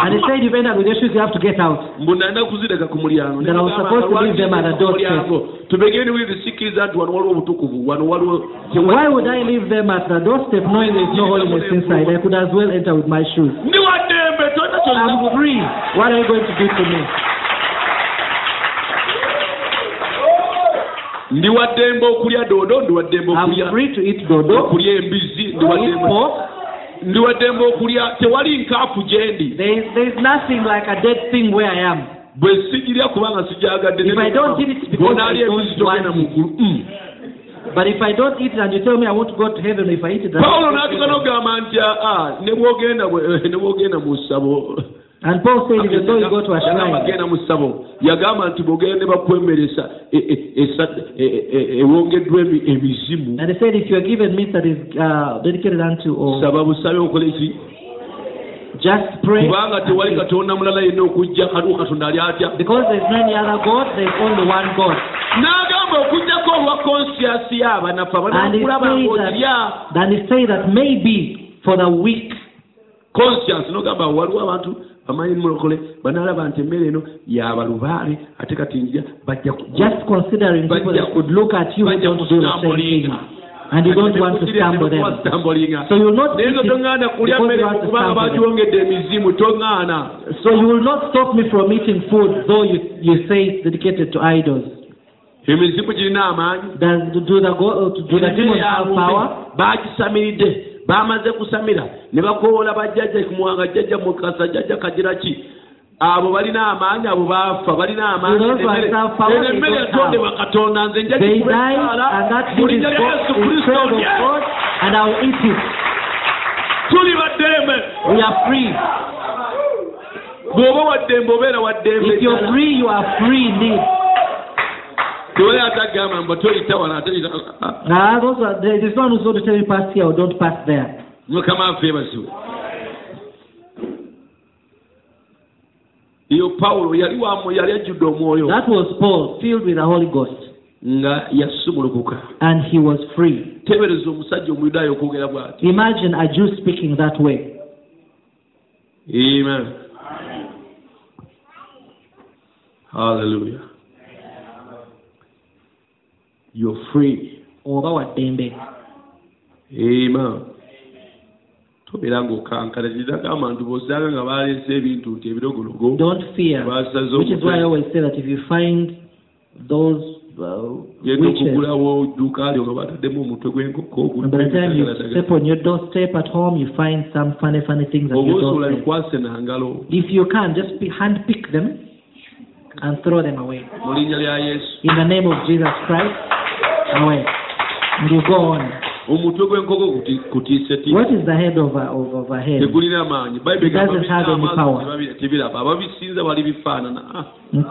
Speaker 2: and he
Speaker 1: fuluma."
Speaker 2: said you've entered with your shoes you have to get out.
Speaker 1: Mbu nalina kuzireka ku mulyango
Speaker 2: That I was supposed to leave them at the doorstep.
Speaker 1: tubegere sikiriza nti wano waliwo obutukuvu wano waliwo
Speaker 2: why would i leave them at the doorstep knowing there's no holiness inside? I could as well enter with my shoes.
Speaker 1: Ndi waddembe tolina kyonna
Speaker 2: i'm free. What are you going to do to me
Speaker 1: ndi waddembe okulya doodo ndi waddembe okulya
Speaker 2: to dodo
Speaker 1: embizi ndi
Speaker 2: to
Speaker 1: waddembe ndi waddembe okulya tewali nkaafu gye ndi bwe sigirya kubanga sijyagadde
Speaker 2: If I don't eat it because
Speaker 1: Bw'onaalya
Speaker 2: I don't
Speaker 1: embizi togenda
Speaker 2: want
Speaker 1: mu
Speaker 2: it.
Speaker 1: ggulu Mm.
Speaker 2: but if i don't eat it and you tell me i want to go to heaven if i eat it I
Speaker 1: pawulo
Speaker 2: won't go to
Speaker 1: n'atuka
Speaker 2: heaven.
Speaker 1: n'ogamba nti aa ne bwogenda bwe- ne bwogenda mu ssabo
Speaker 2: and paul said even though you go to a
Speaker 1: Yagamba
Speaker 2: shrine
Speaker 1: genda mu ssabo yagamba nti bwogenda ne bakwemeresa esa- ewongeddwa emi- emizimu
Speaker 2: and he said if you are given meat that is uh, dedicated unto or
Speaker 1: saba busabe okole ki
Speaker 2: just pray.
Speaker 1: Kubanga tewali katonda mulala yenna okujja kaliwo katonda ali atya.
Speaker 2: Because there's no any other god there's only one god.
Speaker 1: N'agamba okugjako olwa
Speaker 2: And he
Speaker 1: abanakulaba ng'olya
Speaker 2: then he say that maybe for the weak,
Speaker 1: conscience nogamba waliwo abantu bamanyi mulokole banaalaba nti emmere eno yabalubaale ate kati nja bajja
Speaker 2: just considering people that could look at you
Speaker 1: bajja
Speaker 2: don't do the same thing,
Speaker 1: kustambulinga.
Speaker 2: and you don't want to stumble them. So you will not eat it
Speaker 1: kulya
Speaker 2: because
Speaker 1: mmere
Speaker 2: you want to
Speaker 1: kubanga
Speaker 2: stumble
Speaker 1: emizimu toŋŋaana
Speaker 2: So you will not stop me from eating food, though you, you say it's dedicated to idols.
Speaker 1: emizimu girina amaanyi
Speaker 2: Does do the go, do the demons have power?
Speaker 1: Bamaze kusamira ne bakoola bajjajja kumuwanga jjajja mukasa jjajja kagira ki? Abo balina amaanyi abo baafa balina amaanyi
Speaker 2: Those who
Speaker 1: Emmere- yatondebwa katonda nze nja
Speaker 2: They die,
Speaker 1: gikubesaala
Speaker 2: and that
Speaker 1: mu
Speaker 2: food is
Speaker 1: linnya lya yesu kristo
Speaker 2: it.
Speaker 1: tuli baddembe. Bw'oba waddembe obeera waddembe
Speaker 2: Now, those are, there is no one who's going to tell you pass here or don't pass there.
Speaker 1: mukama affe ebasiwe eyo pawulo yali wamu yali ajjudde omwoyo
Speaker 2: That was Paul, filled with the Holy Ghost,
Speaker 1: nga yasumulukuka
Speaker 2: and he was free.
Speaker 1: tebereza omusajja omuyudaaya okwogera bw'ati.
Speaker 2: Imagine a Jew speaking that way.
Speaker 1: amen. Hallelujah you're free.
Speaker 2: Oba waddembe
Speaker 1: amen. Tobeera ng'okankana kinagamba nti bw'osanga nga baleese ebintu nti ebirogologo.
Speaker 2: Don't fear. Which is why i always say that if you find those uh,
Speaker 1: genda
Speaker 2: witches
Speaker 1: okugulawo dduuka lyo nga bataddemu omutwe
Speaker 2: doorstep
Speaker 1: bikwase nangalo
Speaker 2: if you can just hand pick them and throw them away. In the name of jesus christ away and you go on.
Speaker 1: Omutwe gw'enkoko kuti- kutiise tegulina maanyi bayibuli
Speaker 2: It doesn't
Speaker 1: egamba
Speaker 2: have any
Speaker 1: birina
Speaker 2: power.
Speaker 1: amaaso tebabi- tebiraba. Ababisinza bali bifaanana. <laughs>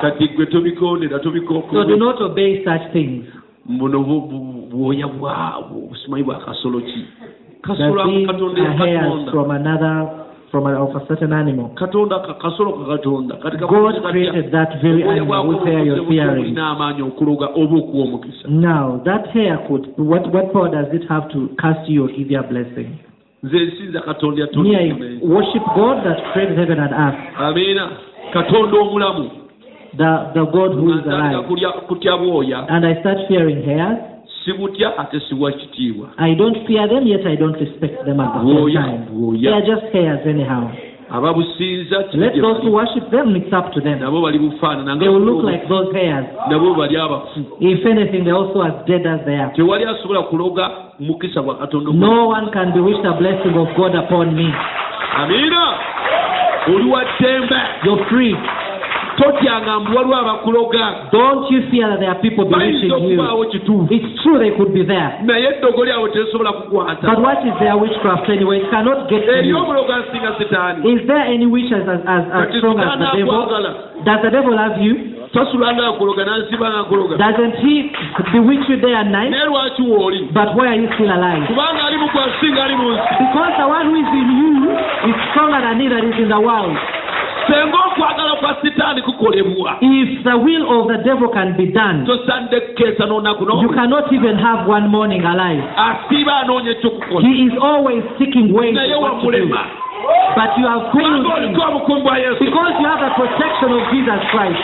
Speaker 1: Kati gwe tobikondera
Speaker 2: so do
Speaker 1: tobikooko
Speaker 2: not obey such things.
Speaker 1: Buno bu- bu- bwoya bwabwo busimanyi bwa kasolo ki? Kasolo
Speaker 2: these
Speaker 1: katonda yakatonda
Speaker 2: from another a, of a certain animal
Speaker 1: katonda ka- kasolo ka katonda kati
Speaker 2: God created that very animal whose hair you're fearing.
Speaker 1: bulina amaanyi okuloga oba okuwa omukisa
Speaker 2: Now, that hair could, what, what power does it have to cast you or give you a blessing? I worship God that created heaven and earth,
Speaker 1: katonda omulamu
Speaker 2: the, the God who is alive.
Speaker 1: kulya- kutya bwoya
Speaker 2: And I start fearing hairs.
Speaker 1: Sibutya ate siwa kitiibwa.
Speaker 2: I don't fear them, yet I don't respect them at the same time. They are just hairs anyhow.
Speaker 1: ababusinza nabo bali bufaanana
Speaker 2: They will look like those hairs.
Speaker 1: nabo bali abafu. Tewali asobola kuloga mukisa gwa katonda amiina oli wa ddembe
Speaker 2: You're
Speaker 1: totyanga mbu waliwo abakuloga
Speaker 2: Don't you fear that there are people bewitching you?
Speaker 1: okubaawo kituufu
Speaker 2: It's true they could be there.
Speaker 1: naye eddogo lyabwe tesobola kukwata
Speaker 2: But what is their witchcraft anyway? It cannot get to you.
Speaker 1: asinga
Speaker 2: Is there any witch as, as, as, strong as the devil? Does the devil love you?
Speaker 1: tasulanga akologa nansibanga akologa
Speaker 2: Doesn't he bewitch you day and night?
Speaker 1: naye lwaki wooli
Speaker 2: But why are you still alive?
Speaker 1: kubanga ali mugwe asinga ali mu nsi
Speaker 2: Because the one who is in you is stronger than he that is in the world.
Speaker 1: Senga okwagala kwa sitaani kukolebwa
Speaker 2: If the will of the devil can be done,
Speaker 1: tosande kukeesa n'onaku
Speaker 2: you cannot even have one morning alive.
Speaker 1: asiiba anoonya ekyokukola
Speaker 2: He is always seeking ways what to do. But you have failed him
Speaker 1: oliko obukumu bwa yesu
Speaker 2: because you have the protection of Jesus Christ.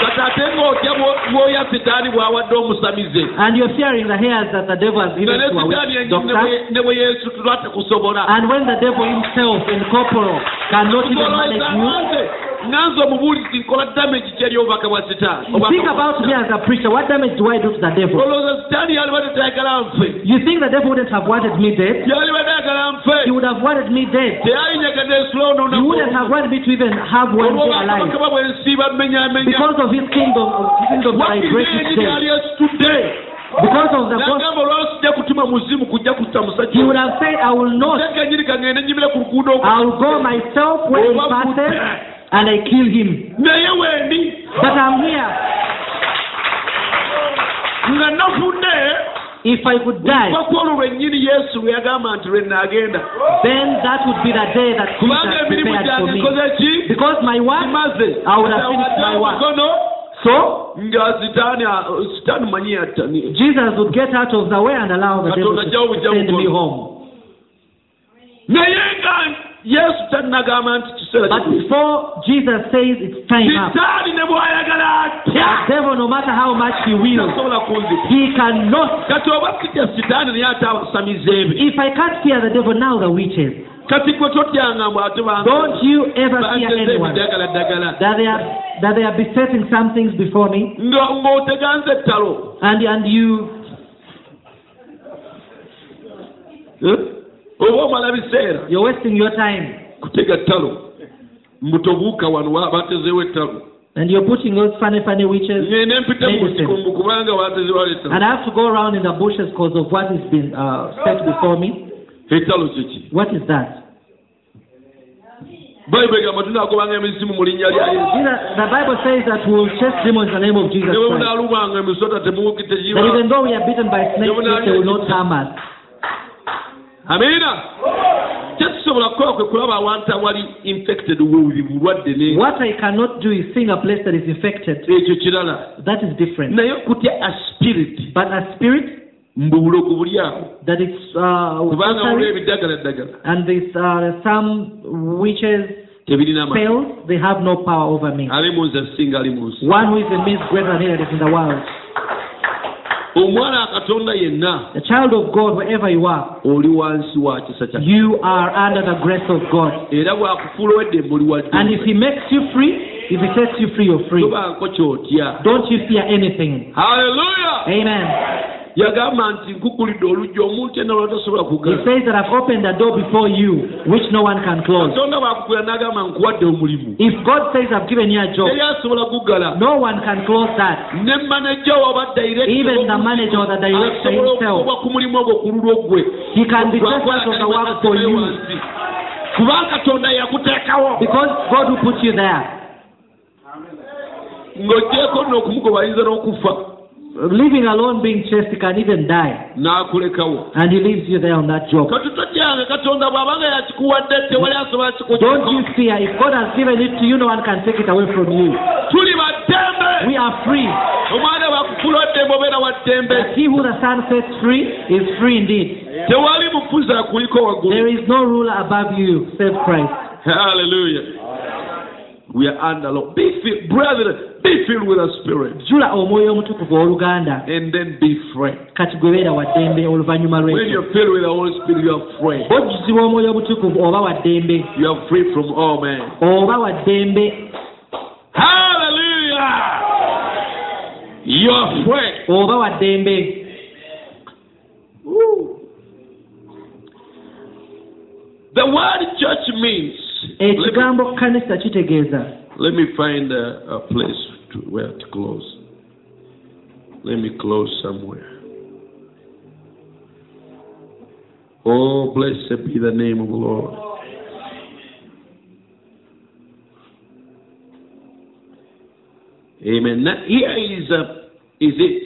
Speaker 1: kati ate ng'otya bwoya sitaani bw'awadde omusamize
Speaker 2: And you're fearing the hairs that the devil has given to a
Speaker 1: sitaani
Speaker 2: witch
Speaker 1: yennyini ne
Speaker 2: doctor.
Speaker 1: ne bwe yesu tekusobola
Speaker 2: And when the devil himself in corporal cannot even manage you,
Speaker 1: nze nanze omubuulizi nkola damage kyeri obubaka bwa sitaani
Speaker 2: think about me as a preacher. What damage do I do to the devil?
Speaker 1: olowooza sitaani yaliba tetayagala nfe
Speaker 2: You think the devil wouldn't have wanted me dead? He would have wanted me dead. He wouldn't have wanted me to even have one day alive.
Speaker 1: olwobakabaka bwe nsiiba mmenyamenya
Speaker 2: Because of his kingdom, of kingdom that I break each
Speaker 1: wakiri
Speaker 2: day.
Speaker 1: yali esitudde
Speaker 2: Because of the gospel,
Speaker 1: olwasijja kutuma muzimu kujja kutta
Speaker 2: he would have said, I will not.
Speaker 1: tekenyiri kagende nyimire ku luguudo.
Speaker 2: I'll go myself where he passes and I kill him.
Speaker 1: naye wendi
Speaker 2: But I'm here.
Speaker 1: nga nafudde
Speaker 2: If I could die,
Speaker 1: paka olwo lwennyini yesu lwe yagamba nti lwe naagenda
Speaker 2: then that would be the day that Jesus prepared for me. Because my work, I would have finished my work. So
Speaker 1: nga sitaani sitaani
Speaker 2: Jesus would get out of the way and allow the devil to send me home.
Speaker 1: naye yesu tannagamba nti kiseera
Speaker 2: But before Jesus says it's time up,
Speaker 1: sitaani ne bw'ayagala
Speaker 2: the
Speaker 1: atya
Speaker 2: devil, no matter how much he will
Speaker 1: tasobola kunzita
Speaker 2: he cannot.
Speaker 1: kati oba sitya sitaani naye ate abasamiza ebe
Speaker 2: If I can't fear the devil, now the witches.
Speaker 1: Kati gwe totyanga mbu ate bange-
Speaker 2: Don't you ever fear anyone that they are that they are besetting some things before me,
Speaker 1: nga ng'oteganza ettalo.
Speaker 2: And and you
Speaker 1: oba omala biseera.
Speaker 2: you're wasting your time.
Speaker 1: Kutega ttalo mbu wano batezeewo ettalo.
Speaker 2: And you're putting those funny funny witches.
Speaker 1: ngende mpita mu
Speaker 2: Medicine.
Speaker 1: nsiko mbu kubanga batezeewo ettalo.
Speaker 2: And I have to go around in the bushes because of what has been uh, set before me.
Speaker 1: Ettalo kiki
Speaker 2: What is that?
Speaker 1: bayibuli egamba tunaagobanga emisimu mu linnya lya yesu
Speaker 2: the Bible says that we will chase demons in the name of Jesus
Speaker 1: ne bwe
Speaker 2: Christ.
Speaker 1: munaalumanga emisota temuwuki
Speaker 2: That even though we are bitten by snakes, they will not harm us.
Speaker 1: amiina kyetusobola kukola kwe kulaba awantu awali infected bulwadde ne
Speaker 2: What I cannot do is seeing a place that is infected.
Speaker 1: ekyo kirala
Speaker 2: That is different.
Speaker 1: naye kutya a spirit
Speaker 2: But a spirit
Speaker 1: mbu bulogo buli awo
Speaker 2: that is uh,
Speaker 1: kubanga waliwo ebiddagala ddagala
Speaker 2: and this uh, some witches spells, they have no power over me.
Speaker 1: ali mu nze singa ali mu nsi
Speaker 2: One who is in me is greater than he that is in the world.
Speaker 1: omwana akatonda yenna
Speaker 2: The child of God, wherever you are,
Speaker 1: oli wansi wa kisa kya
Speaker 2: you are under the grace of God.
Speaker 1: era bw'akufuula oli
Speaker 2: And if he makes you free, if he sets you free, you're free.
Speaker 1: tobaako kyotya
Speaker 2: Don't you fear anything.
Speaker 1: hallelujah
Speaker 2: Amen.
Speaker 1: Yagamba nti nkugulidde oluggi omuntu yenna lwatasobola
Speaker 2: He
Speaker 1: kugala
Speaker 2: says that I've opened a door before you, which no one can close.
Speaker 1: katonda bwakugula n'agamba nkuwadde omulimu.
Speaker 2: If God says I've given you a job,
Speaker 1: teri asobola kugala
Speaker 2: no one can close that.
Speaker 1: ne manaja oba
Speaker 2: Even the manager or the director himself,
Speaker 1: ku mulimu ogwo ku lulwo gwe
Speaker 2: he can be justice of the work for you.
Speaker 1: kubanga katonda yakuteekawo.
Speaker 2: Because God will put you there.
Speaker 1: ng'ogyeko nno okumugoba ayinza n'okufa
Speaker 2: Living alone, being chased, he can even die.
Speaker 1: n'akulekawo
Speaker 2: And he leaves you there on that job.
Speaker 1: kati katonda bw'abanga yakikuwadde tewali asobola
Speaker 2: Don't you fear. If God has given it to you, no one can take it away from you.
Speaker 1: tuli baddembe
Speaker 2: We are free.
Speaker 1: omwana bwakufula waddembe obeera wa ddembe
Speaker 2: he who the Son sets free is free indeed.
Speaker 1: tewali mufuzi akuliko waggulu
Speaker 2: There is no ruler above you, save Christ.
Speaker 1: hallelujah we are under law be brethren be filled with the spirit.
Speaker 2: Jjula omwoyo omutukuvu oluganda
Speaker 1: and then be free.
Speaker 2: Kati gwe beera wa ddembe oluvannyuma
Speaker 1: when
Speaker 2: lwekyo
Speaker 1: you're filled with the holy spirit you are free.
Speaker 2: Bojjuzibwa omwoyo omutukuvu oba wa ddembe
Speaker 1: you are free from all men.
Speaker 2: Oba wa ddembe
Speaker 1: hallelujah! You are free.
Speaker 2: Oba wa ddembe
Speaker 1: the word church means
Speaker 2: ekigambo kanisa kitegeeza
Speaker 1: Let me find a, a place to, where to close. Let me close somewhere. Oh, blessed be the name of the Lord. Amen. Now, here is uh, is it.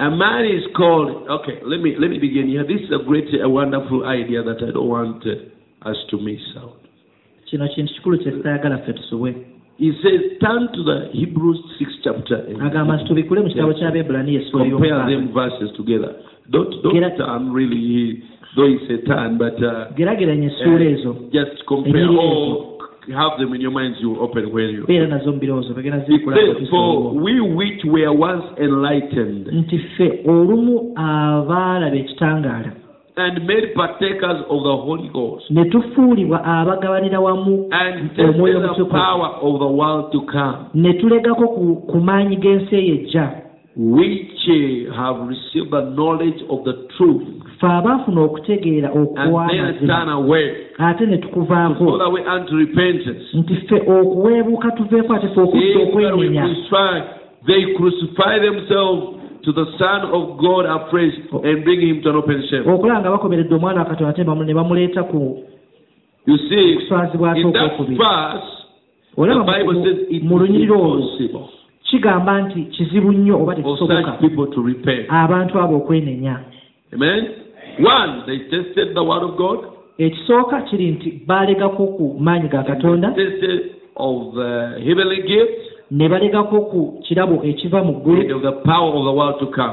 Speaker 1: A man is called. Okay, let me let me begin here. This is a great, a wonderful idea that I don't want uh, us to miss out.
Speaker 2: Kino kintu kikulu kye sitayagala ffe tusobwe
Speaker 1: He says, turn to the Hebrews 6 chapter
Speaker 2: agamba nti tubikule mu kitabo ky'abeebulaniya essula
Speaker 1: compare them verses together. Don't don't turn really, though it's a turn, but uh,
Speaker 2: gerageranya essuula ezo
Speaker 1: just compare all. Have them in your minds. You open when you.
Speaker 2: beera nazo mu birowoozo begenda
Speaker 1: It
Speaker 2: zikulako
Speaker 1: says, for we which were once enlightened
Speaker 2: nti ffe olumu abaalaba ekitangaala
Speaker 1: and made partakers of the Holy Ghost.
Speaker 2: Ne tufuulibwa abagabanira wamu
Speaker 1: and
Speaker 2: omwoyo
Speaker 1: the power of the world to come,
Speaker 2: ne tulegako ku, maanyi g'ensi eyo ejja
Speaker 1: which uh, have received the knowledge of the truth,
Speaker 2: ffe abaafuna okutegeera
Speaker 1: away,
Speaker 2: ate ne tukuvaako. Nti ffe okuweebuuka tuveeko ate ffe okudda okwenenya.
Speaker 1: they crucify themselves to the Son of God afresh and bring him to an open shame.
Speaker 2: okulaba nga bakomeredde omwana wa katonda ate ne bamuleeta ku
Speaker 1: You see, in that verse, the Bible says it is impossible
Speaker 2: kigamba nti kizibu nnyo oba tekisoboka abantu abo okwenenya
Speaker 1: Amen. One, they tested the word of God.
Speaker 2: ekisooka kiri nti balegako ku maanyi ga katonda
Speaker 1: of the heavenly gift
Speaker 2: ne balegako ku kirabo ekiva mu ggulu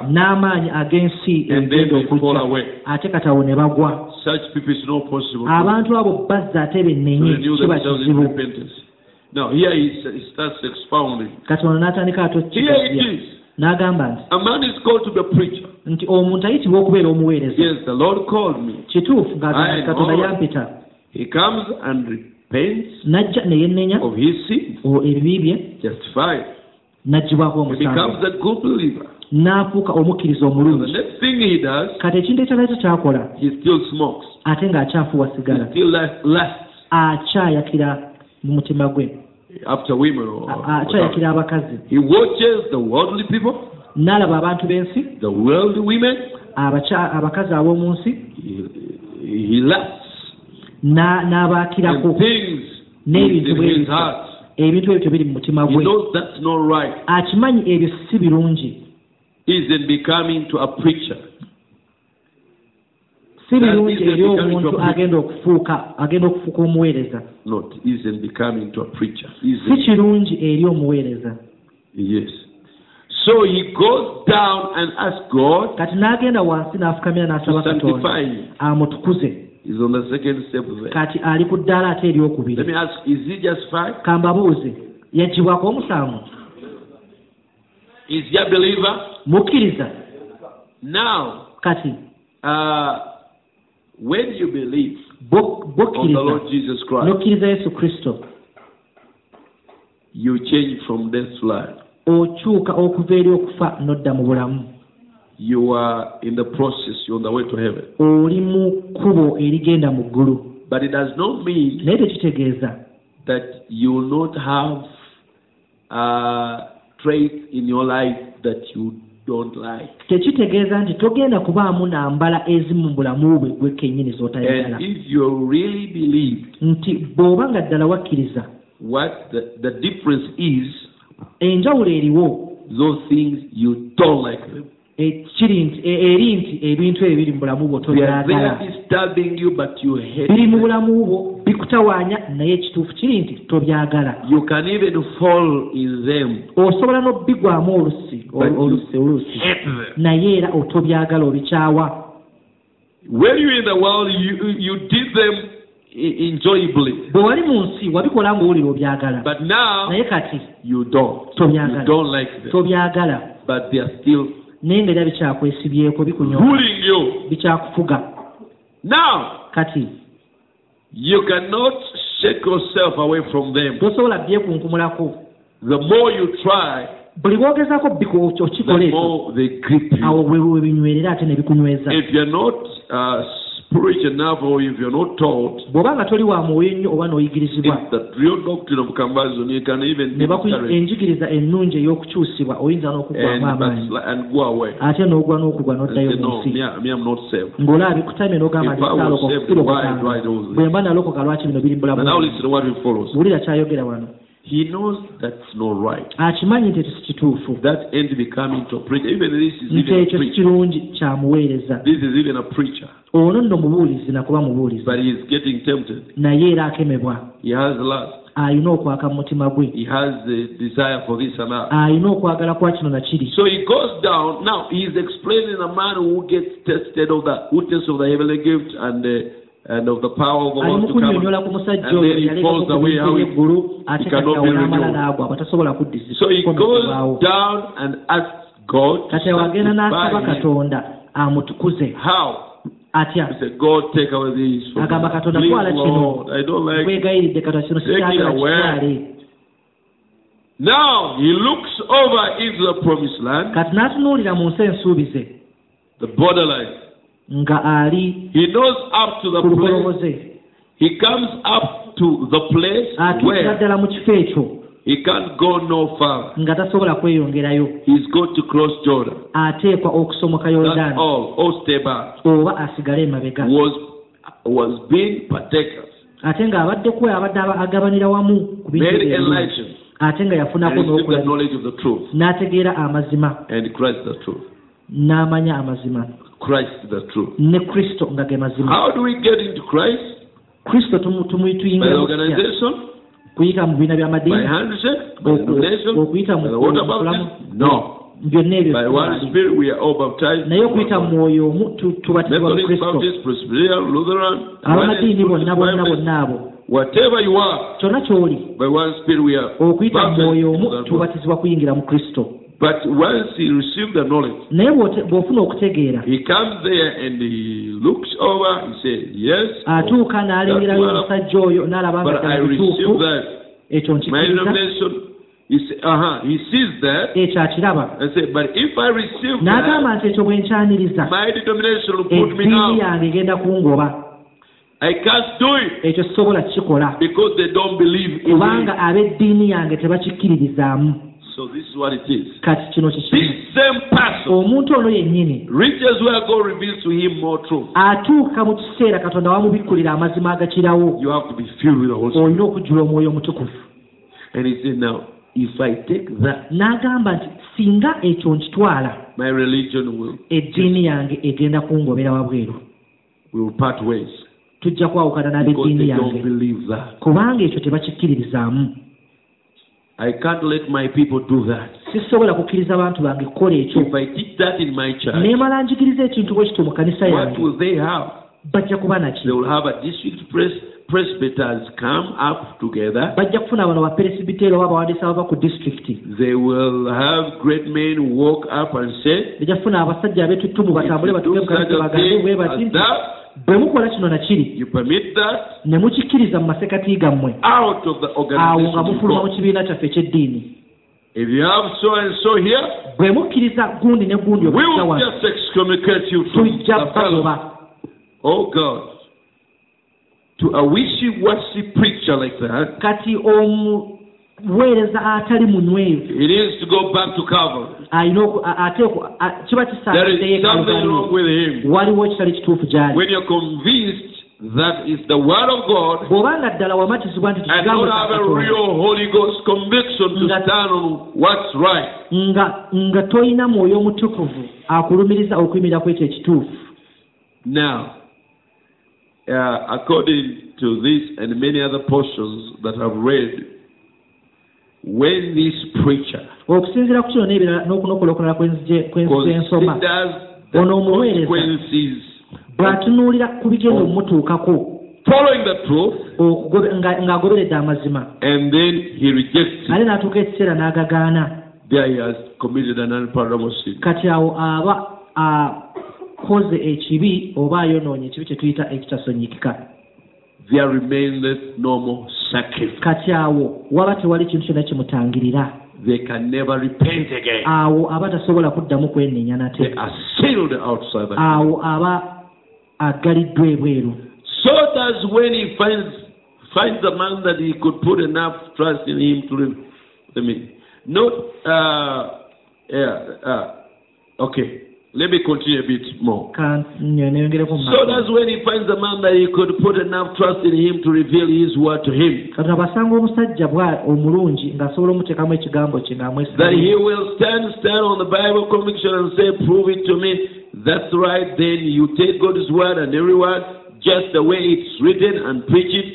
Speaker 2: n'amaanyi ag'ensi egenda ate katawo ne bagwa. Abantu abo bazza ate bennenye kiba kizibu.
Speaker 1: Now, here he, he starts expounding. Here it is.
Speaker 2: n'agamba nti nti omuntu ayitibwa okubeera omuweereza. Kituufu ng'agamba katonda yampita.
Speaker 1: He comes and
Speaker 2: n'ajja ne yennenya ebibi bye n'aggyibwako omusango n'afuuka omukkiriza omulungi. Kati ekintu ekirala kyo kyakola? ate ng'akyafuwa
Speaker 1: He
Speaker 2: sigala akyayakira mu mutima gwe.
Speaker 1: After women. Or,
Speaker 2: akyayakira abakazi.
Speaker 1: He watches the worldly people,
Speaker 2: n'alaba abantu b'ensi.
Speaker 1: the worldly women.
Speaker 2: abakazi ab'omu nsi.
Speaker 1: He, and
Speaker 2: n'abaakirako n'ebintu ebintu ebyo biri mu mutima gwe. akimanyi ebyo si birungi. Si birungi eri omuntu agenda okufuuka agenda okufuuka omuweereza. Si kirungi eri omuweereza.
Speaker 1: So he goes down and asks God to sanctify him. He's on the second step there.
Speaker 2: kati ali ku ddaala ate
Speaker 1: Let me
Speaker 2: eryokubiri
Speaker 1: ask, is he justified?
Speaker 2: kambabuuze yaggibwako omusango
Speaker 1: Is he a believer?
Speaker 2: mukkiriza
Speaker 1: Now,
Speaker 2: kati
Speaker 1: uh, when you believe
Speaker 2: bo-
Speaker 1: on the
Speaker 2: bokkiriza
Speaker 1: Lord Jesus Christ,
Speaker 2: n'okkiriza yesu kristo
Speaker 1: you change from death to life.
Speaker 2: okyuka okuva eri okufa n'odda mu bulamu
Speaker 1: You are in the process, you're on the way to heaven.
Speaker 2: oli mu kkubo erigenda mu ggulu
Speaker 1: But it does not mean
Speaker 2: naye tekitegeeza
Speaker 1: that you will not have uh, traits in your life that you don't like.
Speaker 2: tekitegeeza nti togenda kubaamu nambala ezimu bulamu bwe gwe kennyini z'otayagala
Speaker 1: And if you really believe
Speaker 2: nti bw'oba nga ddala wakkiriza
Speaker 1: what the, the difference is,
Speaker 2: enjawulo eriwo
Speaker 1: those things you don't like them.
Speaker 2: Kiri nti eri nti ebintu ebyo biri mu bulamu bwo tobyagala
Speaker 1: you, you
Speaker 2: biri mu bulamu bwo bikutawaanya naye ekituufu kiri nti tobyagala.
Speaker 1: You
Speaker 2: osobola n'obbigwamu olusi
Speaker 1: you
Speaker 2: olusi olusi. naye era otobyagala obikyawa.
Speaker 1: When you're in the world, you, you did them enjoyably.
Speaker 2: bwe wali mu nsi wabikola ng'owulira obyagala naye kati
Speaker 1: you.
Speaker 2: Tobyagala.
Speaker 1: You
Speaker 2: tobyagala Naye nga era bikyakwesibyeko bikunyooma
Speaker 1: ruling you.
Speaker 2: bikyakufuga
Speaker 1: Now,
Speaker 2: kati
Speaker 1: you cannot shake yourself away from them.
Speaker 2: tosobola byekunkumulako
Speaker 1: The more you try,
Speaker 2: buli bwogezaako okikola ekyo awo bwe binywerera ate ne bikunyweza
Speaker 1: If you're not uh, spiritual enough or if you're not taught,
Speaker 2: bw'oba nga toli wa mwoyo ennyo oba n'oyigirizibwa
Speaker 1: the real doctrine of conversion. You can even
Speaker 2: ne bakuyi
Speaker 1: discourage
Speaker 2: enjigiriza ennungi ey'okukyusibwa oyinza
Speaker 1: and,
Speaker 2: n'okuggwamu amaanyi ate n'ogwa n'okugwa n'oddayo mu nsi
Speaker 1: me, I- me, I'm not saved.
Speaker 2: ng'olaba bikutamye n'ogamba
Speaker 1: If
Speaker 2: nti
Speaker 1: I was
Speaker 2: saalokoka
Speaker 1: saved,
Speaker 2: sirokokanga
Speaker 1: why do I do this?
Speaker 2: bwe mba nalokoka lwaki bino birimbula
Speaker 1: But now
Speaker 2: mu
Speaker 1: listen to what it follows.
Speaker 2: wulira kyayogera wano
Speaker 1: He knows that's not right.
Speaker 2: akimanyi nti
Speaker 1: That ain't becoming to a preacher. Even this is
Speaker 2: nti
Speaker 1: even a
Speaker 2: ekyo si
Speaker 1: preacher.
Speaker 2: kirungi kyamuweereza
Speaker 1: This is even a preacher.
Speaker 2: ono nno mubuulizi nakuba mubuulizi
Speaker 1: But he's getting tempted.
Speaker 2: naye era akemebwa
Speaker 1: He has lust.
Speaker 2: alina okwaka mu mutima gwe
Speaker 1: He has the desire for this and that.
Speaker 2: alina okwagala kwa kino na kiri
Speaker 1: So he goes down. Now he's explaining a man who gets tested of the who tests of the heavenly gift and uh, and of the power of the Lord to come. And then he falls away how he- he cannot be renewed. So he goes down and asks God
Speaker 2: kati awo agenda n'asaba katonda amutukuze.
Speaker 1: How?
Speaker 2: atya? Agamba katonda twala kino. Nkwegayiridde katonda kino sikyagala kitwale
Speaker 1: Now he looks over into the promised land,
Speaker 2: kati n'atunuulira mu nsi ensuubize.
Speaker 1: The borderline.
Speaker 2: Nga ali
Speaker 1: He knows up to the
Speaker 2: ku
Speaker 1: place.
Speaker 2: lukoloboze
Speaker 1: He comes up to the place
Speaker 2: atuukira
Speaker 1: where
Speaker 2: ddala mu kifo ekyo
Speaker 1: he can't go no further.
Speaker 2: nga tasobola kweyongerayo
Speaker 1: He's got to cross Jordan.
Speaker 2: ateekwa okusomoka
Speaker 1: That's
Speaker 2: yoludaani
Speaker 1: all. Or stay back.
Speaker 2: oba asigale emabega
Speaker 1: Was was being partakers.
Speaker 2: ate ng'abadde kwe abadde aba- agabanira wamu ku bintu
Speaker 1: Made
Speaker 2: ebyo
Speaker 1: enlightened.
Speaker 2: ate nga
Speaker 1: And
Speaker 2: yafunako
Speaker 1: received the
Speaker 2: n'okulabira
Speaker 1: knowledge of the truth.
Speaker 2: n'ategeera amazima
Speaker 1: And Christ the truth.
Speaker 2: n'amanya amazima
Speaker 1: Christ the truth.
Speaker 2: ne kristo nga ge mazima
Speaker 1: How do we get into Christ?
Speaker 2: kristo tumu- tumu-
Speaker 1: By the
Speaker 2: tuyingira mu kutya?
Speaker 1: organization?
Speaker 2: kuyita mu bibiina
Speaker 1: By
Speaker 2: by'amadiini
Speaker 1: handshake? By
Speaker 2: Oku-
Speaker 1: donation?
Speaker 2: okuyita
Speaker 1: By
Speaker 2: mu
Speaker 1: the water baptism? No.
Speaker 2: byonna ebyo
Speaker 1: By one
Speaker 2: tubali.
Speaker 1: spirit we are all baptized.
Speaker 2: naye okuyita mu mwoyo omu tu- tubatizibwa mu
Speaker 1: Methodist,
Speaker 2: kristo
Speaker 1: Baptist, Presbyterian, Lutheran,
Speaker 2: abamadiini bonna bonna
Speaker 1: Baptist,
Speaker 2: bonna abo
Speaker 1: whatever you are,
Speaker 2: kyonna ky'oli
Speaker 1: by one spirit we are
Speaker 2: okuyita mu mwoyo omu
Speaker 1: baptized.
Speaker 2: tubatizibwa kuyingira mu kristo
Speaker 1: But once he received the knowledge,
Speaker 2: naye bw'ofuna okutegeera
Speaker 1: he comes there and he looks over, he says, Yes,
Speaker 2: atuuka n'alengerayo omusajja oyo n'alaba nga
Speaker 1: but I
Speaker 2: ddala
Speaker 1: received
Speaker 2: kituufu
Speaker 1: that.
Speaker 2: ekyo nkikkiriza
Speaker 1: denomination, he, say, sees that.
Speaker 2: Ekyo akiraba.
Speaker 1: Say,
Speaker 2: n'agamba nti ekyo bwe nkyaniriza eddiini yange egenda kungoba.
Speaker 1: I can't do it
Speaker 2: ekyo sisobola kukikola.
Speaker 1: me.
Speaker 2: kubanga ab'eddiini yange tebakikkiririzaamu
Speaker 1: So this is what it is.
Speaker 2: kati kino
Speaker 1: This same person
Speaker 2: omuntu ono yennyini
Speaker 1: reaches where God reveals to him more truth.
Speaker 2: atuuka mu kiseera katonda wamubikkulira amazima agakirawo
Speaker 1: You have to be filled with the Holy Spirit.
Speaker 2: olina okujjula omwoyo omutukufu
Speaker 1: And he said, Now, if I take that,
Speaker 2: n'agamba nti singa ekyo nkitwala
Speaker 1: my religion will,
Speaker 2: eddiini yange egenda kungobera wabweru
Speaker 1: will part ways.
Speaker 2: tujja kwawukana
Speaker 1: Because
Speaker 2: n'ab'eddiini
Speaker 1: they
Speaker 2: yange
Speaker 1: don't believe that.
Speaker 2: kubanga ekyo tebakikkiririzaamu
Speaker 1: I can't let my people do that.
Speaker 2: sisobola kukkiriza bantu bange kukola ekyo
Speaker 1: If I teach that in my church,
Speaker 2: neemala njigiriza ekintu bwe kityo mu kanisa
Speaker 1: what
Speaker 2: yange
Speaker 1: will they have?
Speaker 2: bajja kuba naki
Speaker 1: They will have a district pres- presbyters come up together.
Speaker 2: bajja kufuna bano baperesibiteeri oba abawandiisi abava ku disitulikiti
Speaker 1: They will have great men walk up and say,
Speaker 2: bajja kufuna abasajja abeetuttumu batambule
Speaker 1: if you
Speaker 2: batuge
Speaker 1: do
Speaker 2: mu kanisa
Speaker 1: such a
Speaker 2: bagambe bwe
Speaker 1: thing
Speaker 2: bati
Speaker 1: as
Speaker 2: nti
Speaker 1: that,
Speaker 2: bwe mukola kino na kiri
Speaker 1: you permit that
Speaker 2: ne mukikkiriza mu masekati gammwe
Speaker 1: out of the
Speaker 2: awo nga
Speaker 1: organization. of
Speaker 2: mufuluma mu
Speaker 1: God.
Speaker 2: kibiina kyaffe eky'eddiini
Speaker 1: If you have so and so here,
Speaker 2: bwe mukkiriza gundi ne gundi
Speaker 1: we
Speaker 2: okukisa
Speaker 1: will
Speaker 2: wano
Speaker 1: just excommunicate you from
Speaker 2: tujja
Speaker 1: the fellow.
Speaker 2: bagoba
Speaker 1: Oh God. To a wishy-washy preacher like that,
Speaker 2: kati omuweereza atali munywevu
Speaker 1: he needs to go back to Calvary.
Speaker 2: Alina ate kiba
Speaker 1: There
Speaker 2: kisaaniddeyo
Speaker 1: is something wrong with him.
Speaker 2: waliwo ekitali kituufu gy'ali.
Speaker 1: That it's the Word of God and not have a real Holy Ghost conviction to stand on what's right,
Speaker 2: nga toyina mwoyo omutukuvu akulumiriza okuyimirira ku ekyo ekituufu.
Speaker 1: Now, uh, according to this and many other portions that I've read, when this preacher
Speaker 2: okusinziira ku kino n'okunokola okulala kwenzije- kwenzize ensoma
Speaker 1: considers the
Speaker 2: Ono omuweereza. bw'atunuulira ku bigenda nga- ng'agoberedde amazima. ate n'atuuka ekiseera n'agagaana. Kati awo aba akoze ekibi oba ayonoonye ekibi kye tuyita ekitasonyikika
Speaker 1: There remaineth no more sacrifice.
Speaker 2: kati awo waba tewali kintu kyonna kimutangirira
Speaker 1: They can never repent again.
Speaker 2: awo aba tasobola kuddamu kwenneenya
Speaker 1: They
Speaker 2: nate
Speaker 1: are sealed outside
Speaker 2: awo aba agaliddwa ebweru
Speaker 1: So does when he finds finds a man that he could put enough trust in him to live. Let me not uh yeah uh okay. Let me continue a bit more.
Speaker 2: Ka nyo- neyongereko mu
Speaker 1: So that's when he finds a man that he could put enough trust in him to reveal his word to him.
Speaker 2: katonda bw'asanga omusajja bwa omulungi ng'asobola omuteekamu ekigambo kye
Speaker 1: That he will stand stand on the Bible conviction and say, Prove it to me. That's right. Then you take God's word and every word just the way it's written and preach it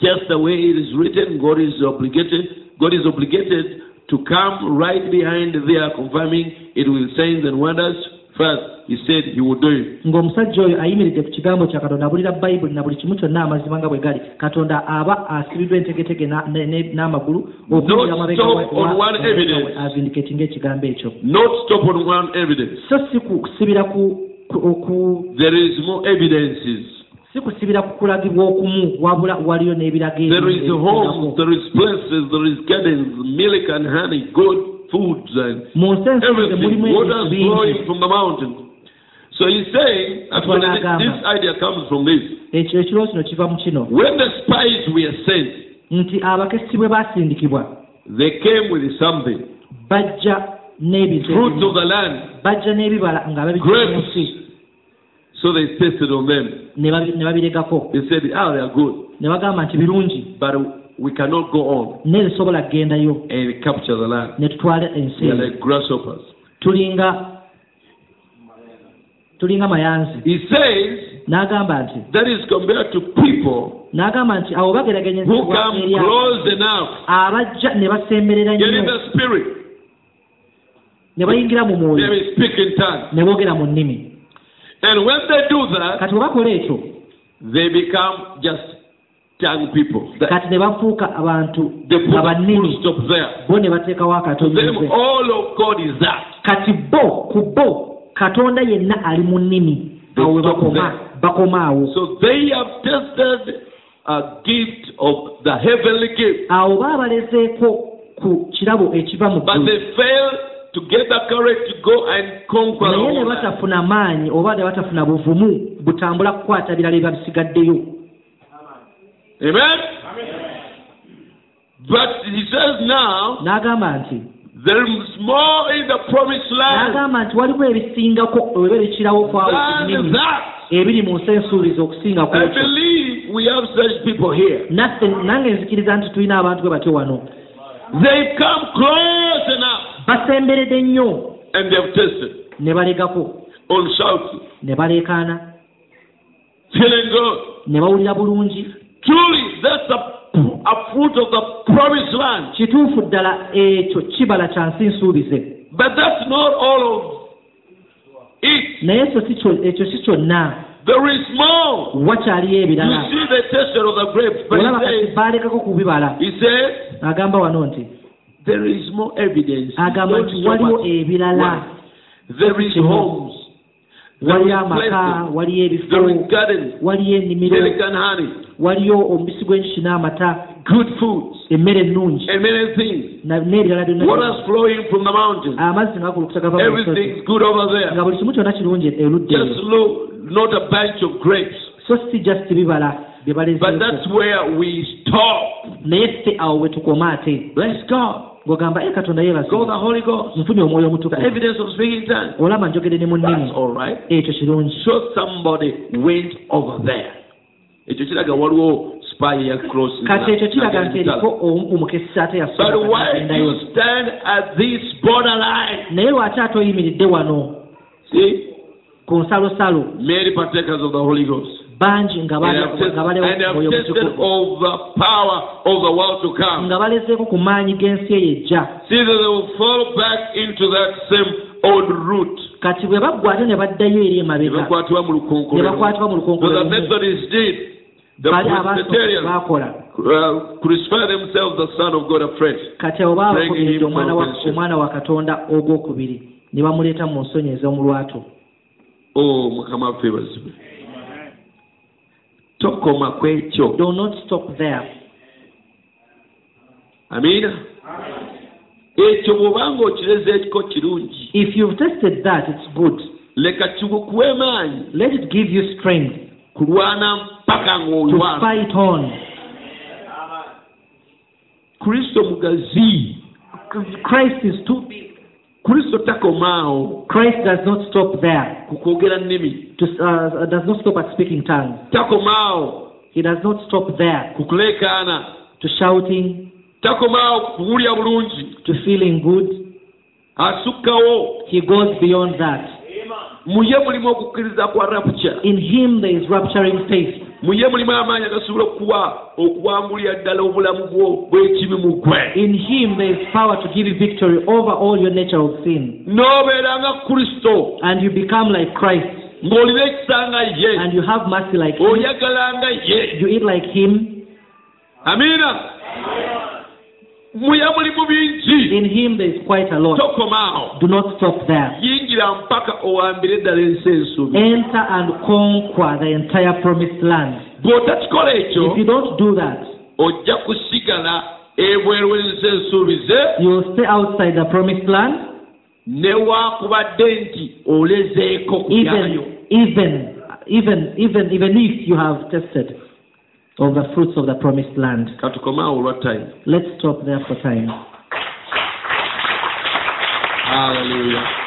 Speaker 1: just the way it is written. God is obligated. God is obligated to come right behind there, confirming it with signs and wonders. First, He said He would do it.
Speaker 2: ng'omusajja oyo ayimiridde ku kigambo kya katonda abulira bayibuli na buli kimu kyonna amazima nga bwe gali katonda aba asibiddwa entegetege n'amagulu okuyingira amabega
Speaker 1: stop
Speaker 2: wa-
Speaker 1: on
Speaker 2: wa-
Speaker 1: one
Speaker 2: wa-
Speaker 1: evidence.
Speaker 2: avindicatinga ekigambo ekyo so si ku- kusibira ku
Speaker 1: There is more evidences.
Speaker 2: si kusibira ku kulagibwa okumu wabula waliyo n'ebiraga
Speaker 1: There is homes, there is places, there is gardens, milk and honey, good foods and everything. Waters
Speaker 2: ebintu
Speaker 1: flowing from the mountain. So he's saying, actually, this, this idea comes from this.
Speaker 2: mu kino
Speaker 1: When the spies were sent,
Speaker 2: nti abakessi bwe baasindikibwa
Speaker 1: they came with something.
Speaker 2: bajja n'ebintu
Speaker 1: Fruits
Speaker 2: ebimu.
Speaker 1: of the land.
Speaker 2: bajja n'ebibala nga babijja
Speaker 1: Grapes.
Speaker 2: mu nsi
Speaker 1: So they tasted on them.
Speaker 2: ne babiregako
Speaker 1: They said, ah, they are good.
Speaker 2: ne bagamba nti birungi
Speaker 1: But we cannot go on.
Speaker 2: Nezisobola kugendayo
Speaker 1: and capture the land.
Speaker 2: ne tutwala ensi.
Speaker 1: They are like grasshoppers.
Speaker 2: tulinga tulinga mayanzi.
Speaker 1: He says,
Speaker 2: n'agamba nti
Speaker 1: that is compared to people
Speaker 2: n'agamba nti abo
Speaker 1: who
Speaker 2: bageraganyizibwa
Speaker 1: come
Speaker 2: eri abo
Speaker 1: close enough,
Speaker 2: abajja ne basemberera nnyo. ne bayingira mu mwoyo. Ne boogera mu nnimi. Kati bwe bakola ekyo
Speaker 1: they become just tongue people.
Speaker 2: Kati ne bafuuka abantu
Speaker 1: They put
Speaker 2: nga
Speaker 1: a full
Speaker 2: bannimi
Speaker 1: stop there.
Speaker 2: bo ne bateekawo
Speaker 1: To
Speaker 2: akatonyeze kati bo ku bo katonda yenna ali mu nnimi. Awo we bakoma bakoma awo. Awo baabalezeeko ku kirabo ekiva mu
Speaker 1: to get the courage to go and conquer
Speaker 2: naye ne batafuna maanyi oba ne batafuna buvumu butambula kukwata birala ebiba bisigaddeyo
Speaker 1: Amen? But he says now,
Speaker 2: n'agamba nti
Speaker 1: there is more in the promised land
Speaker 2: n'agamba nti waliwo ebisingako oba ebikirawo kwawo ku
Speaker 1: than
Speaker 2: nnimi
Speaker 1: that.
Speaker 2: ebiri mu nsi ensuubizi okusinga ku
Speaker 1: I
Speaker 2: ekyo.
Speaker 1: believe we have such people here.
Speaker 2: naffe nange nzikiriza nti tulina abantu bwe batyo wano. Basemberedde nnyo. ne balegako. Ne baleekaana ne bawulira bulungi
Speaker 1: Truly, that's a, a fruit of the promised land.
Speaker 2: kituufu ddala ekyo kibala kya nsi nsuubize
Speaker 1: But that's not all of it.
Speaker 2: naye so si kyo- ekyo si kyonna
Speaker 1: There is more.
Speaker 2: wakyaliyo
Speaker 1: You
Speaker 2: ebirala
Speaker 1: see the texture of the grapes, but
Speaker 2: olaba
Speaker 1: he
Speaker 2: kati
Speaker 1: says,
Speaker 2: baalekako ku bibala
Speaker 1: he says
Speaker 2: agamba wano nti
Speaker 1: there is more evidence.
Speaker 2: agamba
Speaker 1: Not
Speaker 2: nti
Speaker 1: so
Speaker 2: waliwo
Speaker 1: much.
Speaker 2: ebirala
Speaker 1: There is homes. There
Speaker 2: waliyo
Speaker 1: is
Speaker 2: amaka
Speaker 1: places.
Speaker 2: waliyo
Speaker 1: There
Speaker 2: ebifo
Speaker 1: is gardens.
Speaker 2: waliyo ennimiro
Speaker 1: honey.
Speaker 2: Waliyo omubisi gw'enjuki n'amata
Speaker 1: Good foods.
Speaker 2: emmere ennungi
Speaker 1: And many things.
Speaker 2: na- n'ebirala byonna
Speaker 1: Waters flowing from the mountain.
Speaker 2: amazzi nga gakulukuta gava mu lusozi
Speaker 1: Everything's good over there.
Speaker 2: nga buli kimu kyonna kirungi erudde eyo.
Speaker 1: Just look, not a bunch of grapes.
Speaker 2: so si just bibala bye
Speaker 1: But that's
Speaker 2: balezeeko
Speaker 1: where we stop.
Speaker 2: naye ffe awo we tukoma ate
Speaker 1: Bless God.
Speaker 2: ng'ogamba e katonda
Speaker 1: Go
Speaker 2: yeebasi
Speaker 1: the Holy Ghost.
Speaker 2: nfunye omwoyo
Speaker 1: The
Speaker 2: omutukuvu
Speaker 1: evidence of speaking tongues.
Speaker 2: olaba njogere ne mu
Speaker 1: That's
Speaker 2: nnimi
Speaker 1: all right.
Speaker 2: ekyo kirungi
Speaker 1: ekyo kiraga waliwo spy ya cross
Speaker 2: kati ekyo kiraga nti eriko omu- omukessi ate
Speaker 1: borderline?
Speaker 2: Naye lwaki ate oyimiridde wano? Ku nsalosalo bangi nga balezeeko ku maanyi g'ensi eyo ejja kati bwe baggwa ate ne baddayo eri emabega. Ne bakwatibwa mu lukonkolero
Speaker 1: methodists did the
Speaker 2: bali abasooka
Speaker 1: presbyterians
Speaker 2: baakola.
Speaker 1: Uh, crucify themselves the son of god afresh
Speaker 2: kati abo
Speaker 1: him
Speaker 2: omwana wa katonda ogwokubiri. Ne bamuleeta mu nsonyi ez'omulwato
Speaker 1: oh mukama waffe bazibwe. Tokoma ku ekyo.
Speaker 2: Do not stop there.
Speaker 1: Amiina ekyo bw'obanga okireze ekiko kirungi.
Speaker 2: If you've tested that it's good.
Speaker 1: Leka kikukuwe maanyi.
Speaker 2: Let it give you strength.
Speaker 1: Kulwana mpaka
Speaker 2: to fight on.
Speaker 1: kristo mugazi
Speaker 2: Christ is too big.
Speaker 1: kristo takomaawo
Speaker 2: Christ does not stop there.
Speaker 1: ku kwogera nnimi
Speaker 2: To, uh, does not stop at speaking tongues.
Speaker 1: takomaawo
Speaker 2: He does not stop there
Speaker 1: ku kuleekaana
Speaker 2: to shouting,
Speaker 1: takomaawo ku kuwulya bulungi
Speaker 2: to feeling good.
Speaker 1: asukkawo
Speaker 2: He goes beyond that.
Speaker 1: Muye mulimu okukkiriza kwa rapture
Speaker 2: In him there is rapturing faith.
Speaker 1: muye mulimu amaanyi agasobola okuwa okuwangulira ddala obulamu bwo bw'ekibi mu gwe
Speaker 2: In him there is power to give you victory over all your natural sin.
Speaker 1: n'obeera nga kristo
Speaker 2: And you become like Christ.
Speaker 1: ng'olina ekisa nga ye
Speaker 2: And you have mercy like him.
Speaker 1: oyagala nga ye
Speaker 2: You eat like him.
Speaker 1: amina
Speaker 2: In him there is quite a lot. Do not stop there.
Speaker 1: yingira mpaka owambire ddala ensi ensuubi
Speaker 2: Enter and conquer the entire promised land. If you don't do that,
Speaker 1: ojja kusigala ebweru w'ensi ensuubize
Speaker 2: you will stay outside the promised land.
Speaker 1: newaakubadde nti olezeeko ku byayo
Speaker 2: Even, even, even, even, even if you have tested of the fruits of the promised land.
Speaker 1: olwa time
Speaker 2: Let's stop there for time.
Speaker 1: haleluya